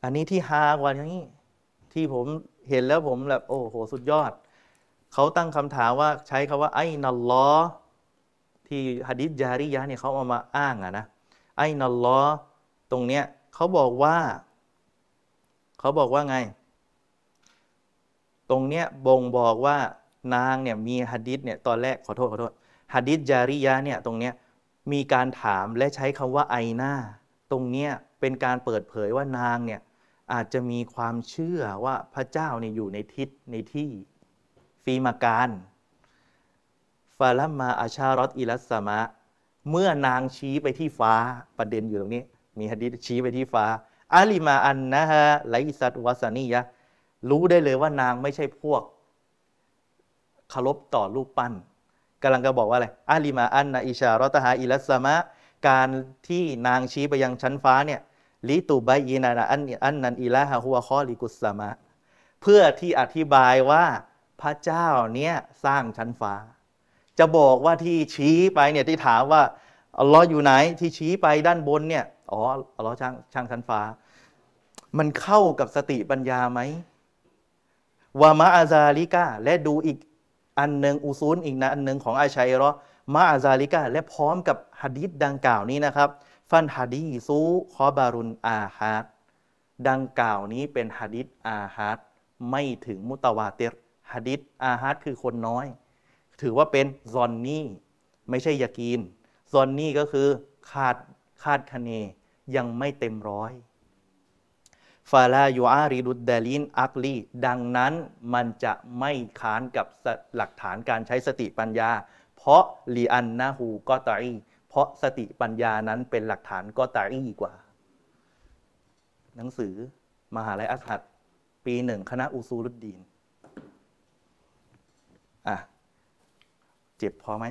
อันนี้ที่ฮากว่านี้ ที่ผมเห็นแล้วผมแบบโอ้โห สุดยอด เขาตั้งคำถามว่าใช้คาว่า ไอ้นัลลอฮ์ที่ฮะดิษจาริยะเนี่ยเขาเอามาอ้างอะนะไอ้นัลลอฮ์ ตรงเนี้ยเขาบอกว่าเขาบอกว่าไง ตรงเนี้ยบ่งบอกว่านางเนี่ยมีฮะดิษเนี่ยตอนแรกขอโทษขอโทษฮะดิษจาริยะเนี่ยตรงเนี้ยมีการถามและใช้คำว่าไอหน้า ตรงเนี้ยเป็นการเปิดเผยว่านางเนี่ยอาจจะมีความเชื่อว่าพระเจ้าเนี่ยอยู่ในทิศในที่فيما قال فلما أشارت إلى السماء เมื่อนางชี้ไปที่ฟ้าประเด็นอยู่ตรงนี้ มีฮะดิษชี้ไปที่ฟ้าعلم أنها ليست وثنيةรู้ได้เลยว่านางไม่ใช่พวกเคารพต่อรูปปั้นกำลังจะบอกว่าอะไรعلم أن إشارتها إلى السماءการที่นางชี้ไปยังชั้นฟ้าเนี่ยلتبين أن أن الإله هو خالق السماءเพื่อที่อธิบายว่าพระเจ้าเนี่ยสร้างชั้นฟ้า จะบอกว่าที่ชี้ไปเนี่ยที่ถามว่าอัลลอฮ์อยู่ไหนที่ชี้ไปด้านบนเนี่ย อ๋ออัลลอฮ์ช่างช่างชั้นฟ้า มันเข้ากับสติปัญญาไหมวามะอาซาลิกาและดูอีกอันหนึ่งอุซูลอีกนะอันหนึ่งของอาชัยรอมาอาซาลิกาและพร้อมกับฮะดิษดังกล่าวนี้นะครับ ฟันฮะดีซูคอบารุนอาฮัดดังกล่าวนี้เป็นฮะดิษอาฮัดไม่ถึงมุตวาเตรฮะดิษอาฮัดคือคนน้อย ถือว่าเป็นซอนนี่ไม่ใช่ยากีนซอนนี่ก็คือคาดคาดคะเน ยังไม่เต็มร้อยฟาลายูอาริดุดเดลินอักลีดังนั้นมันจะไม่ค้านกับหลักฐานการใช้สติปัญญา เพราะลีอันนาหูก็ตาอีเพราะสติปัญญานั้นเป็นหลักฐานก็ตาอีกว่า หนังสือมหาลัยอัสฮัดปีหนึ่งคณะอุซูลุดดีนอะเจ็บพอไหม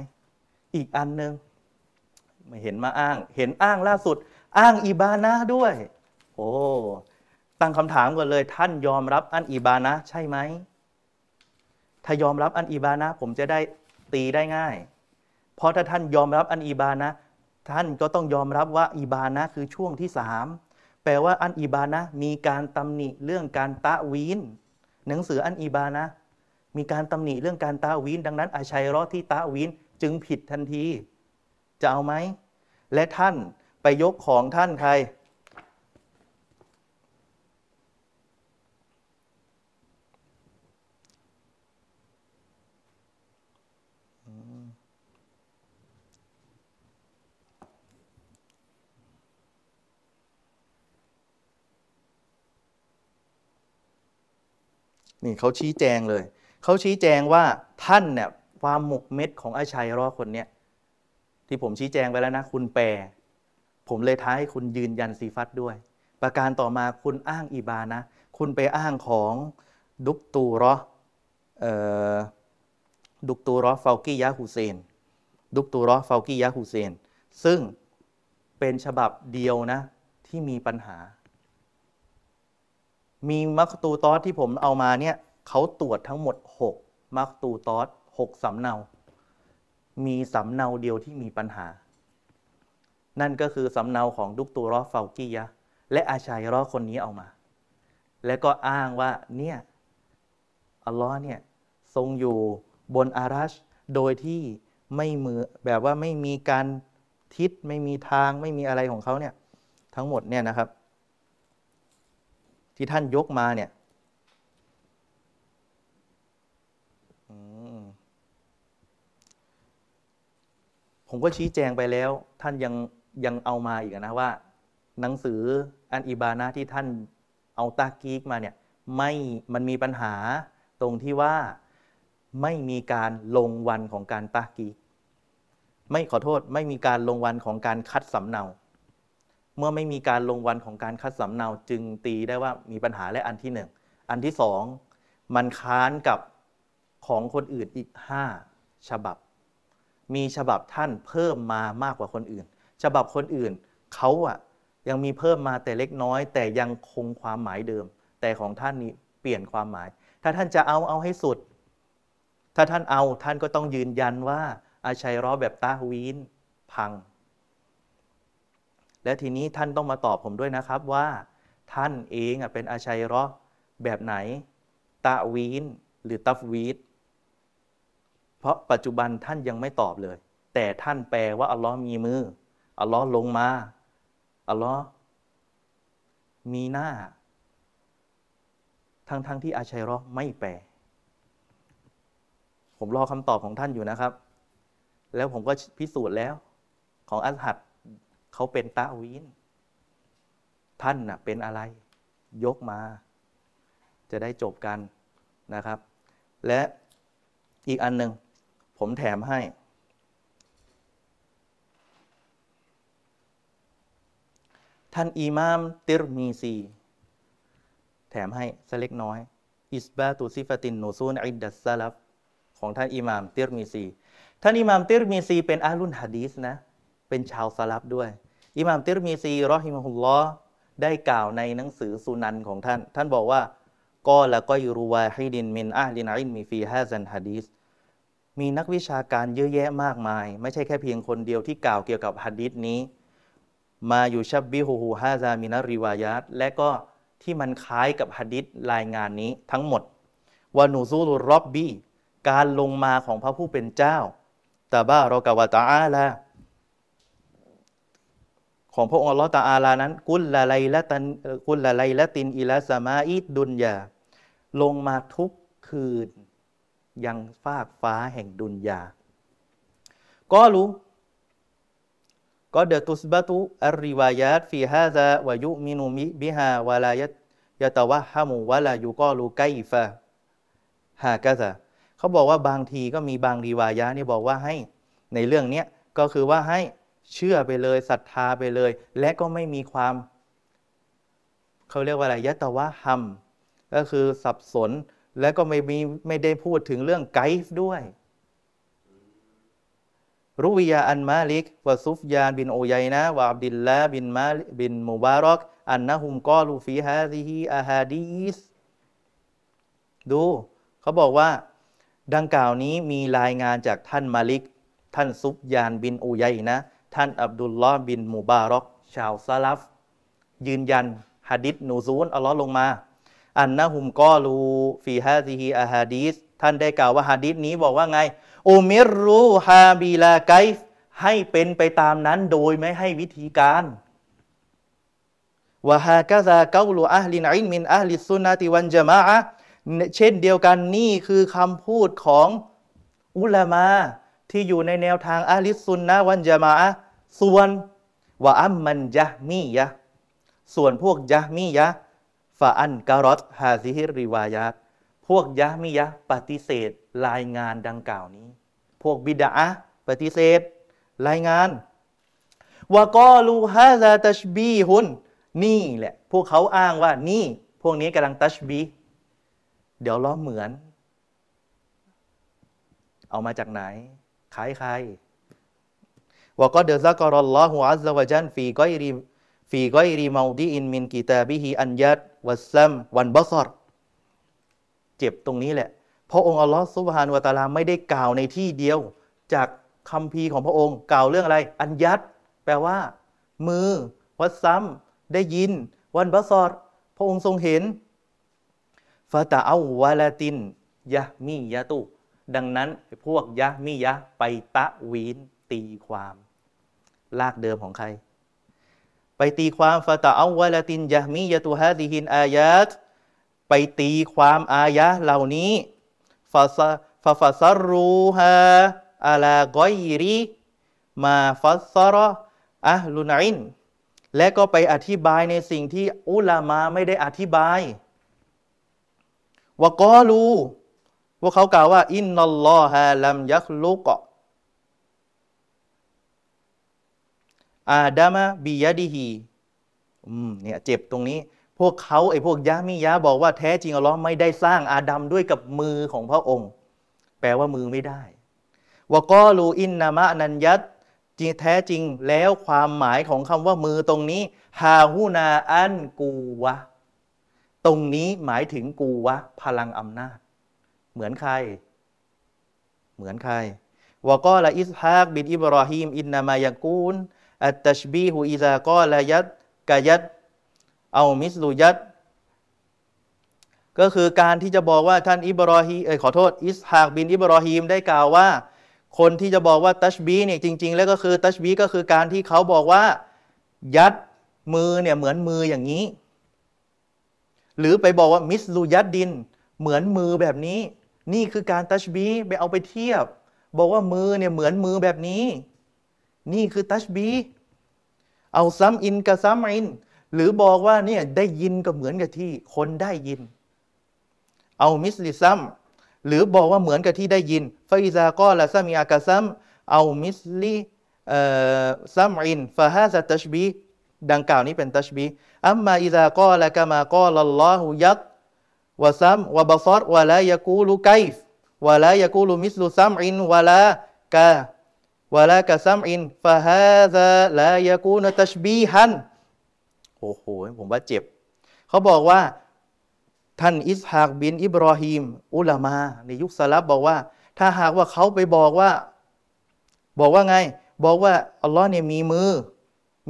อีกอันหนึ่งไม่เห็นมาอ้าง เห็นอ้างล่าสุด อ้างอิบานะด้วย โอ้ตั้งคำถามก่อนเลย ท่านยอมรับอันอิบานะใช่ไหมถ้ายอมรับอันอิบานะผมจะได้ตีได้ง่าย เพราะถ้าท่านยอมรับอันอิบานะท่านก็ต้องยอมรับว่าอิบานะคือช่วงที่สามแปลว่าอันอิบานะมีการตำหนิเรื่องการตะวีนหนังสืออันอิบานะมีการตำหนิเรื่องการตะวีนดังนั้นอาชัยรอที่ตะวีนจึงผิดทันที จะเอาไหม และท่าน ไปยกของท่านใคร นี่เขาชี้แจงเลย เขาชี้แจงว่าท่านเนี่ยความหมกเม็ดของอาชัยรอคนเนี้ยที่ผมชี้แจงไปแล้วนะ คุณแปล ผมเลยท้ายให้คุณยืนยันซีฟัตด้วย ประการต่อมาคุณอ้างอีบานะ คุณไปอ้างของดุกตูรอดุกตูรอฟากิยะฮุเซน ดุกตูรอฟากิยะฮุเซน ซึ่งเป็นฉบับเดียวนะ ที่มีปัญหา มีมักตูตอสที่ผมเอามาเนี่ยเขาตรวจทั้งหมด 6 มักตูตอส6สำเนา มีสำเนาเดียวที่มีปัญหา นั่นก็คือสำเนาของดุกตูรอฟากียะและอาชัยรอคนนี้เอามา และก็อ้างว่าเนี่ยอัลลอฮ์เนี่ยทรงอยู่บนอารัช โดยที่ไม่มือแบบว่าไม่มีการทิศไม่มีทางไม่มีอะไรของเขาเนี่ยทั้งหมดเนี่ยนะครับ ที่ท่านยกมาเนี่ยผมก็ชี้แจงไปแล้ว ท่านยัง ยังเอามาอีกนะว่า หนังสืออันอิบานะที่ท่านเอาตากีกมาเนี่ยไม่มันมีปัญหาตรงที่ว่าไม่มีการลงวันของการตากีกไม่ขอโทษไม่มีการลงวันของการคัดสำเนา เมื่อไม่มีการลงวันของการคัดสำเนาจึงตีได้ว่ามีปัญหาและอันที่หนึ่งอันที่สองมันค้านกับของคนอื่นอีกห้าฉบับ มีฉบับท่านเพิ่มมามากกว่าคนอื่น ฉบับคนอื่นเขาอะยังมีเพิ่มมาแต่เล็กน้อย แต่ยังคงความหมายเดิม แต่ของท่านนี้เปลี่ยนความหมาย ถ้าท่านจะเอาเอาให้สุด ถ้าท่านเอาท่านก็ต้องยืนยันว่า อาชัยร้อแบบตาวีนพัง และทีนี้ท่านต้องมาตอบผมด้วยนะครับว่า ท่านเองเป็นอาชัยร้อแบบไหนตาวีนหรือตัฟวีดเพราะปัจจุบันท่านยังไม่ตอบเลย แต่ท่านแปลว่าอัลลอฮ์มีมือ อัลลอฮ์ลงมาอัลลอฮ์มีหน้า ทั้งๆทที่อาชัยรอไม่แปล ผมรอคำตอบของท่านอยู่นะครับ แล้วผมก็พิสูจน์แล้ว ของอัลฮัดเขาเป็นตาวีนท่านน่ะเป็นอะไร ยกมา จะได้จบกันนะครับ และอีกอันหนึ่งผมแถมให้ ท่านอิมามติรมีซี แถมให้สักเล็กน้อย إثبات صفة النزول عند السلفของท่านอิมามติรมีซี ท่านอิมามติรมีซีเป็นأهل الحديثนะ เป็นชาวซาลัฟด้วย อิมามติรมีซีرحمه اللهได้กล่าวในหนังสือสุนันของท่าน ท่านบอกว่าقال غير واحد من أهل العلم في هذا الحديثมีนักวิชาการเยอะแยะมากมาย ไม่ใช่แค่เพียงคนเดียวที่กล่าวเกี่ยวกับฮะดีษนี้ มาอยู่ชับบิฮูฮูฮาซามินาริวายาตและก็ที่มันคล้ายกับฮะดิษรายงานนี้ทั้งหมดวานูซูลุรอบบีการลงมาของพระผู้เป็นเจ้าตาบ้ารอกาวตาอาลาของพระองค์อัลลอฮฺตาอาลานั้น กุลละไลละตันกุลละไลละตินอิลาสมาอิดดุนยาลงมาทุกคืน ยังฟากฟ้าแห่งดุนยาก็รู้ ก็เดตุสบตุอัริวายาตฟีฮาซาวายุมินุมิบิฮาวาลายตยะตวะฮามุวะลายุกอลูไกฟะฮากะซะเขาบอกว่าบางทีก็มีบางรีวายะนี่บอกว่าให้ในเรื่องเนี้ยก็คือว่าให้เชื่อไปเลยศรัทธาไปเลย และก็ไม่มีความเขาเรียกว่าอะไรยะตวะฮัมก็คือสับสน และก็ไม่มีไม่ได้พูดถึงเรื่องكيفด้วย روي عن مالك وسفيان بن عيينة وعبد الله بن ما بن مبارك أنهم قالوا في هذه الأحاديثดูเขาบอกว่า ดังกล่าวนี้มีรายงานจากท่านมาลิก ท่านซุฟยานบินอูยัยนะ ท่านอับดุลลอฮ์บินมุบารอก ชาวซาลัฟยืนยันฮะดิษنزولอัลลอฮ์ลงมา أنهم قالوا في هذه الأحاديثท่านได้กล่าวว่าฮะดิษนี้บอกว่าไง أمروها بلا كيفให้เป็นไปตามนั้นโดยไม่ให้วิธีการوهكذا قول أهل العلم من أهل السنة والجماعةเช่นเดียวกันนี่คือคำพูดของอุลามาที่อยู่ในแนวทางأهل السنة والجماعةส่วนว่าอัมมันยะมียะส่วนพวกยะมียะฟาอันการอตฮาซิฮิริวายาตพวกยะมียะปฏิเสธรายงานดังกล่าวนี้ พวกบิดาปฏิเสธ รายงานวากอลูฮาซาตัชบีฮุนนี่แหละ พวกเขาอ้างว่านี่ พวกนี้กำลังตัชบี เดี๋ยวล้อเหมือน เอามาจากไหนคล้ายใครوقد ذكر الله الله عز وجل في غير في غير موضع من كتابه اليد والسمع والبصرเจ็บตรงนี้แหละ พระองค์อัลลอฮฺสุบฮานุวะตาลาไม่ได้กล่าวในที่เดียว จากคัมภีร์ของพระองค์กล่าวเรื่องอะไร اليدแปลว่า มือ والسمعได้ยิน والبصرพระองค์ทรงเห็นฟาตาเอาวาลาตินยะมียะตุ ดังนั้นพวกยะมียะไปตะวีนตีความ ลากเดิมของใคร ไปตีความฟาตาเอาวาลาตินยะมียะตุฮะดิฮินอายาตไปตีความอายะเหล่านี้ ฟาซาฟาซารูฮาอาลากอยรีมาฟัสซารอะลุนันและก็ไปอธิบายในสิ่งที่อุลามาไม่ได้อธิบายวกอลูว่าเขากล่าวว่า อินนัลลอฮะลัมยักลุกอาดามะบียดีฮีเนี่ยเจ็บตรงนี้ พวกเขาไอ้พวกยะมิยะบอกว่าแท้จริงอัลลอฮ์ไม่ได้สร้างอาดัมด้วยกับมือของพระองค์ แปลว่ามือไม่ได้วกอลูอินนามะนันยัตแท้จริงแล้วความหมายของคำว่ามือตรงนี้ฮาฮูนาอันกูวะ ตรงนี้หมายถึงกูวะ พลังอำนาจ เหมือนใคร เหมือนใครوقال إسحاق بن إبراهيم إنما يكون التشبيه إذا قال يد كيد أو مثل يدก็คือการที่จะบอกว่าท่านอิบรอฮีเอขอโทษอิสฮากบินอิบรอฮีมได้กล่าวว่า คนที่จะบอกว่าตัชบีเนี่ยจริง ๆ แล้วก็คือตัชบีก็คือการที่เขาบอกว่า ยัดมือเนี่ยเหมือนมืออย่างนี้ หรือไปบอกว่ามิสลูยัดดิน เหมือนมือแบบนี้ นี่คือการตัชบีไปเอาไปเทียบ บอกว่ามือเนี่ยเหมือนมือแบบนี้ นี่คือตัชบีเอาซ้ำอินกับซ้ำอิน หรือบอกว่าเนี่ยได้ยินก็เหมือนกับที่คนได้ยิน أو مثل سمعหรือบอกว่าเหมือนกับที่ได้ยินفإذا قال سمع كسمع أو مثل سمع فهذا تشبيهดังกล่าวนี้เป็นتشبيه أما إذا قال كما قال الله يد وسمع وبصر ولا يقول كيف ولا يقول مثل سمع ولا ك ولا كسمع فهذا لا يكون تشبيها โอ้โห ผมว่าเจ็บ เขาบอกว่า ท่านอิสฮากบิน อิบรอฮีม อุลามา ในยุคสลับบอกว่า ถ้าหากว่าเขาไปบอกว่า บอกว่าไง บอกว่า อัลลอฮ์เนี่ยมีมือ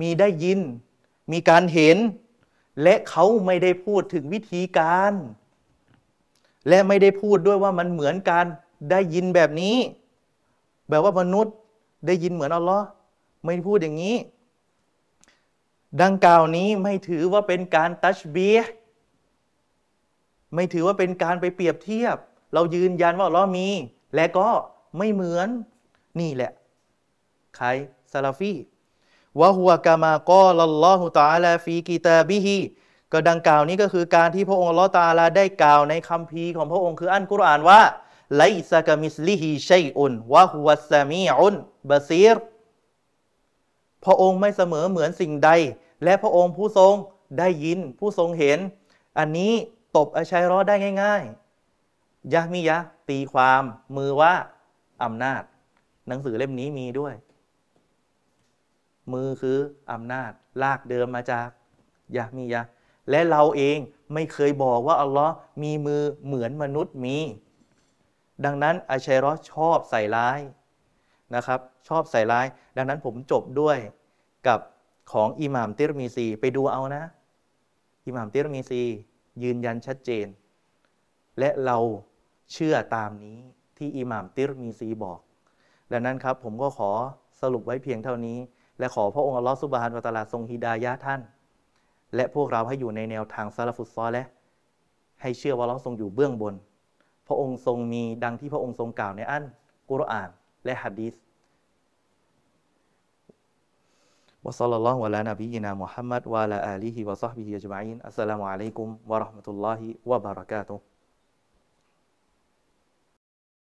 มีได้ยิน มีการเห็น และเขาไม่ได้พูดถึงวิธีการ และไม่ได้พูดด้วยว่ามันเหมือนการได้ยินแบบนี้ แบบว่ามนุษย์ได้ยินเหมือนอัลลอฮ์ไม่พูดอย่างนี้ ดังกล่าวนี้ไม่ถือว่าเป็นการตัชเบียไม่ถือว่าเป็นการไปเปรียบเทียบ เรายืนยันว่าเรามี และก็ไม่เหมือนนี่แหละใครซาลาฟีวะฮัวกามากอลลอฮุตาลาฟีกีตาบิฮีก็ดังกล่าวนี้ก็คือการที่พระองค์ลอตาลาได้กล่าวในคัมภีร์ของพระองค์คืออันกุรอานว่าไลซากามิสลิฮีชัยอุนวะฮุวัสมีอุนบาซีร พระองค์ไม่เสมอเหมือนสิ่งใด และพระองค์ผู้ทรงได้ยินผู้ทรงเห็น อันนี้ตบอาชัยรอได้ง่าย ๆ ยะมิยะ ตีความมือว่าอำนาจ หนังสือเล่มนี้มีด้วย มือคืออำนาจ ลากเดิมมาจากยะมิยะ และเราเองไม่เคยบอกว่าอัลลอฮ์มีมือเหมือนมนุษย์มี ดังนั้นอาชัยรอชอบใส่ร้ายนะครับ ชอบใส่ร้าย ดังนั้นผมจบด้วย กับของอิหม่ามติรมีซี ไปดูเอานะ อิหม่ามติรมีซี ยืนยันชัดเจน และเราเชื่อตามนี้ที่อิหม่ามติรมีซีบอกดังนั้นครับผมก็ขอสรุปไว้เพียงเท่านี้ และขอพระองค์อัลลอฮฺสุบฮานวะตาลาทรงฮิดายะท่าน และพวกเราให้อยู่ในแนวทางซาลฟุตซอและ ให้เชื่อว่าเราทรงอยู่เบื้องบน พระองค์ทรงมีดังที่พระองค์ทรงกล่าวในอันกุรอาน และฮะดีษ وصلى الله على نبينا محمد وعلى آله وصحبه أجمعين. السلام عليكم ورحمة الله وبركاته.